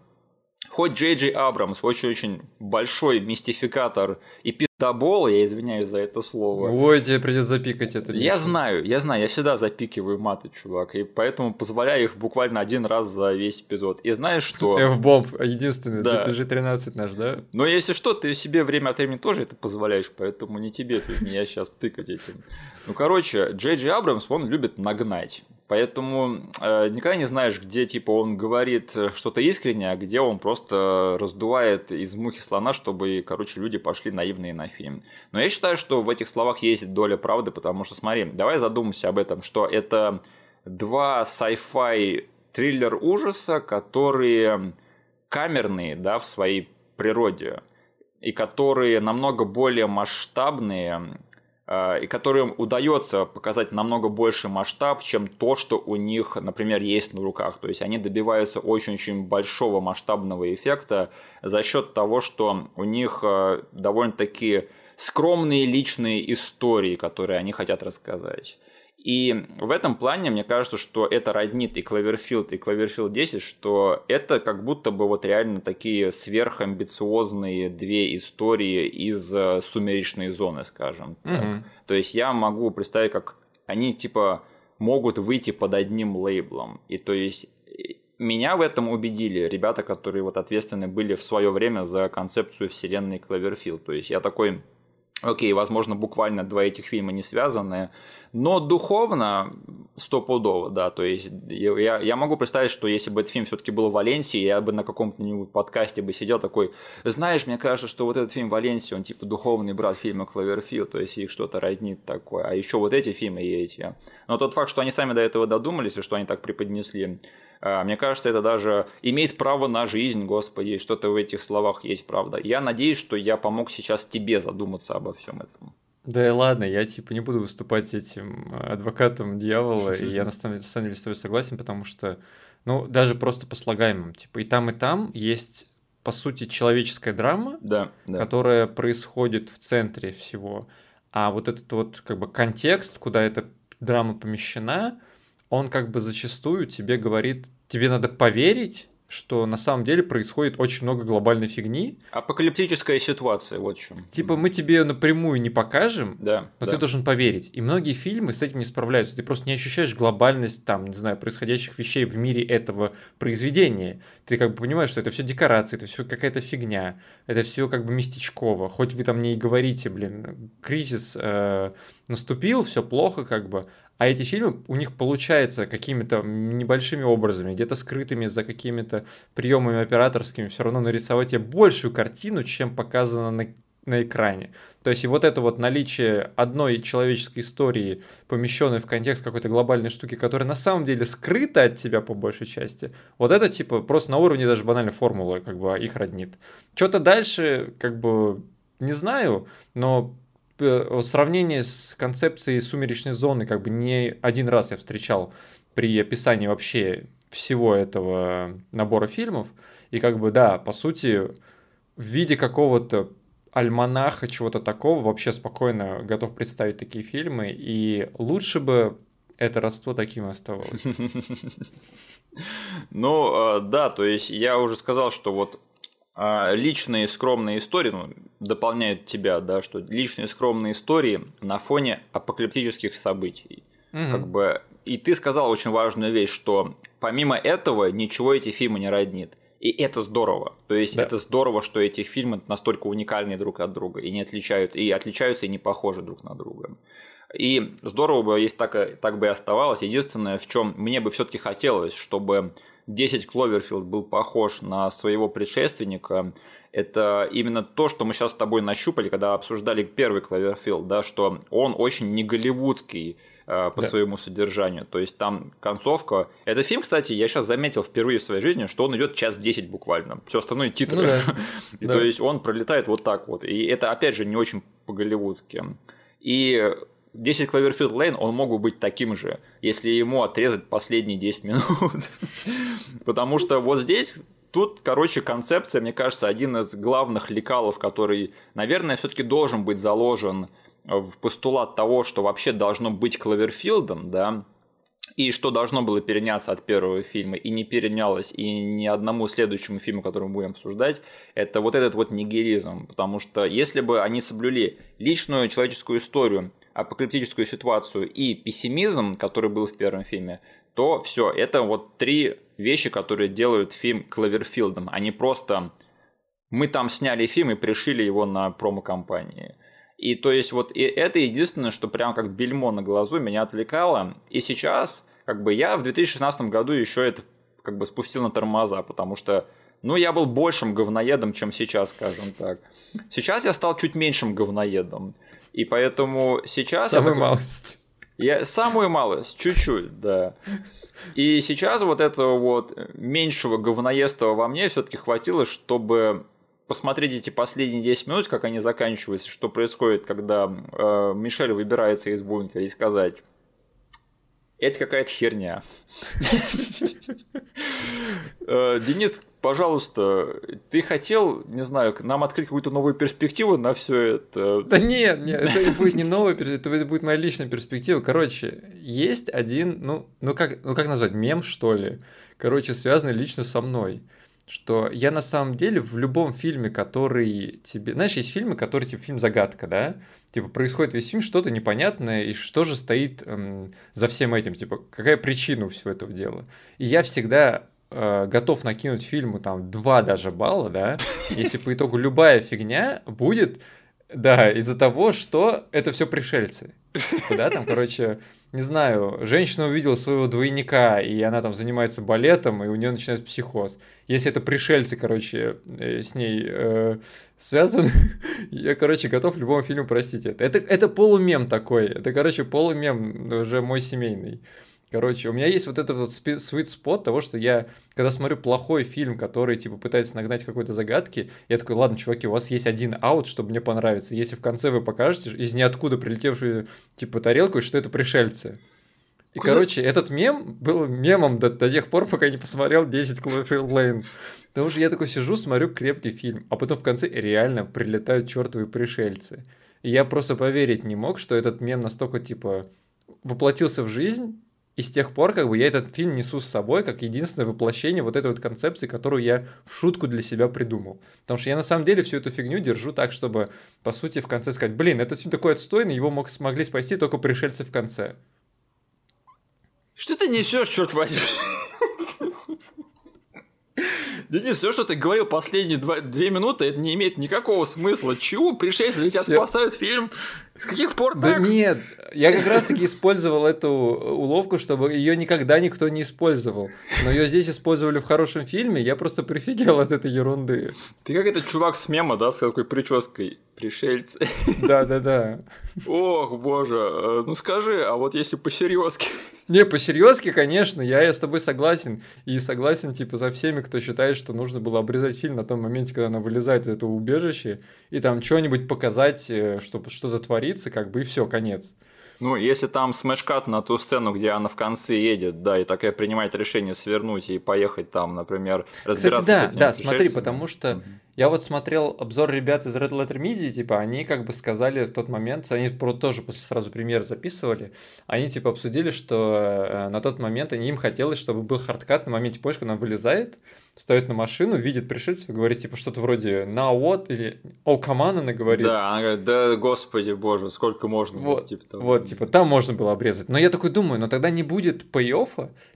хоть Джей Джей Абрамс очень-очень большой мистификатор и пиздобол, я извиняюсь за это слово. Ой, тебе придется запикать это. Миша. Я знаю, я знаю, я всегда запикиваю маты, чувак, и поэтому позволяю их буквально один раз за весь эпизод. И знаешь что? (laughs) F-бомб, единственный, да. PG-13 наш, да? Но если что, ты себе время от времени тоже это позволяешь, поэтому не тебе меня сейчас тыкать этим. Ну, короче, Джей Джей Абрамс, он любит нагнать. Поэтому э, никогда не знаешь, где типа он говорит что-то искреннее, а где он просто раздувает из мухи слона, чтобы, короче, люди пошли наивные на фильм. Но я считаю, что в этих словах есть доля правды, потому что, смотри, давай задумаемся об этом, что это два sci-fi триллер ужаса, которые камерные, да, в своей природе, и которые намного более масштабные, Э, и которым удается показать намного больше масштаб, чем то, что у них, например, есть на руках. То есть они добиваются очень-очень большого масштабного эффекта за счет того, что у них э, довольно-таки скромные личные истории, которые они хотят рассказать. И в этом плане мне кажется, что это роднит и Клаверфилд, и Клаверфилд 10, что это как будто бы вот реально такие сверхамбициозные две истории из э, сумеречной зоны, скажем так. Mm-hmm. То есть я могу представить, как они типа могут выйти под одним лейблом. И то есть меня в этом убедили ребята, которые вот ответственны были в свое время за концепцию вселенной Клаверфилд. То есть я такой, окей, возможно, буквально два этих фильма не связаны, но духовно стопудово, да, то есть я, я могу представить, что если бы этот фильм все-таки был в Валенсии, я бы на каком-то подкасте бы сидел такой, знаешь, мне кажется, что вот этот фильм Валенсия, он типа духовный брат фильма Кловерфилд, то есть их что-то роднит такое, а еще вот эти фильмы и эти. Но тот факт, что они сами до этого додумались, и что они так преподнесли, мне кажется, это даже имеет право на жизнь, Господи, что-то в этих словах есть правда. Я надеюсь, что я помог сейчас тебе задуматься обо всем этом. Да и ладно, я типа не буду выступать этим э, адвокатом дьявола, и я на самом деле с тобой согласен, потому что, ну, даже просто по слагаемым, типа и там, и там есть, по сути, человеческая драма, да, да. которая происходит в центре всего. А вот этот вот как бы контекст, куда эта драма помещена, он как бы зачастую тебе говорит, тебе надо поверить, что на самом деле происходит очень много глобальной фигни. Апокалиптическая ситуация, вот в чем. Типа мы тебе напрямую не покажем, да, но да. ты должен поверить. И многие фильмы с этим не справляются. Ты просто не ощущаешь глобальность, там, не знаю, происходящих вещей в мире этого произведения. Ты как бы понимаешь, что это все декорации, это все какая-то фигня, это все как бы местечково. Хоть вы там не и говорите, блин, кризис э, наступил, все плохо как бы, а эти фильмы у них получается какими-то небольшими образами, где-то скрытыми за какими-то приемами операторскими, все равно нарисовать тебе большую картину, чем показано на, на экране. То есть и вот это вот наличие одной человеческой истории, помещенной в контекст какой-то глобальной штуки, которая на самом деле скрыта от тебя по большей части, вот это типа просто на уровне даже банальной формулы как бы их роднит. Что-то дальше как бы не знаю, но сравнение с концепцией сумеречной зоны как бы не один раз я встречал при описании вообще всего этого набора фильмов. И как бы, да, по сути, в виде какого-то альманаха, чего-то такого, вообще спокойно готов представить такие фильмы. И лучше бы это родство таким оставалось. (laughs) Ну, э, да, то есть я уже сказал, что вот личные скромные истории, ну, дополняют тебя, да, что личные скромные истории на фоне апокалиптических событий. Угу. Как бы, и ты сказал очень важную вещь, что помимо этого ничего эти фильмы не роднит. И это здорово. То есть да. это здорово, что эти фильмы настолько уникальные друг от друга и не отличаются, и отличаются и не похожи друг на друга. И здорово бы, если так, так бы и оставалось. Единственное, в чем мне бы все-таки хотелось, чтобы 10 Кловерфилд был похож на своего предшественника, это именно то, что мы сейчас с тобой нащупали, когда обсуждали первый Кловерфилд, да, что он очень не голливудский э, по да. своему содержанию. То есть там концовка. Этот фильм, кстати, я сейчас заметил впервые в своей жизни, что он идет час 10 буквально. Все остальное титры. Ну, да. (laughs) И да. то есть он пролетает вот так вот. И это, опять же, не очень по-голливудски. И 10 Кловерфилд Лейн, он мог бы быть таким же, если ему отрезать последние 10 минут. (laughs) Потому что вот здесь Тут, короче, концепция, мне кажется, один из главных лекалов, который, наверное, все-таки должен быть заложен в постулат того, что вообще должно быть Кловерфилдом, да, и что должно было переняться от первого фильма, и не перенялось, и ни одному следующему фильму, который мы будем обсуждать, это вот этот вот нигеризм. Потому что если бы они соблюли личную человеческую историю, апокалиптическую ситуацию и пессимизм, который был в первом фильме, то все, это вот три вещи, которые делают фильм Кловерфилдом, не просто мы там сняли фильм и пришили его на промо-компании. И то есть вот и это единственное, что прям как бельмо на глазу меня отвлекало. И сейчас, как бы я в 2016 году еще это как бы спустил на тормоза, потому что ну, я был большим говноедом, чем сейчас, скажем так. Сейчас я стал чуть меньшим говноедом. И поэтому сейчас... Самую я малость. Я самую малость, чуть-чуть, да. И сейчас вот этого вот меньшего говноества во мне все-таки хватило, чтобы посмотреть эти последние 10 минут, как они заканчиваются, что происходит, когда э, Мишель выбирается из бункера и сказать, это какая-то херня. Э, Денис, пожалуйста, ты хотел, не знаю, нам открыть какую-то новую перспективу на все это? Да нет, нет, это будет не новая перспектива, это будет моя личная перспектива. Короче, есть один, ну, ну как, ну как назвать, мем, что ли? Короче, связанный лично со мной что я на самом деле в любом фильме, который тебе... Знаешь, есть фильмы, которые типа фильм «Загадка», да? Типа происходит весь фильм, что-то непонятное, и что же стоит эм, за всем этим, типа какая причина у всего этого дела. И я всегда э, готов накинуть фильму там два даже балла, да, если по итогу любая фигня будет, да, из-за того, что это все пришельцы. Типа, да, там, короче, не знаю, женщина увидела своего двойника, и она там занимается балетом, и у нее начинается психоз. Если это пришельцы, короче, э, с ней э, связаны, (laughs) я, короче, готов любому фильму простить это. это. Это полумем такой, это, короче, полумем уже мой семейный. Короче, у меня есть вот этот вот sweet spot того, что я, когда смотрю плохой фильм, который, типа, пытается нагнать какой-то загадки, я такой, ладно, чуваки, у вас есть один аут, чтобы мне понравиться. Если в конце вы покажете из ниоткуда прилетевшую, типа, тарелку, что это пришельцы. И, Куда? короче, этот мем был мемом до, до тех пор, пока я не посмотрел 10 Cloverfield Lane. Потому что я такой сижу, смотрю крепкий фильм, а потом в конце реально прилетают чертовые пришельцы. И я просто поверить не мог, что этот мем настолько, типа, воплотился в жизнь, и с тех пор, как бы, я этот фильм несу с собой как единственное воплощение вот этой вот концепции, которую я в шутку для себя придумал. Потому что я на самом деле всю эту фигню держу так, чтобы, по сути, в конце сказать, блин, этот фильм такой отстойный, его мог, смогли спасти только пришельцы в конце. Что ты несешь, черт возьми? (laughs) Денис, все, что ты говорил последние два, две минуты, это не имеет никакого смысла. Чего? Пришельцы тебя спасают фильм? С каких пор да так? нет, я как раз таки использовал эту уловку, чтобы ее никогда никто не использовал. Но ее здесь использовали в хорошем фильме, я просто прифигел от этой ерунды. Ты как этот чувак с мема, да, с такой прической? Пришельцы. Да, да, да. Ох, боже. Э, ну скажи, а вот если по-серьезки? Не, по-серьезки, конечно, я, я с тобой согласен. И согласен, типа, за всеми, кто считает, что нужно было обрезать фильм на том моменте, когда она вылезает из этого убежища, и там что-нибудь показать, э, чтобы что-то творится, как бы, и все, конец. Ну, если там смешкат на ту сцену, где она в конце едет, да, и такая принимает решение свернуть и поехать там, например, разбираться Кстати, да, с этими да, смотри, потому что угу. Я вот смотрел обзор ребят из Red Letter Media, типа, они как бы сказали в тот момент, они тоже после сразу премьер записывали, они типа обсудили, что э, на тот момент им хотелось, чтобы был хардкат на моменте, когда она вылезает, встает на машину, видит пришельцев и говорит, типа, что-то вроде «Now what?» или «Oh, come on», она говорит. Да, она говорит, да, господи боже, сколько можно вот, типа того. Вот, типа, там можно было обрезать. Но я такой думаю, но тогда не будет пей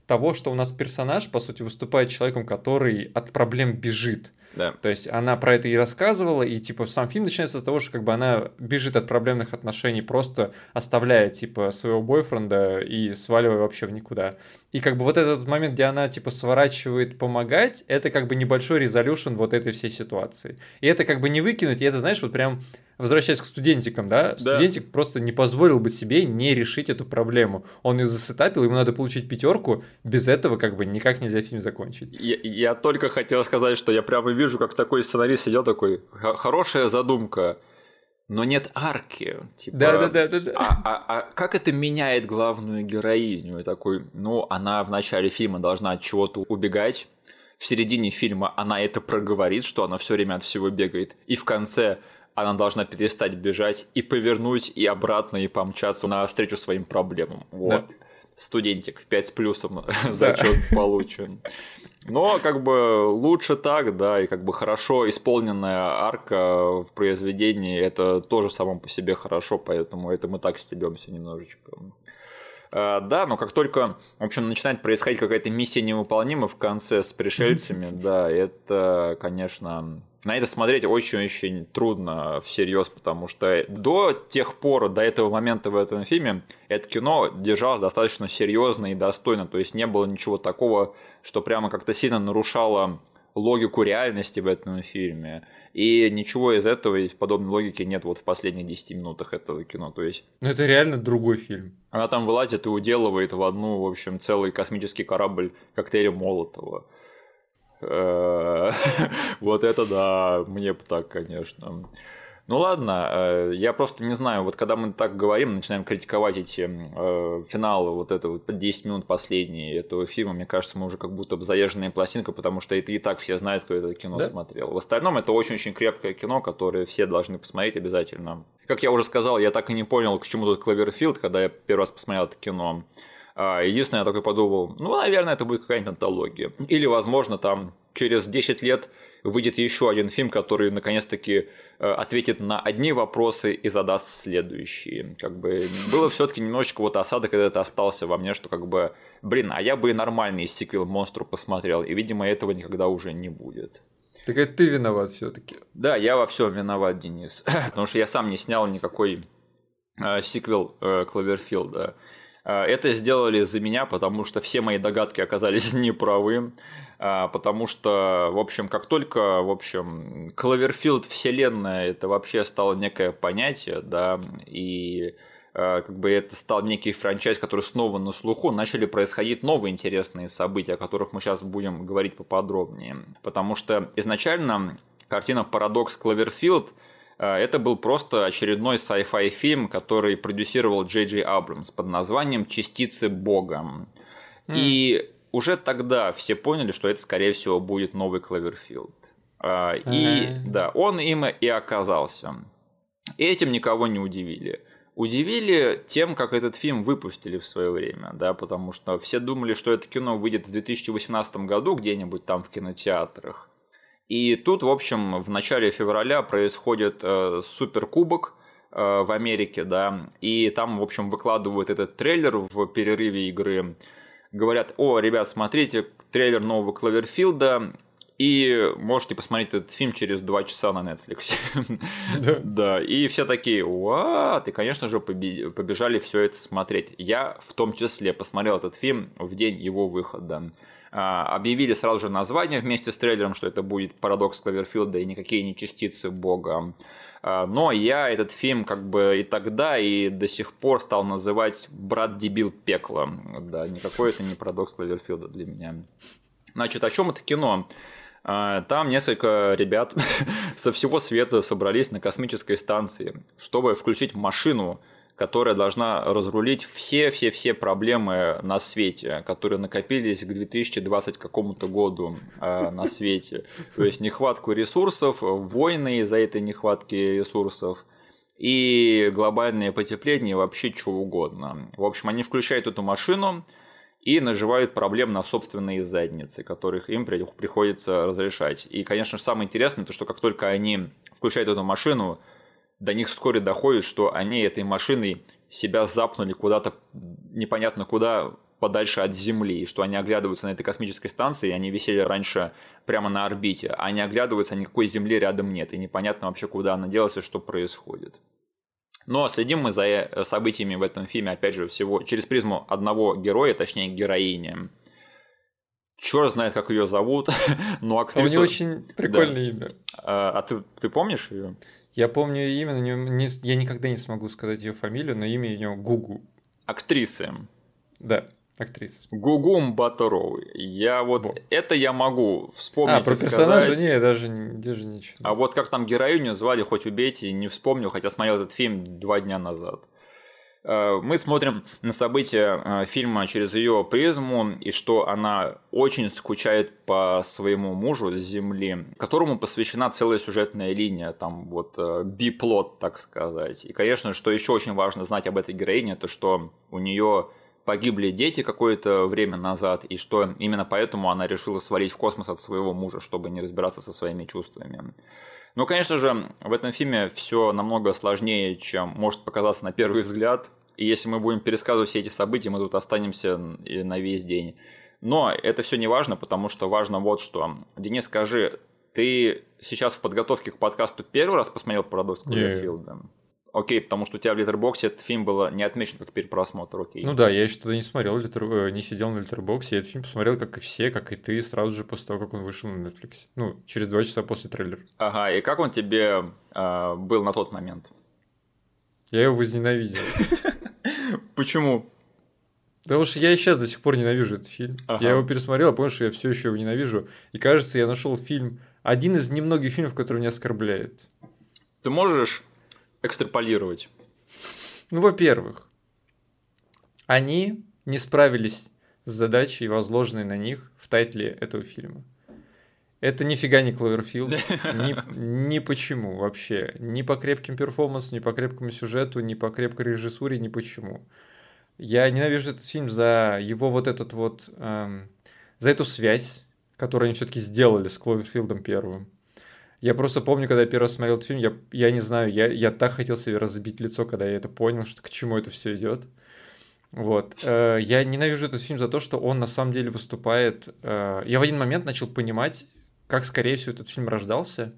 того, что у нас персонаж, по сути, выступает человеком, который от проблем бежит. Да. То есть она про это и рассказывала, и типа сам фильм начинается с того, что как бы она бежит от проблемных отношений, просто оставляя типа своего бойфренда и сваливая вообще в никуда. И как бы вот этот момент, где она типа сворачивает помогать, это как бы небольшой резолюшн вот этой всей ситуации. И это как бы не выкинуть, и это, знаешь, вот прям возвращаясь к студентикам, да, да, студентик просто не позволил бы себе не решить эту проблему. Он ее засетапил, ему надо получить пятерку, без этого как бы никак нельзя фильм закончить. Я, я только хотел сказать, что я прямо вижу, как такой сценарист сидел такой, хорошая задумка, но нет арки. Типа, да, да, да, да, да. А, а, а как это меняет главную героиню? И такой, ну, она в начале фильма должна от чего-то убегать. В середине фильма она это проговорит, что она все время от всего бегает. И в конце она должна перестать бежать и повернуть и обратно и помчаться навстречу своим проблемам. Вот. Да. Студентик, 5 с плюсом (laughs) зачет получен. Но как бы лучше так, да, и как бы хорошо исполненная арка в произведении, это тоже само по себе хорошо, поэтому это мы так стебемся немножечко. А, да, но как только, в общем, начинает происходить какая-то миссия невыполнима в конце с пришельцами, (laughs) да, это, конечно, на это смотреть очень-очень трудно всерьез, потому что до тех пор, до этого момента в этом фильме, это кино держалось достаточно серьезно и достойно, то есть не было ничего такого, что прямо как-то сильно нарушало логику реальности в этом фильме. И ничего из этого, из подобной логики нет вот в последних 10 минутах этого кино. То есть... Ну это реально другой фильм. Она там вылазит и уделывает в одну, в общем, целый космический корабль коктейля Молотова. Э, (laughs) вот это да, мне бы так, конечно. Ну ладно, э, я просто не знаю, вот когда мы так говорим, начинаем критиковать эти э, финалы, вот это вот 10 минут последние этого фильма, мне кажется, мы уже как будто бы заезженная пластинка, потому что это и так все знают, кто это кино да? смотрел. В остальном это очень-очень крепкое кино, которое все должны посмотреть обязательно. Как я уже сказал, я так и не понял, к чему тут Кловерфилд, когда я первый раз посмотрел это кино. А, единственное, я такой подумал, ну, наверное, это будет какая-нибудь антология. Или, возможно, там через 10 лет выйдет еще один фильм, который наконец-таки ответит на одни вопросы и задаст следующие. Как бы было все-таки немножечко вот осада, когда это остался во мне, что как бы, блин, а я бы и нормальный сиквел монстру посмотрел, и, видимо, этого никогда уже не будет. Так это ты виноват все-таки. Да, я во всем виноват, Денис. (laughs) Потому что я сам не снял никакой э, сиквел э, Кловерфилда. Э, это сделали за меня, потому что все мои догадки оказались (laughs) неправы. Э, потому что, в общем, как только, в общем, Кловерфилд вселенная, это вообще стало некое понятие, да, и э, как бы это стал некий франчайз, который снова на слуху, начали происходить новые интересные события, о которых мы сейчас будем говорить поподробнее. Потому что изначально картина «Парадокс Кловерфилд» это был просто очередной sci-fi фильм, который продюсировал Джей Джей Абрамс под названием «Частицы Бога». Mm. И уже тогда все поняли, что это, скорее всего, будет новый Кловерфилд. А, и да, он им и оказался. Этим никого не удивили. Удивили тем, как этот фильм выпустили в свое время, да, потому что все думали, что это кино выйдет в 2018 году где-нибудь там в кинотеатрах. И тут, в общем, в начале февраля происходит э, суперкубок э, в Америке, да, и там, в общем, выкладывают этот трейлер в перерыве игры. Говорят, о, ребят, смотрите, трейлер нового Кловерфилда, и можете посмотреть этот фильм через два часа на Netflix. Да. (laughs) да. И все такие, what? И, конечно же, побежали все это смотреть. Я в том числе посмотрел этот фильм в день его выхода. А, объявили сразу же название вместе с трейлером, что это будет парадокс Клаверфилда и никакие не частицы Бога. А, но я этот фильм как бы и тогда, и до сих пор стал называть «Брат-дебил пекла». Да, никакой это не парадокс Клаверфилда для меня. Значит, о чем это кино? А, там несколько ребят (laughs) со всего света собрались на космической станции, чтобы включить машину, которая должна разрулить все-все-все проблемы на свете, которые накопились к 2020 какому-то году э, на свете. То есть нехватку ресурсов, войны из-за этой нехватки ресурсов и глобальное потепление, вообще чего угодно. В общем, они включают эту машину, и наживают проблем на собственные задницы, которых им приходится разрешать. И, конечно самое интересное, то, что как только они включают эту машину, до них вскоре доходит, что они этой машиной себя запнули куда-то непонятно куда, подальше от Земли, и что они оглядываются на этой космической станции, и они висели раньше прямо на орбите, а они оглядываются, никакой Земли рядом нет, и непонятно вообще, куда она делась и что происходит. Но следим мы за э, событиями в этом фильме, опять же, всего через призму одного героя, точнее героини. Черт знает, как ее зовут, (laughs) но актрису... У нее очень прикольное да. имя. А, а ты, ты помнишь ее? Я помню ее имя, но не, я никогда не смогу сказать ее фамилию, но имя у нее Гугу. Актрисы. Да актриса. Гугум Баторовой. Я вот, вот это я могу вспомнить. А, про персонажа сказать. не, даже, даже ничего. А вот как там героиню звали, хоть убейте, не вспомню, хотя смотрел этот фильм два дня назад. Э, мы смотрим на события э, фильма через ее призму, и что она очень скучает по своему мужу с Земли, которому посвящена целая сюжетная линия, там вот э, биплот, так сказать. И, конечно, что еще очень важно знать об этой героине, то что у нее погибли дети какое-то время назад, и что именно поэтому она решила свалить в космос от своего мужа, чтобы не разбираться со своими чувствами. Но, конечно же, в этом фильме все намного сложнее, чем может показаться на первый взгляд. И если мы будем пересказывать все эти события, мы тут останемся на весь день. Но это все не важно, потому что важно вот что. Денис, скажи, ты сейчас в подготовке к подкасту первый раз посмотрел «Парадокс Кловерфилда»? Окей, потому что у тебя в Литербоксе этот фильм был не отмечен как перепросмотр, окей. Ну да, я еще тогда не смотрел, литер... Э, не сидел на Литербоксе, я этот фильм посмотрел, как и все, как и ты, сразу же после того, как он вышел на Netflix. Ну, через два часа после трейлера. Ага, и как он тебе э, был на тот момент? Я его возненавидел. (laughs) Почему? Потому что я и сейчас до сих пор ненавижу этот фильм. Ага. Я его пересмотрел, а понял, что я все еще его ненавижу. И кажется, я нашел фильм, один из немногих фильмов, который меня оскорбляет. Ты можешь экстраполировать? Ну, во-первых, они не справились с задачей, возложенной на них в тайтле этого фильма. Это нифига не Кловерфилд. Ни, (laughs) ни почему вообще. Ни по крепким перформансам, ни по крепкому сюжету, ни по крепкой режиссуре, ни почему. Я ненавижу этот фильм за его вот этот вот... Эм, за эту связь, которую они все-таки сделали с Кловерфилдом первым. Я просто помню, когда я первый раз смотрел этот фильм, я, я не знаю, я, я так хотел себе разбить лицо, когда я это понял, что к чему это все идет. Вот. Э, я ненавижу этот фильм за то, что он на самом деле выступает... Э, я в один момент начал понимать, как, скорее всего, этот фильм рождался.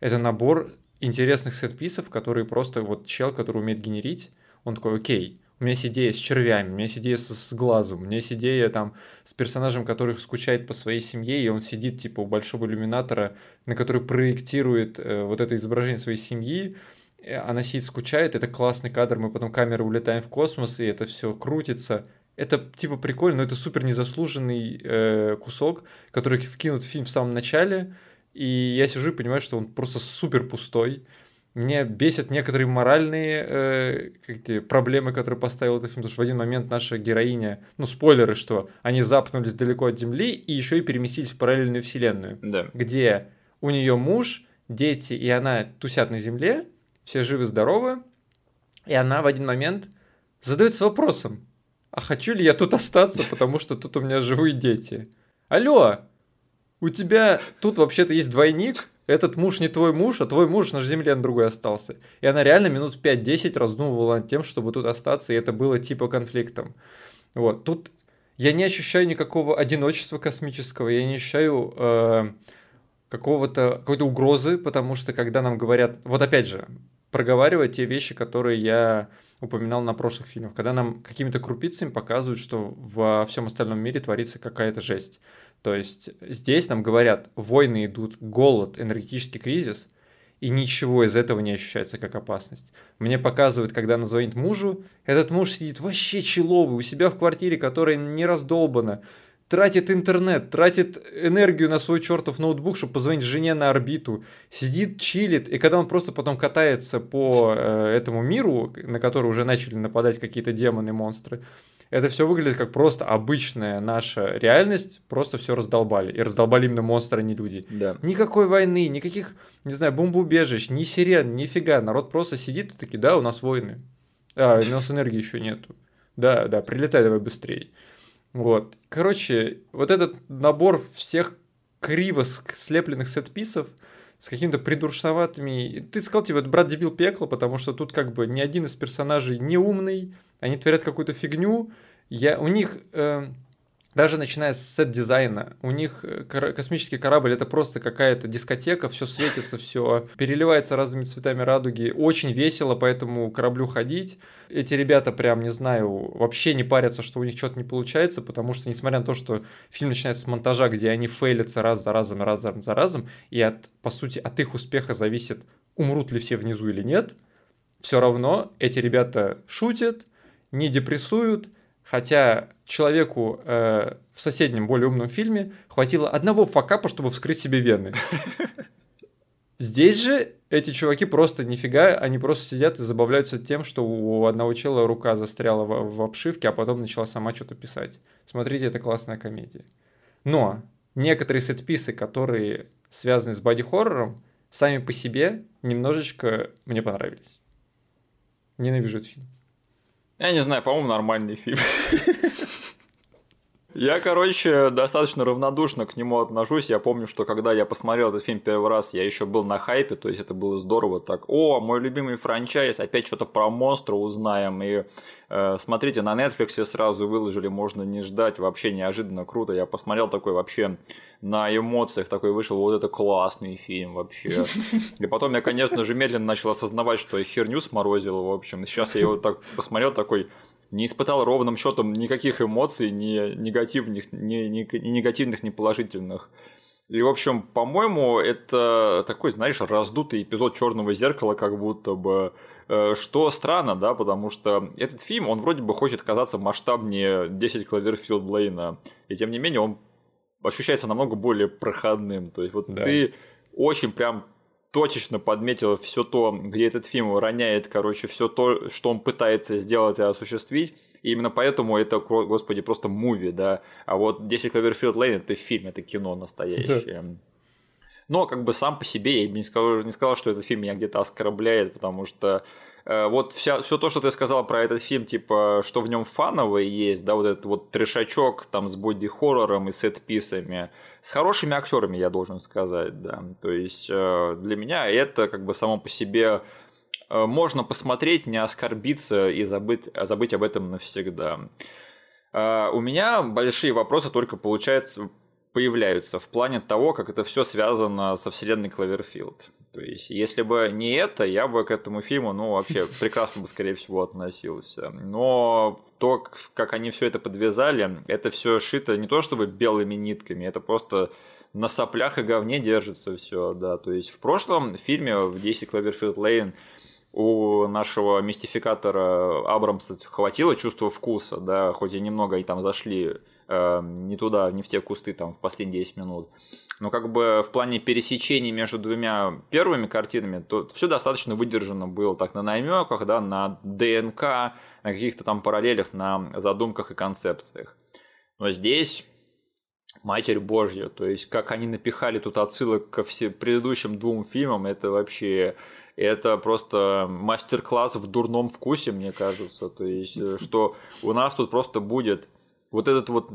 Это набор интересных сетписов, которые просто вот чел, который умеет генерить, он такой, окей, у меня есть идея с червями, у меня есть идея с, с глазом, у меня есть идея там с персонажем, который скучает по своей семье, и он сидит типа у большого иллюминатора, на который проектирует э, вот это изображение своей семьи, она сидит, скучает, это классный кадр, мы потом камерой улетаем в космос, и это все крутится. Это типа прикольно, но это супер незаслуженный э, кусок, который вкинут в фильм в самом начале, и я сижу и понимаю, что он просто супер пустой. Мне бесят некоторые моральные э, какие проблемы, которые поставил этот фильм, потому что в один момент наша героиня, ну, спойлеры, что они запнулись далеко от Земли и еще и переместились в параллельную вселенную, Да. где у нее муж, дети, и она тусят на Земле, все живы-здоровы, и она в один момент задается вопросом, а хочу ли я тут остаться, потому что тут у меня живые дети? Алло, у тебя тут вообще-то есть двойник, этот муж не твой муж, а твой муж на земле на другой остался. И она реально минут 5-10 раздумывала над тем, чтобы тут остаться, и это было типа конфликтом. Вот, тут я не ощущаю никакого одиночества космического, я не ощущаю э, какого-то, какой-то угрозы, потому что когда нам говорят, вот опять же, проговаривать те вещи, которые я упоминал на прошлых фильмах, когда нам какими-то крупицами показывают, что во всем остальном мире творится какая-то жесть. То есть здесь нам говорят, войны идут, голод, энергетический кризис, и ничего из этого не ощущается как опасность. Мне показывают, когда она звонит мужу, этот муж сидит вообще человый у себя в квартире, которая не раздолбана, тратит интернет, тратит энергию на свой чертов ноутбук, чтобы позвонить жене на орбиту, сидит, чилит, и когда он просто потом катается по э, этому миру, на который уже начали нападать какие-то демоны, монстры, это все выглядит как просто обычная наша реальность, просто все раздолбали. И раздолбали именно монстры, а не люди. Да. Никакой войны, никаких, не знаю, бомбоубежищ, ни сирен, нифига. Народ просто сидит и таки, да, у нас войны. А, у нас энергии еще нету. Да, да, прилетай давай быстрее. Вот. Короче, вот этот набор всех криво слепленных сетписов с какими-то придуршноватыми... Ты сказал, типа, брат дебил пекла, потому что тут как бы ни один из персонажей не умный, они творят какую-то фигню. Я, у них, э, даже начиная с сет-дизайна, у них э, космический корабль это просто какая-то дискотека, все светится, все переливается разными цветами радуги. Очень весело по этому кораблю ходить. Эти ребята прям, не знаю, вообще не парятся, что у них что-то не получается, потому что, несмотря на то, что фильм начинается с монтажа, где они фейлятся раз за разом, раз за разом, и от, по сути, от их успеха зависит, умрут ли все внизу или нет, все равно эти ребята шутят, не депрессуют, хотя человеку э, в соседнем более умном фильме хватило одного факапа, чтобы вскрыть себе вены. (laughs) Здесь же эти чуваки просто нифига, они просто сидят и забавляются тем, что у одного чела рука застряла в, в обшивке, а потом начала сама что-то писать. Смотрите, это классная комедия. Но некоторые сетписы, которые связаны с боди-хоррором, сами по себе немножечко мне понравились. Ненавижу этот фильм. Я не знаю, по-моему, нормальный фильм. (laughs) Я, короче, достаточно равнодушно к нему отношусь. Я помню, что когда я посмотрел этот фильм первый раз, я еще был на хайпе, то есть это было здорово. Так, о, мой любимый франчайз, опять что-то про монстра узнаем. И э, смотрите, на Netflix сразу выложили, можно не ждать, вообще неожиданно круто. Я посмотрел такой вообще на эмоциях, такой вышел, вот это классный фильм вообще. И потом я, конечно же, медленно начал осознавать, что я херню сморозил, в общем. Сейчас я его так посмотрел, такой, не испытал ровным счетом никаких эмоций, ни негативных, ни, ни, ни негативных, ни положительных. И, в общем, по-моему, это такой, знаешь, раздутый эпизод черного зеркала, как будто бы. Э, что странно, да, потому что этот фильм, он вроде бы хочет казаться масштабнее 10 Клаверфилд Лейна. И тем не менее, он ощущается намного более проходным. То есть, вот да. ты очень прям точечно подметил все то, где этот фильм роняет, короче, все то, что он пытается сделать и осуществить. И именно поэтому это, господи, просто муви, да. А вот 10 Cloverfield Lane это фильм, это кино настоящее. Да. Но как бы сам по себе я бы не сказал, не сказал, что этот фильм меня где-то оскорбляет, потому что вот вся, все то, что ты сказал про этот фильм, типа, что в нем фановое есть, да, вот этот вот трешачок там с боди-хоррором и сет-писами, с хорошими актерами, я должен сказать, да. То есть э, для меня это как бы само по себе э, можно посмотреть, не оскорбиться и забыть, забыть об этом навсегда. У меня большие вопросы только, получается, появляются в плане того, как это все связано со вселенной Клаверфилд. То есть, если бы не это, я бы к этому фильму, ну, вообще (laughs) прекрасно бы, скорее всего, относился. Но то, как они все это подвязали, это все шито не то чтобы белыми нитками, это просто на соплях и говне держится все, да. То есть, в прошлом фильме, в 10 Cloverfield Lane, у нашего мистификатора Абрамса хватило чувства вкуса, да, хоть и немного они там зашли не туда, не в те кусты там в последние 10 минут. Но как бы в плане пересечений между двумя первыми картинами, то все достаточно выдержано было так на намеках, да, на ДНК, на каких-то там параллелях, на задумках и концепциях. Но здесь Матерь Божья, то есть как они напихали тут отсылок ко всем предыдущим двум фильмам, это вообще это просто мастер-класс в дурном вкусе, мне кажется. То есть, э, что у нас тут просто будет вот этот вот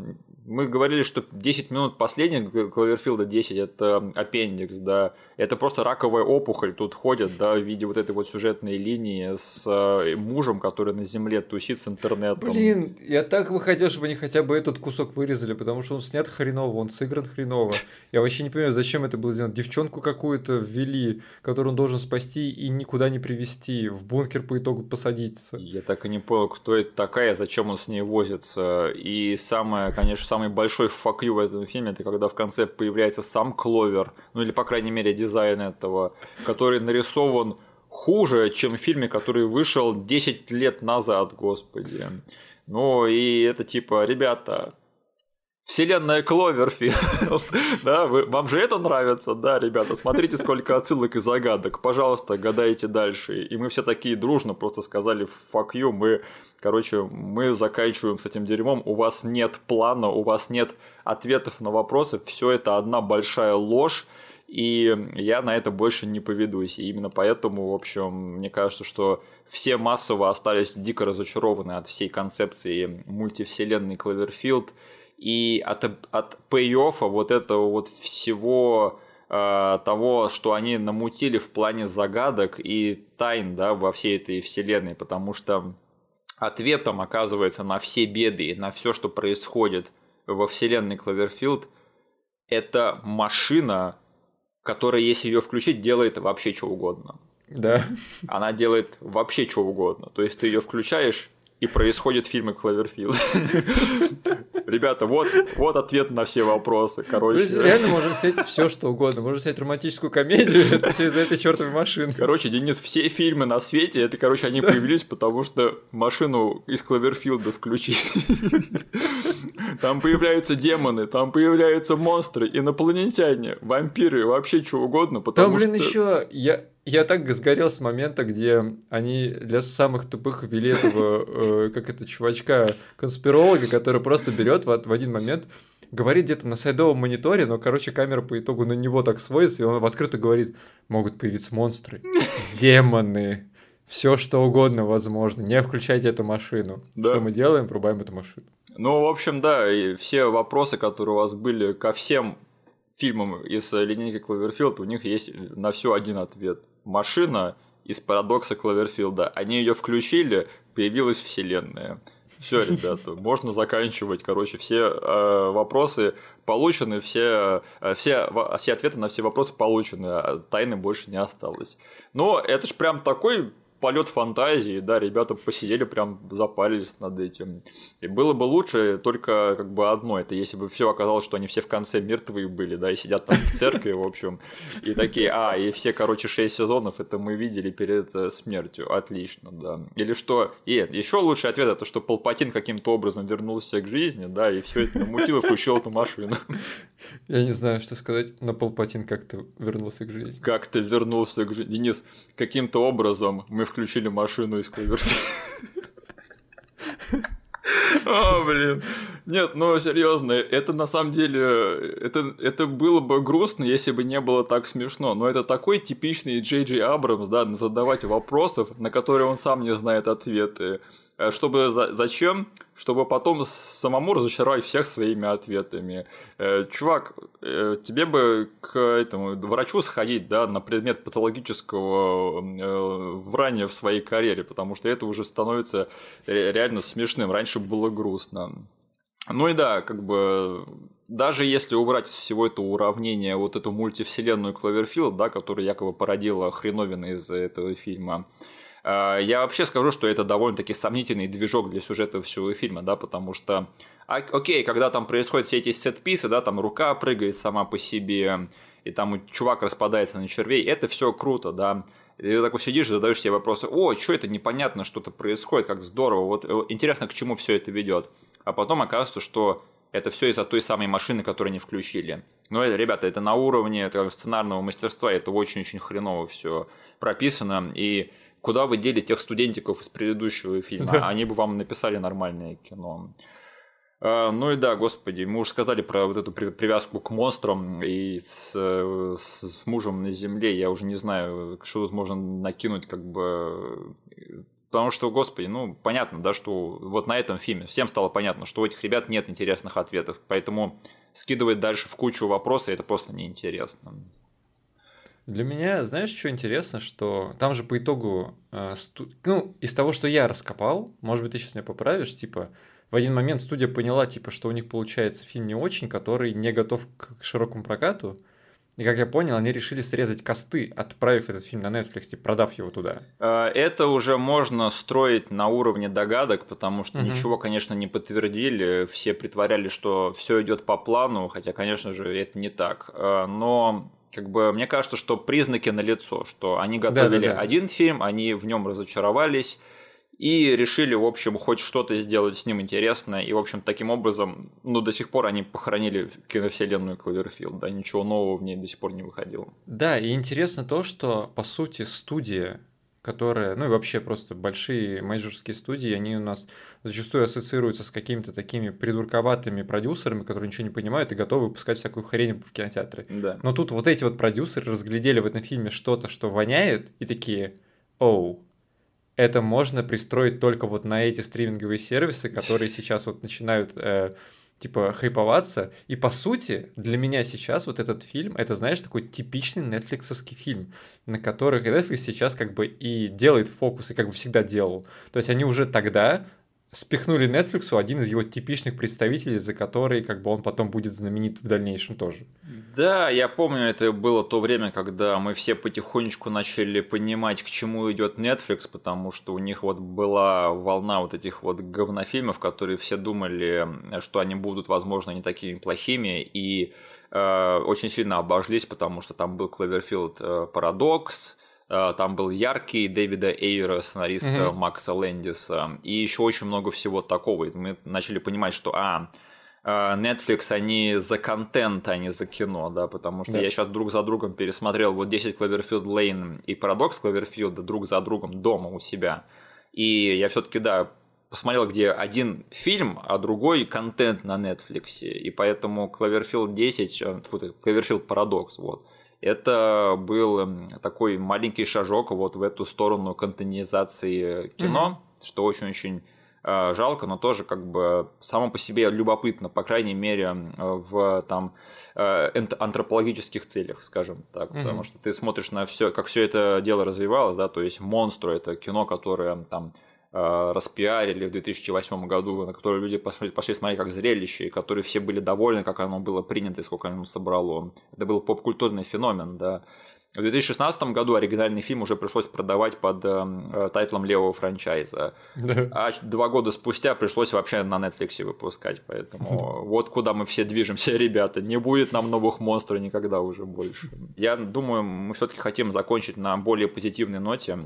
мы говорили, что 10 минут последних Кловерфилда 10 это аппендикс, да, это просто раковая опухоль тут ходит, да, в виде вот этой вот сюжетной линии с э, мужем, который на земле тусит с интернетом. Блин, я так бы хотел, чтобы они хотя бы этот кусок вырезали, потому что он снят хреново, он сыгран хреново. Я вообще не понимаю, зачем это было сделано. Девчонку какую-то ввели, которую он должен спасти и никуда не привести, в бункер по итогу посадить. Я так и не понял, кто это такая, зачем он с ней возится. И самое, конечно, самый большой факью в этом фильме, это когда в конце появляется сам Кловер, ну или, по крайней мере, дизайн этого, который нарисован хуже, чем в фильме, который вышел 10 лет назад, господи. Ну и это типа, ребята, Вселенная Кловерфилд. (laughs) да, вы, вам же это нравится? Да, ребята, смотрите, сколько отсылок и загадок. Пожалуйста, гадайте дальше. И мы все такие дружно просто сказали fuck you, мы, короче, мы заканчиваем с этим дерьмом. У вас нет плана, у вас нет ответов на вопросы. Все это одна большая ложь. И я на это больше не поведусь. И именно поэтому, в общем, мне кажется, что все массово остались дико разочарованы от всей концепции мультивселенной Кловерфилд и от, от пей вот этого вот всего э, того, что они намутили в плане загадок и тайн, да, во всей этой вселенной, потому что ответом оказывается на все беды, на все, что происходит во вселенной Кловерфилд, это машина, которая, если ее включить, делает вообще что угодно. Да. Она делает вообще что угодно. То есть ты ее включаешь, и происходит в фильме Кловерфилд. (laughs) Ребята, вот, вот ответ на все вопросы. Короче. То есть реально можно снять все, что угодно. Можно снять романтическую комедию, (laughs) это все из-за этой чертовой машины. Короче, Денис, все фильмы на свете, это, короче, они появились, потому что машину из Кловерфилда включили. (laughs) Там появляются демоны, там появляются монстры, инопланетяне, вампиры, вообще что угодно. Там, блин, что... еще я я так сгорел с момента, где они для самых тупых ввели этого, э, как это, чувачка, конспиролога, который просто берет в, в один момент, говорит где-то на сайдовом мониторе, но, короче, камера по итогу на него так сводится, и он в открыто говорит, могут появиться монстры, демоны, все что угодно возможно, не включайте эту машину. Да. Что мы делаем? Врубаем эту машину. Ну, в общем, да, и все вопросы, которые у вас были ко всем фильмам из линейки Кловерфилд, у них есть на все один ответ – машина из парадокса Кловерфилда. Они ее включили, появилась вселенная. Все, ребята, (laughs) можно заканчивать. Короче, все э, вопросы получены, все, э, все, все ответы на все вопросы получены, а тайны больше не осталось. Но это ж прям такой полет фантазии, да, ребята посидели, прям запалились над этим. И было бы лучше только как бы одно, это если бы все оказалось, что они все в конце мертвые были, да, и сидят там в церкви, в общем, и такие, а, и все, короче, шесть сезонов, это мы видели перед э, смертью, отлично, да. Или что, и еще лучший ответ, это что Палпатин каким-то образом вернулся к жизни, да, и все это намутил и включил эту машину. Я не знаю, что сказать, но Палпатин как-то вернулся к жизни. Как-то вернулся к жизни. Денис, каким-то образом мы включили машину из Кловерфилда. (laughs) О, блин. Нет, ну серьезно, это на самом деле, это, это было бы грустно, если бы не было так смешно. Но это такой типичный Джей Джей Абрамс, да, задавать вопросов, на которые он сам не знает ответы. Э, чтобы за, зачем? Чтобы потом самому разочаровать всех своими ответами. Э, чувак, э, тебе бы к этому врачу сходить, да, на предмет патологического врания в своей карьере, потому что это уже становится реально смешным. Раньше было грустно. Ну и да, как бы даже если убрать всего это уравнение, вот эту мультивселенную Кловерфилд, да, которая якобы породила хреновина из этого фильма, я вообще скажу, что это довольно-таки сомнительный движок для сюжета всего фильма, да, потому что, а, окей, когда там происходят все эти сетписы, да, там рука прыгает сама по себе, и там чувак распадается на червей, это все круто, да. И ты такой сидишь задаешь себе вопросы, о, что это непонятно, что-то происходит, как здорово, вот э, интересно, к чему все это ведет. А потом оказывается, что это все из-за той самой машины, которую они включили. Но, это, ребята, это на уровне этого сценарного мастерства, это очень-очень хреново все прописано. И куда вы дели тех студентиков из предыдущего фильма? Да. Они бы вам написали нормальное кино. А, ну и да, господи, мы уже сказали про вот эту привязку к монстрам и с, с, с мужем на земле. Я уже не знаю, что тут можно накинуть, как бы. Потому что, господи, ну, понятно, да, что вот на этом фильме всем стало понятно, что у этих ребят нет интересных ответов. Поэтому скидывать дальше в кучу вопросов это просто неинтересно. Для меня, знаешь, что интересно, что там же по итогу, э, сту... ну, из того, что я раскопал, может быть, ты сейчас меня поправишь, типа, в один момент студия поняла, типа, что у них получается фильм не очень, который не готов к широкому прокату. И как я понял, они решили срезать косты, отправив этот фильм на Netflix, типа, продав его туда. А, это уже можно строить на уровне догадок, потому что угу. ничего, конечно, не подтвердили. Все притворяли, что все идет по плану, хотя, конечно же, это не так. А, но как бы мне кажется, что признаки налицо, что они готовили да, да, да. один фильм, они в нем разочаровались и решили, в общем, хоть что-то сделать с ним интересное. И, в общем, таким образом, ну, до сих пор они похоронили киновселенную Кловерфилд, да, ничего нового в ней до сих пор не выходило. Да, и интересно то, что, по сути, студия, которая, ну и вообще просто большие мейджорские студии, они у нас зачастую ассоциируются с какими-то такими придурковатыми продюсерами, которые ничего не понимают и готовы выпускать всякую хрень в кинотеатры. Да. Но тут вот эти вот продюсеры разглядели в этом фильме что-то, что воняет, и такие, оу, это можно пристроить только вот на эти стриминговые сервисы, которые сейчас вот начинают э, типа хайповаться. И по сути, для меня сейчас вот этот фильм, это, знаешь, такой типичный нетфликсовский фильм, на которых Netflix сейчас как бы и делает фокус, и как бы всегда делал. То есть они уже тогда спихнули Netflix один из его типичных представителей, за который как бы он потом будет знаменит в дальнейшем тоже. Да, я помню, это было то время, когда мы все потихонечку начали понимать, к чему идет Netflix, потому что у них вот была волна вот этих вот говнофильмов, которые все думали, что они будут, возможно, не такими плохими, и э, очень сильно обожглись, потому что там был Cloverfield э, там был яркий Дэвида Эйра, сценариста mm-hmm. Макса Лэндиса, и еще очень много всего такого. И мы начали понимать, что а, э, Netflix, они за контент, а не за кино, да, потому что да. я сейчас друг за другом пересмотрел вот 10 Cloverfield Lane и Парадокс Cloverfield друг за другом дома у себя. И я все-таки, да, посмотрел, где один фильм, а другой контент на Netflix. И поэтому Cloverfield 10, Cloverfield Paradox, вот это был эм, такой маленький шажок вот в эту сторону континизации кино, mm-hmm. что очень-очень э, жалко, но тоже как бы само по себе любопытно, по крайней мере, в там э, антропологических целях, скажем так, mm-hmm. потому что ты смотришь на все, как все это дело развивалось, да, то есть монстры это кино, которое там распиарили в 2008 году, на которое люди пошли, пошли смотреть как зрелище, и которые все были довольны, как оно было принято и сколько оно собрало. Это был поп-культурный феномен, да. В 2016 году оригинальный фильм уже пришлось продавать под э, э тайтлом левого франчайза. Да. А два года спустя пришлось вообще на Netflix выпускать. Поэтому (laughs) вот куда мы все движемся, ребята. Не будет нам новых монстров никогда уже больше. Я думаю, мы все-таки хотим закончить на более позитивной ноте.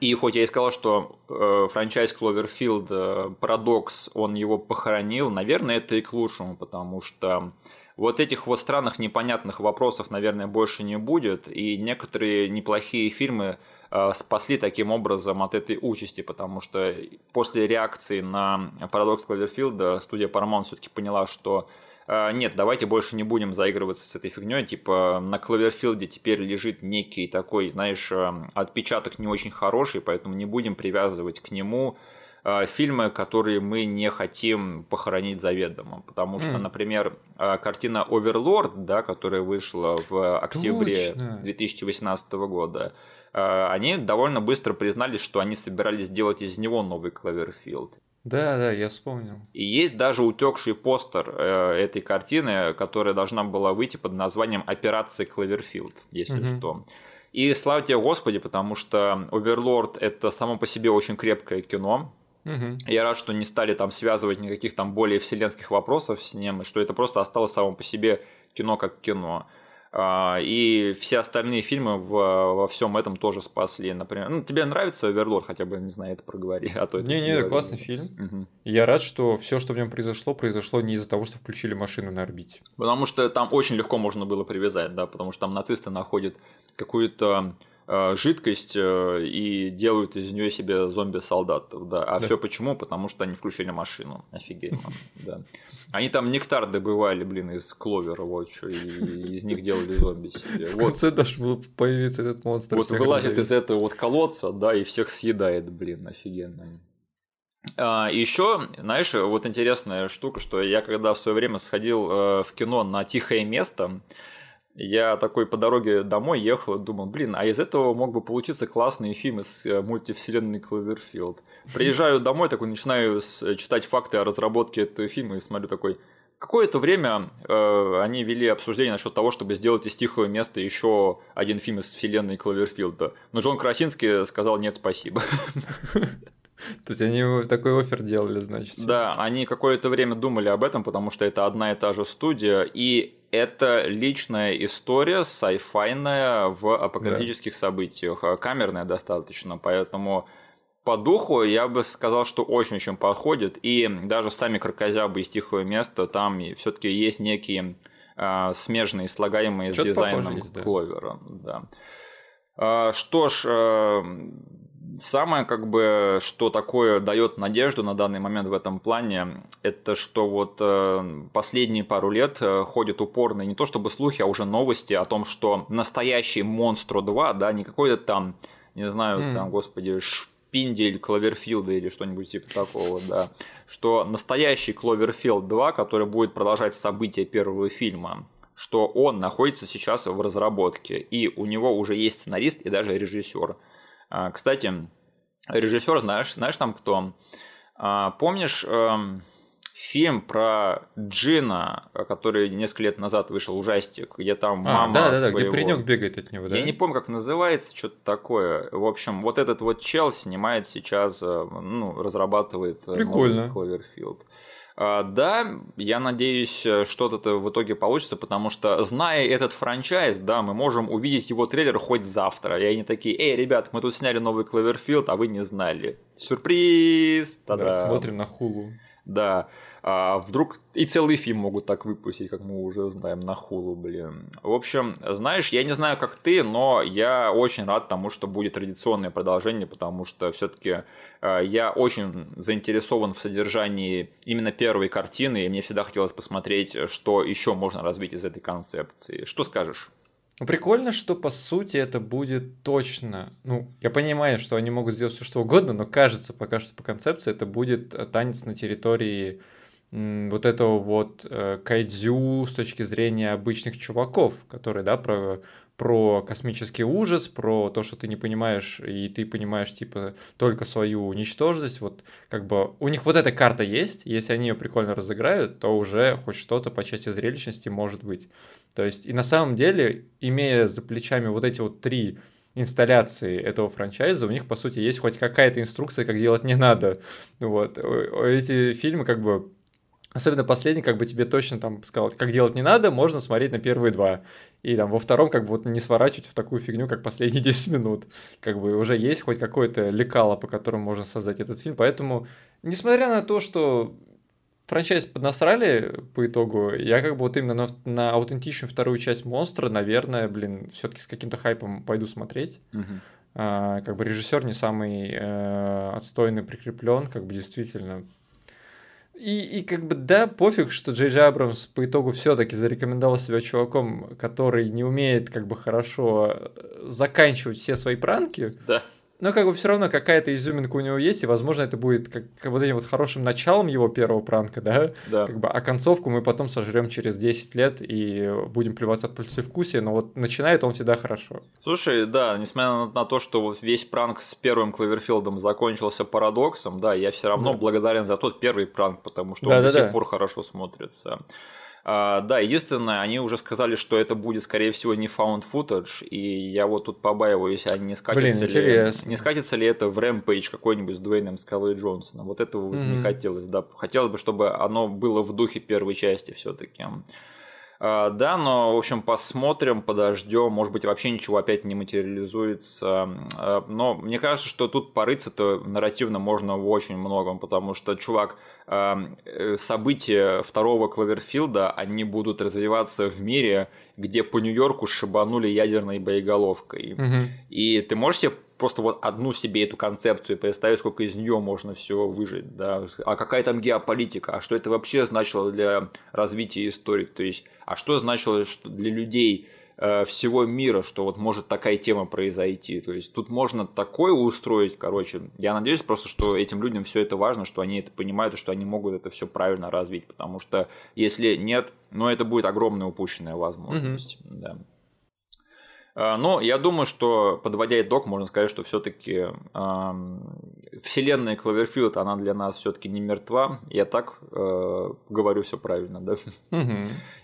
И хоть я и сказал, что э, франчайз Cloverfield э, парадокс, он его похоронил, наверное, это и к лучшему, потому что вот этих вот странных непонятных вопросов, наверное, больше не будет, и некоторые неплохие фильмы э, спасли таким образом от этой участи, потому что после реакции на парадокс Кловерфилда студия Paramount все-таки поняла, что нет, давайте больше не будем заигрываться с этой фигней. Типа на Кловерфилде теперь лежит некий такой, знаешь, а, отпечаток не очень хороший, поэтому не будем привязывать к нему а, фильмы, которые мы не хотим похоронить заведомо. Потому что, mm. например, картина Оверлорд, да, которая вышла в октябре Точно. 2018 года, они довольно быстро признались, что они собирались сделать из него новый Кловерфилд. Да, да, я вспомнил. И есть даже утекший постер э, этой картины, которая должна была выйти под названием «Операция Кловерфилд», если угу. что. И слава тебе Господи, потому что «Оверлорд» — это само по себе очень крепкое кино. Угу. Я рад, что не стали там связывать никаких там более вселенских вопросов с ним, и что это просто осталось само по себе кино как кино. А, и все остальные фильмы в, во всем этом тоже спасли. Например, ну, тебе нравится Оверлорд, хотя бы, не знаю, это проговори. А то не, не, это классный фильм. Угу. Я рад, что все, что в нем произошло, произошло не из-за того, что включили машину на орбите. Потому что там очень легко можно было привязать, да, потому что там нацисты находят какую-то жидкость э, и делают из нее себе зомби-солдатов, да. А да. все почему? Потому что они включили машину. Офигенно, да. Они там нектар добывали, блин, из кловера, вот что, и из них делали зомби себе. В конце даже был появиться этот монстр. Вот вылазит из этого вот колодца, да, и всех съедает, блин, офигенно. А, еще, знаешь, вот интересная штука, что я когда в свое время сходил э, в кино на тихое место, я такой по дороге домой ехал и думал, блин, а из этого мог бы получиться классный фильм из э, мультивселенной Кловерфилд. (laughs) Приезжаю домой, такой начинаю читать факты о разработке этого фильма и смотрю такой, Какое-то время э, они вели обсуждение насчет того, чтобы сделать из тихого места еще один фильм из вселенной Кловерфилда. Но Джон Красинский сказал нет, спасибо. (laughs) То есть они такой офер делали, значит. Да, они какое-то время думали об этом, потому что это одна и та же студия, и это личная история, сайфайная в апокалиптических да. событиях, а камерная достаточно, поэтому по духу я бы сказал, что очень-очень подходит, и даже сами крокозябы из тихого места, там все-таки есть некие э, смежные, слагаемые с дизайном есть, да. Кловера. Да. Э, что ж, э, Самое, как бы, что такое дает надежду на данный момент в этом плане, это что вот э, последние пару лет э, ходят упорные не то чтобы слухи, а уже новости о том, что настоящий Монстро 2, да, не какой-то там, не знаю, mm. там, господи, Шпиндель Кловерфилда или что-нибудь типа такого, да, что настоящий Кловерфилд 2, который будет продолжать события первого фильма, что он находится сейчас в разработке, и у него уже есть сценарист и даже режиссер. А, кстати, режиссер, знаешь, знаешь там кто? А, помнишь эм, фильм про Джина, который несколько лет назад вышел, ужастик, где там а, мама да, да, да, своего... где паренек бегает от него, да? Я не помню, как называется, что-то такое. В общем, вот этот вот чел снимает сейчас, э, ну, разрабатывает э, Прикольно. Кловерфилд. А, да, я надеюсь, э, что-то в итоге получится, потому что, зная этот франчайз, да, мы можем увидеть его трейлер хоть завтра. И они такие, эй, ребят, мы тут сняли новый Кловерфилд, а вы не знали. Сюрприз! Та-да. Да, смотрим на хулу. Да. А вдруг и целый фильм могут так выпустить, как мы уже знаем, на хулу, блин. В общем, знаешь, я не знаю, как ты, но я очень рад тому, что будет традиционное продолжение, потому что все-таки э, я очень заинтересован в содержании именно первой картины, и мне всегда хотелось посмотреть, что еще можно развить из этой концепции. Что скажешь? Прикольно, что по сути это будет точно. Ну, я понимаю, что они могут сделать все что угодно, но кажется пока что по концепции это будет э, танец на территории вот этого вот э, кайдзю с точки зрения обычных чуваков, которые, да, про, про космический ужас, про то, что ты не понимаешь, и ты понимаешь, типа, только свою ничтожность, вот, как бы, у них вот эта карта есть, если они ее прикольно разыграют, то уже хоть что-то по части зрелищности может быть. То есть, и на самом деле, имея за плечами вот эти вот три инсталляции этого франчайза, у них, по сути, есть хоть какая-то инструкция, как делать не надо. Вот. Эти фильмы, как бы, Особенно последний, как бы тебе точно там сказал, как делать не надо, можно смотреть на первые два. И там во втором как бы вот не сворачивать в такую фигню, как последние (laughs) 10 минут. Как бы уже есть хоть какое-то лекало, по которому можно создать этот фильм. Поэтому, несмотря на то, что франчайз поднасрали по итогу, я как бы вот именно на, на аутентичную вторую часть монстра, наверное, блин, все-таки с каким-то хайпом пойду смотреть. Угу. А, как бы режиссер не самый э, отстойный прикреплен, как бы действительно и, и как бы да, пофиг, что Джей Джей Абрамс по итогу все-таки зарекомендовал себя чуваком, который не умеет как бы хорошо э, заканчивать все свои пранки. Да но как бы все равно какая-то изюминка у него есть, и, возможно, это будет как, как вот этим вот хорошим началом его первого пранка, да? Да. Как бы, а концовку мы потом сожрем через 10 лет и будем плеваться от послевкусия, но вот начинает он всегда хорошо. Слушай, да, несмотря на, на то, что вот весь пранк с первым Кловерфилдом закончился парадоксом, да, я все равно да. благодарен за тот первый пранк, потому что да, он да, до сих да. пор хорошо смотрится. А, да, единственное, они уже сказали, что это будет, скорее всего, не found footage, и я вот тут побаиваюсь, а не скатится, Блин, ли, не скатится ли это в Rampage какой-нибудь с Дуэйном Скалой Джонсоном. Вот этого mm-hmm. не хотелось, да. Хотелось бы, чтобы оно было в духе первой части все таки А, да, но, в общем, посмотрим, подождем. Может быть, вообще ничего опять не материализуется. А, но мне кажется, что тут порыться-то нарративно можно в очень многом, потому что, чувак, а, э, события второго Кловерфилда, они будут развиваться в мире, где по Нью-Йорку шибанули ядерной боеголовкой. Угу. И ты можешь себе просто вот одну себе эту концепцию представить, сколько из нее можно всего выжить, да, а какая там геополитика, а что это вообще значило для развития истории, то есть, а что значило для людей э, всего мира, что вот может такая тема произойти, то есть тут можно такое устроить, короче, я надеюсь просто, что этим людям все это важно, что они это понимают и что они могут это все правильно развить, потому что если нет, ну это будет огромная упущенная возможность, mm-hmm. да. А, но я думаю, что подводя итог, можно сказать, что все-таки э, вселенная Кловерфилд, она для нас все-таки не мертва. Я так э, говорю все правильно, да? Угу.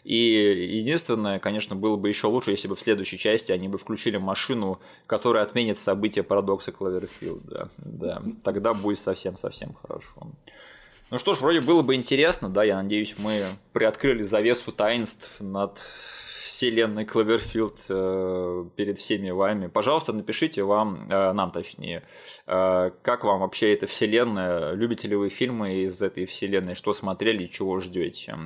И единственное, конечно, было бы еще лучше, если бы в следующей части они бы включили машину, которая отменит события парадокса Кловерфилда. Да, тогда будет совсем-совсем хорошо. Ну что ж, вроде было бы интересно, да, я надеюсь, мы приоткрыли завесу таинств над вселенной Кловерфилд э, перед всеми вами. Пожалуйста, напишите вам, э, нам точнее, э, как вам вообще эта вселенная, любите ли вы фильмы из этой вселенной, что смотрели, чего ждете.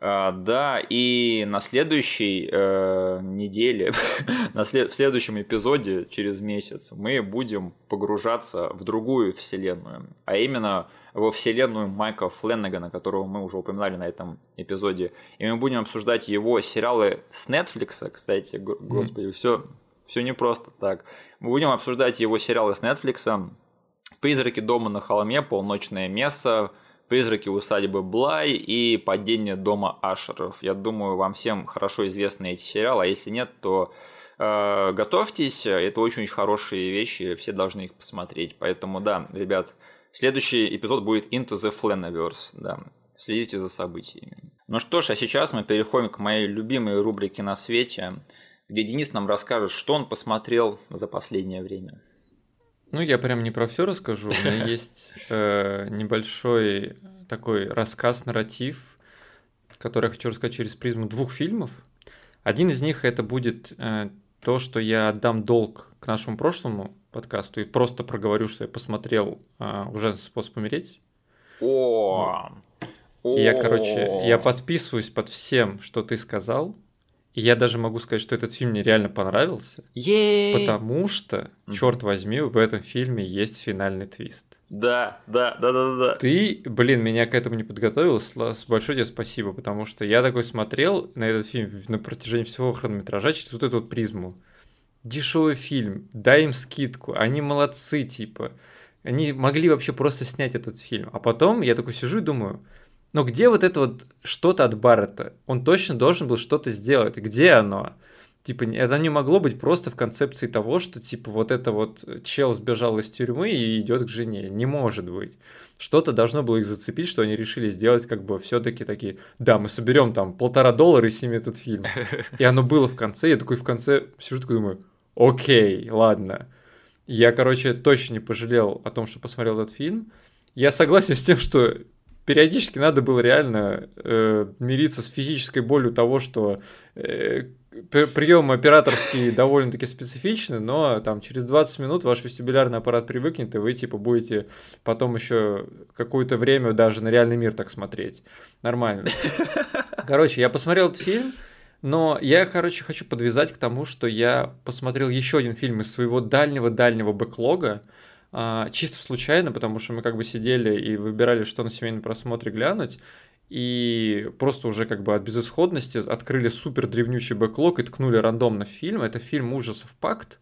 Да, и на следующей э, неделе, (laughs) на след... в следующем эпизоде через месяц мы будем погружаться в другую вселенную, а именно во вселенную Майка Фленнегана, которого мы уже упоминали на этом эпизоде. И мы будем обсуждать его сериалы с Netflix, кстати, господи, mm. все, все не просто так. Мы будем обсуждать его сериалы с Netflix. «Призраки дома на холме», «Полночное место», «Призраки усадьбы Блай» и «Падение дома Ашеров». Я думаю, вам всем хорошо известны эти сериалы, а если нет, то э, готовьтесь, это очень-очень хорошие вещи, все должны их посмотреть. Поэтому, да, ребят, Следующий эпизод будет Into the Flanaverse, да. Следите за событиями. Ну что ж, а сейчас мы переходим к моей любимой рубрике на свете, где Денис нам расскажет, что он посмотрел за последнее время. Ну, я прям не про все расскажу. У меня (laughs) есть э, небольшой такой рассказ-нарратив, который я хочу рассказать через призму двух фильмов. Один из них это будет э, то, что я отдам долг к нашему прошлому подкасту и просто проговорю, что я посмотрел а, «Ужасный способ умереть». О. Я, короче, я подписываюсь под всем, что ты сказал. И я даже могу сказать, что этот фильм мне реально понравился. Е-е-е. Потому что, черт возьми, в этом фильме есть финальный твист. Да, да, да, да, да. Ты, блин, меня к этому не подготовил. Большое тебе спасибо, потому что я такой смотрел на этот фильм на протяжении всего хронометража через вот эту вот призму дешевый фильм, дай им скидку, они молодцы, типа. Они могли вообще просто снять этот фильм. А потом я такой сижу и думаю, но где вот это вот что-то от Баррета? Он точно должен был что-то сделать. Где оно? Типа, это не могло быть просто в концепции того, что, типа, вот это вот чел сбежал из тюрьмы и идет к жене. Не может быть. Что-то должно было их зацепить, что они решили сделать, как бы, все-таки такие, да, мы соберем там полтора доллара и снимем этот фильм. (laughs) И оно было в конце, я такой в конце сижу, такой думаю, окей, ладно. Я, короче, точно не пожалел о том, что посмотрел этот фильм. Я согласен с тем, что периодически надо было реально э, мириться с физической болью того, что э, приемы операторские довольно-таки специфичны, но там через 20 минут ваш вестибулярный аппарат привыкнет, и вы типа будете потом еще какое-то время даже на реальный мир так смотреть. Нормально. (laughs) Короче, я посмотрел этот фильм, но я, короче, хочу подвязать к тому, что я посмотрел еще один фильм из своего дальнего-дальнего бэклога, а, чисто случайно, потому что мы как бы сидели и выбирали, что на семейном просмотре глянуть, и просто уже как бы от безысходности открыли супер древнючий бэклог и ткнули рандомно в фильм. Это фильм ужасов «Пакт»,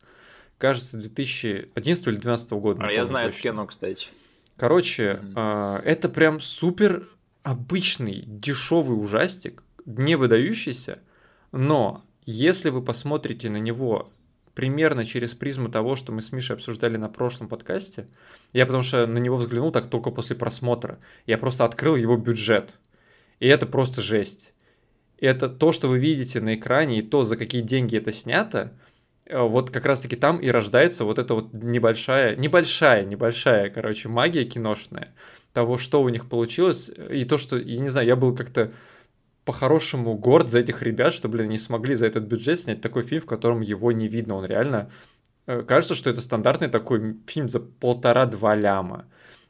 кажется, 2011 или 2012 года. А я знаю точно. это кино, кстати. Короче, mm-hmm. это прям супер обычный дешевый ужастик, не выдающийся, но если вы посмотрите на него примерно через призму того, что мы с Мишей обсуждали на прошлом подкасте, я потому что на него взглянул так только после просмотра. Я просто открыл его бюджет. И это просто жесть. Это то, что вы видите на экране, и то, за какие деньги это снято, э, вот как раз-таки там и рождается вот эта вот небольшая, небольшая, небольшая, короче, магия киношная того, что у них получилось, и то, что, я не знаю, я был как-то по-хорошему горд за этих ребят, что, блин, они смогли за этот бюджет снять такой фильм, в котором его не видно. Он реально... Э, кажется, что это стандартный такой фильм за полтора-два ляма.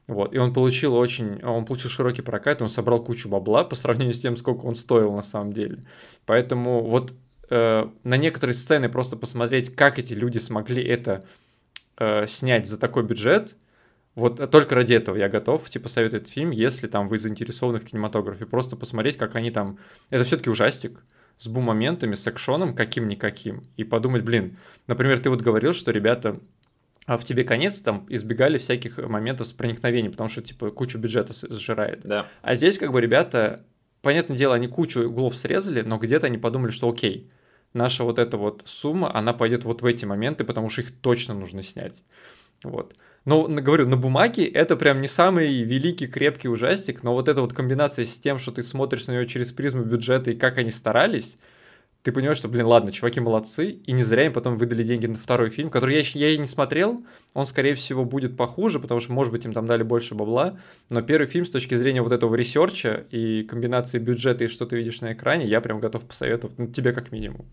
Вот, и он получил очень, он получил широкий прокат, он собрал кучу бабла по сравнению с тем, сколько он стоил на самом деле. Поэтому вот э, на некоторые сцены просто посмотреть, как эти люди смогли это э, снять за такой бюджет, вот только ради этого я готов, типа, советовать фильм, если там вы заинтересованы в кинематографе. Просто посмотреть, как они там... Это все таки ужастик с бум-моментами, с экшоном каким-никаким. И подумать, блин, например, ты вот говорил, что ребята а в тебе конец там избегали всяких моментов с проникновением, потому что, типа, кучу бюджета сжирает. Да. А здесь, как бы, ребята, понятное дело, они кучу углов срезали, но где-то они подумали, что окей, наша вот эта вот сумма, она пойдет вот в эти моменты, потому что их точно нужно снять. Вот. Но, говорю, на бумаге это прям не самый великий, крепкий ужастик, но вот эта вот комбинация с тем, что ты смотришь на него через призму бюджета и как они старались, ты понимаешь, что, блин, ладно, чуваки молодцы, и не зря им потом выдали деньги на второй фильм, который я, я и не смотрел, он, скорее всего, будет похуже, потому что, может быть, им там дали больше бабла, но первый фильм с точки зрения вот этого research а и комбинации бюджета и что ты видишь на экране, я прям готов посоветовать, ну, тебе как минимум.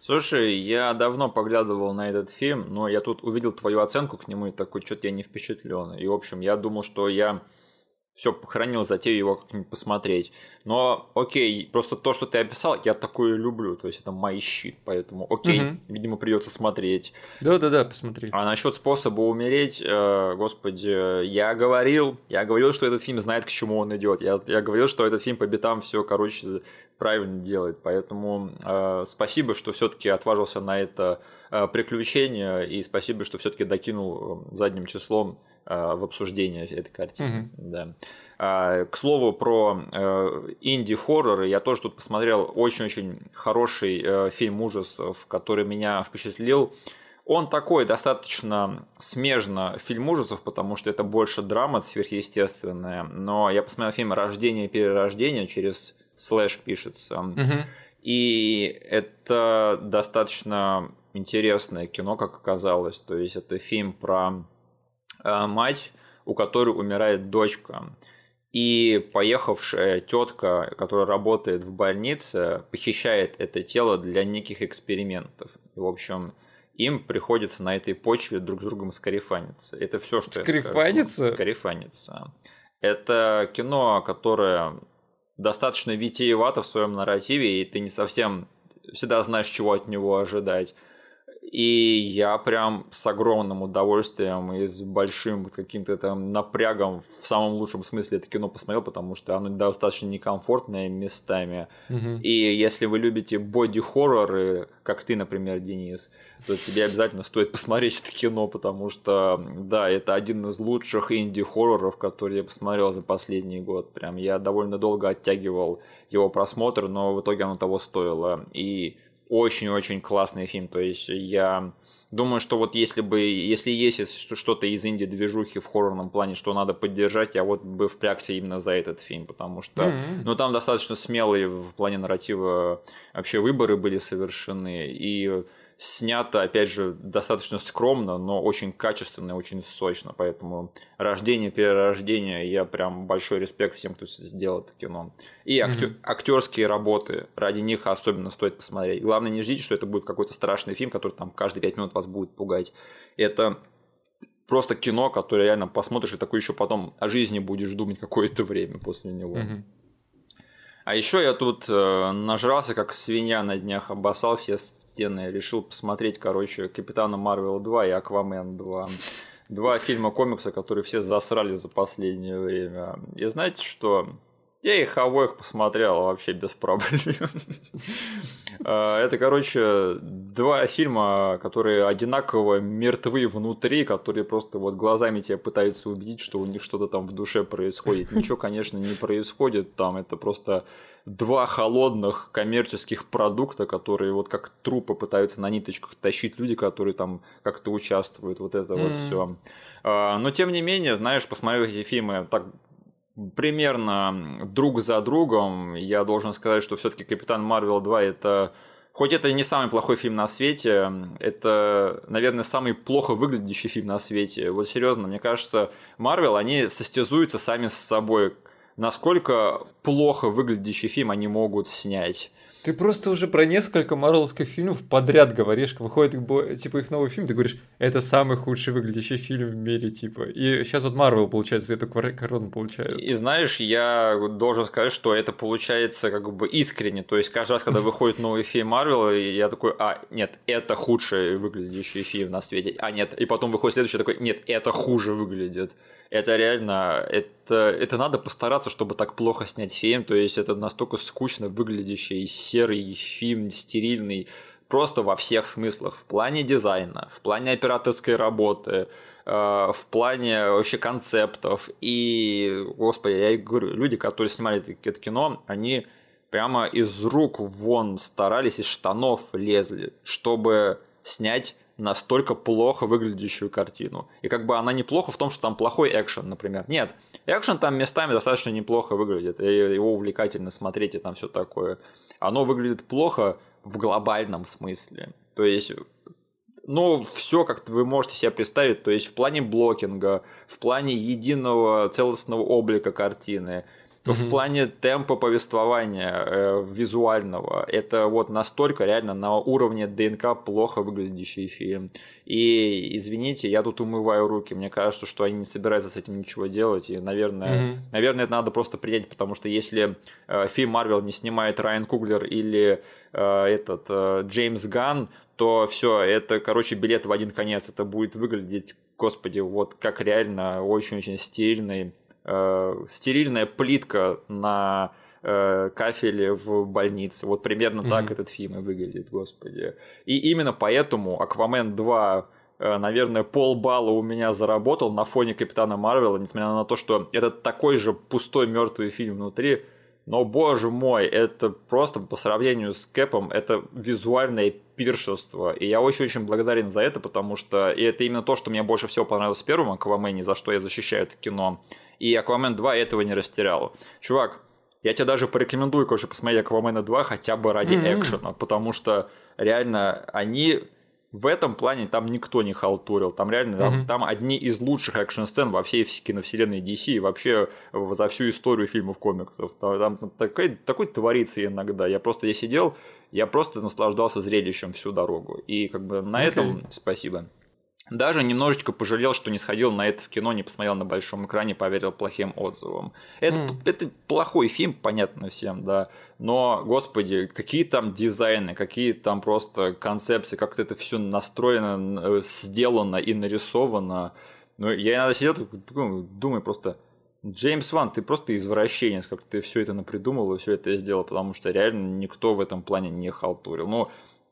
Слушай, я давно поглядывал на этот фильм, но я тут увидел твою оценку к нему и такой, что-то я не впечатлен. И, в общем, я думал, что я все, похоронил затею его как-нибудь посмотреть. Но окей, просто то, что ты описал, я такое люблю. То есть это мой shit, поэтому окей, угу. видимо, придется смотреть. Да-да-да, посмотри. А насчет способа умереть, э, господи, я говорил, я говорил, что этот фильм знает, к чему он идет. Я, я говорил, что этот фильм по битам все, короче, правильно делает. Поэтому э, спасибо, что все-таки отважился на это э, приключение, и спасибо, что все-таки докинул э, задним числом Э, в обсуждение этой картины. Угу. Да. А, к слову про э, инди-хорроры, я тоже тут посмотрел очень-очень хороший э, фильм ужасов, который меня впечатлил. Он такой достаточно смежно фильм ужасов, потому что это больше драма сверхъестественная. Но я посмотрел фильм «Рождение и перерождение» через слэш пишется. Угу. И это достаточно интересное кино, как оказалось. То есть это фильм про Э, мать, у которой умирает дочка. И поехавшая тетка, которая работает в больнице, похищает это тело для неких экспериментов. И, в общем, им приходится на этой почве друг с другом скарифаниться. Это все, что скарифаниться? я скажу. Скарифаниться. Это кино, которое достаточно витиевато в своем нарративе, и ты не совсем всегда знаешь, чего от него ожидать. И я прям с огромным удовольствием и с большим каким-то там напрягом в самом лучшем смысле это кино посмотрел, потому что оно достаточно некомфортное местами. Угу. И если вы любите боди-хорроры, как ты, например, Денис, то тебе обязательно стоит посмотреть это кино, потому что, да, это один из лучших инди-хорроров, которые я посмотрел за последний год. Прям я довольно долго оттягивал его просмотр, но в итоге оно того стоило. И очень-очень классный фильм. То есть я думаю, что вот если бы, если есть что-то из инди-движухи в хоррорном плане, что надо поддержать, я вот бы впрягся именно за этот фильм, потому что, mm-hmm. ну, там достаточно смелые в плане нарратива вообще выборы были совершены, и снято, опять же, достаточно скромно, но очень качественно и очень сочно. Поэтому рождение, перерождение, я прям большой респект всем, кто сделал это кино. И актер, mm-hmm. актерские работы, ради них особенно стоит посмотреть. Главное, не ждите, что это будет какой-то страшный фильм, который там каждые пять минут вас будет пугать. Это просто кино, которое реально посмотришь и такой еще потом о жизни будешь думать какое-то время после него. Mm-hmm. А еще я тут э, нажрался, как свинья на днях, обоссал все стены. Решил посмотреть, короче, Капитана Марвел 2 и Аквамен 2. Два фильма комикса, которые все засрали за последнее время. И знаете что? Я их обоих посмотрел вообще без проблем. А, это, короче, два фильма, которые одинаково мертвы внутри, которые просто вот глазами тебя пытаются убедить, что у них что-то там в душе происходит. Ничего, конечно, не происходит там. Это просто два холодных коммерческих продукта, которые вот как трупы пытаются на ниточках тащить люди, которые там как-то участвуют. Вот это вот все. А, но тем не менее, знаешь, посмотрев эти фильмы так примерно друг за другом. Я должен сказать, что все-таки Капитан Марвел 2 это Хоть это не самый плохой фильм на свете, это, наверное, самый плохо выглядящий фильм на свете. Вот серьезно, мне кажется, Марвел, они состязуются сами с собой насколько плохо выглядящий фильм они могут снять. Ты просто уже про несколько марвелских фильмов подряд говоришь, выходит типа их новый фильм, ты говоришь, это самый худший выглядящий фильм в мире, типа. И сейчас вот Марвел, получается, эту корону получает. И знаешь, я должен сказать, что это получается как бы искренне. То есть каждый раз, когда выходит новый фильм Марвел, я такой, а, нет, это худший выглядящий фильм на свете. А, нет, и потом выходит следующий такой, нет, это хуже выглядит это реально, это, это надо постараться, чтобы так плохо снять фильм, то есть это настолько скучно выглядящий серый фильм, стерильный, просто во всех смыслах, в плане дизайна, в плане операторской работы, э, в плане вообще концептов. И, господи, я говорю, люди, которые снимали это кино, они прямо из рук вон старались, из штанов лезли, чтобы снять настолько плохо выглядящую картину. И как бы она неплохо в том, что там плохой экшен, например. Нет, экшен там местами достаточно неплохо выглядит, и его увлекательно смотреть и там все такое. Оно выглядит плохо в глобальном смысле. То есть ну, все как вы можете себе представить, то есть в плане блокинга, в плане единого целостного облика картины, Mm-hmm. В плане темпа повествования э, визуального, это вот настолько реально на уровне ДНК плохо выглядящий фильм. И извините, я тут умываю руки. Мне кажется, что они не собираются с этим ничего делать. И, наверное, mm-hmm. наверное, это надо просто принять, потому что если э, фильм Марвел не снимает Райан Куглер или э, этот э, Джеймс Ганн, то все, это, короче, билет в один конец. Это будет выглядеть, господи, вот как реально очень-очень стильный э, стерильная плитка на э, кафеле в больнице. Вот примерно mm-hmm. так этот фильм и выглядит, господи. И именно поэтому Аквамен 2 э, наверное, полбалла у меня заработал на фоне Капитана Марвела, несмотря на то, что это такой же пустой мертвый фильм внутри. Но, боже мой, это просто по сравнению с Кэпом, это визуальное пиршество. И я очень-очень благодарен за это, потому что и это именно то, что мне больше всего понравилось в первом Аквамене, за что я защищаю это кино и Аквамен 2 этого не растерял. Чувак, я тебе даже порекомендую, короче, посмотреть Аквамена 2 хотя бы ради mm-hmm. экшена, потому что реально они в этом плане там никто не халтурил. Там реально mm-hmm. там, там одни из лучших экшн-сцен во всей киновселенной DC и вообще за всю историю фильмов комиксов. Там, там такой, такой творится иногда. Я просто я сидел, я просто наслаждался зрелищем всю дорогу. И как бы на okay. этом спасибо. Даже немножечко пожалел, что не сходил на это в кино, не посмотрел на большом экране, поверил плохим отзывам. Это, mm. это плохой фильм, понятно всем, да. Но, господи, какие там дизайны, какие там просто концепции, как это все настроено, э, сделано и нарисовано. Ну, я иногда сидел, думаю просто, Джеймс Ван, ты просто извращенец, как ты все это напридумал и все это сделал, потому что реально никто в этом плане не халтурил. Ну,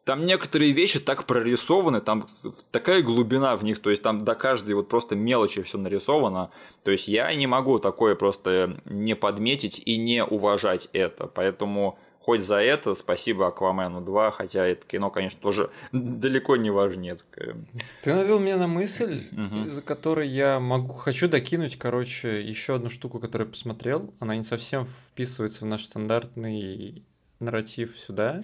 там некоторые вещи так прорисованы, там такая глубина в них, то есть там до каждой вот просто мелочи все нарисовано. То есть я не могу такое просто не подметить и не уважать это. Поэтому хоть за это спасибо Аквамену 2, хотя это кино, конечно, тоже далеко не важнецкое. Ты навел меня на мысль, угу. за которой я могу, хочу докинуть, короче, еще одну штуку, которую я посмотрел. Она не совсем вписывается в наш стандартный нарратив сюда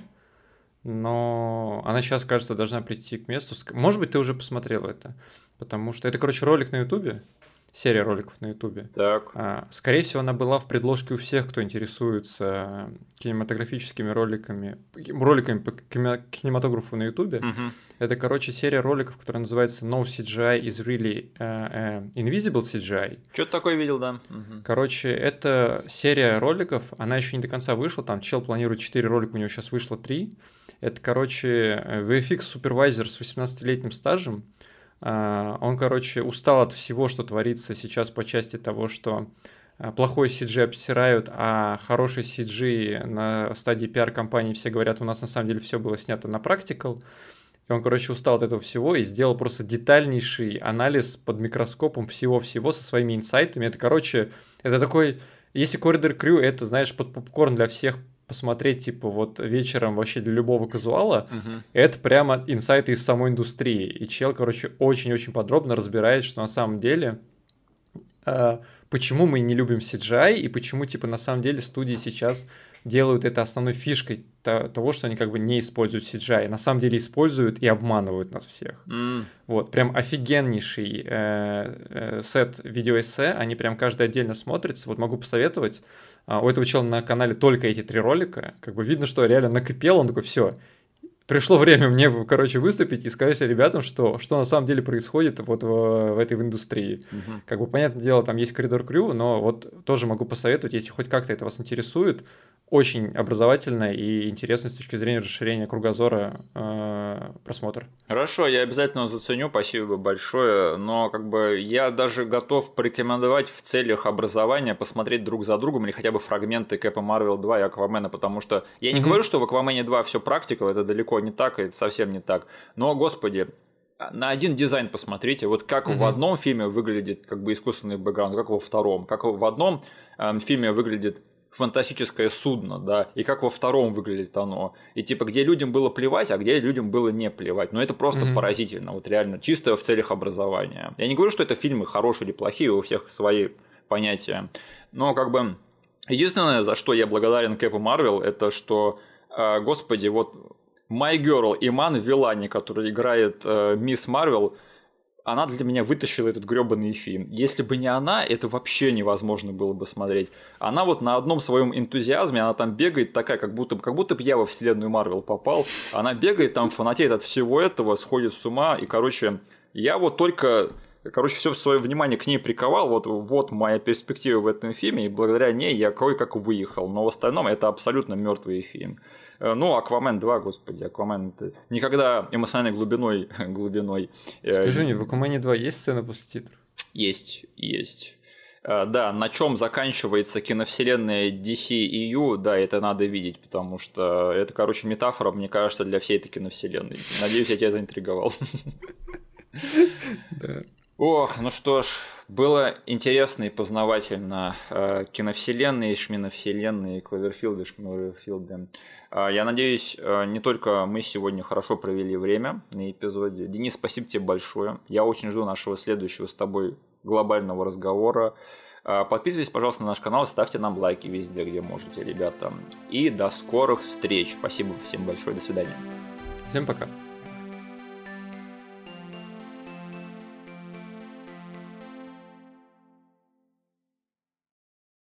но она сейчас, кажется, должна прийти к месту. Может быть, ты уже посмотрел это, потому что это, короче, ролик на Ютубе, серия роликов на Ютубе. Так. А, скорее всего, она была в предложке у всех, кто интересуется кинематографическими роликами, роликами по кинематографу на Ютубе. Угу. Это, короче, серия роликов, которая называется No CGI is really uh, uh, Invisible CGI. Что-то такое видел, да. Угу. Короче, это серия роликов, она еще не до конца вышла, там чел планирует 4 ролика, у него сейчас вышло 3. Это, короче, VFX супервайзер с 18-летним стажем. А, он, короче, устал от всего, что творится сейчас по части того, что а, плохой CG обтирают, а хороший CG на стадии пиар-компании все говорят, у нас на самом деле все было снято на практикал. И он, короче, устал от этого всего и сделал просто детальнейший анализ под микроскопом всего-всего со своими инсайтами. Это, короче, это такой... Если Corridor Crew, это, знаешь, под попкорн для всех посмотреть, типа, вот вечером вообще для любого казуала, угу. это прямо инсайты из самой индустрии. И чел, короче, очень-очень подробно разбирает, что на самом деле э, почему мы не любим CGI и почему, типа, на самом деле студии сейчас делают это основной фишкой того, что они как бы не используют CGI. На самом деле используют и обманывают нас всех. Mm. Вот, прям офигеннейший э, э, сет видеоэссе, они прям каждый отдельно смотрятся. Вот могу посоветовать. А, у этого человека на канале только эти три ролика. Как бы видно, что реально накипел, он такой, все, пришло время мне, короче, выступить и сказать ребятам, что, что на самом деле происходит вот в, в этой в индустрии. Угу. Как бы, понятное дело, там есть коридор крю, но вот тоже могу посоветовать, если хоть как-то это вас интересует, очень образовательно и интересно с точки зрения расширения кругозора э, просмотр. Хорошо, я обязательно заценю, спасибо большое, но как бы я даже готов порекомендовать в целях образования посмотреть друг за другом или хотя бы фрагменты Кэпа Марвел 2 и Аквамена, потому что я не mm-hmm. говорю, что в Аквамене 2 все практика, это далеко не так, это совсем не так, но, господи, на один дизайн посмотрите, вот как mm-hmm. в одном фильме выглядит как бы искусственный бэкграунд, как во втором, как в одном э, фильме выглядит фантастическое судно, да, и как во втором выглядит оно. И типа, где людям было плевать, а где людям было не плевать. Но это просто mm-hmm. поразительно, вот реально, чисто в целях образования. Я не говорю, что это фильмы хорошие или плохие, у всех свои понятия. Но как бы единственное, за что я благодарен Кэпу Марвел, это что, э, господи, вот My Girl Иман Вилани, который играет э, Мисс Марвел, она для меня вытащила этот гребаный фильм. Если бы не она, это вообще невозможно было бы смотреть. Она вот на одном своем энтузиазме, она там бегает такая, как будто, как будто бы я во вселенную Марвел попал. Она бегает там, фанатеет от всего этого, сходит с ума. И, короче, я вот только короче, все свое внимание к ней приковал. Вот, вот моя перспектива в этом фильме, и благодаря ней я кое-как выехал. Но в остальном это абсолютно мертвый фильм. Э, ну, Аквамен 2, господи, Аквамен никогда эмоциональной глубиной, (laughs) глубиной. Э, Скажи мне, в Аквамене 2 есть сцена после титров? Есть, есть. Э, да, на чем заканчивается киновселенная DC да, это надо видеть, потому что это, короче, метафора, мне кажется, для всей этой киновселенной. Надеюсь, я тебя заинтриговал. (laughs) Да. Ох, ну что ж, было интересно и познавательно. Киновселенные, шминовселенные, Кловерфилды, Шминоверфилды. А, я надеюсь, э, не только мы сегодня хорошо провели время на эпизоде. Денис, спасибо тебе большое. Я очень жду нашего следующего с тобой глобального разговора. Подписывайтесь, пожалуйста, на наш канал, ставьте нам лайки везде, где можете, ребята. И до скорых встреч. Спасибо всем большое. До свидания. Всем пока.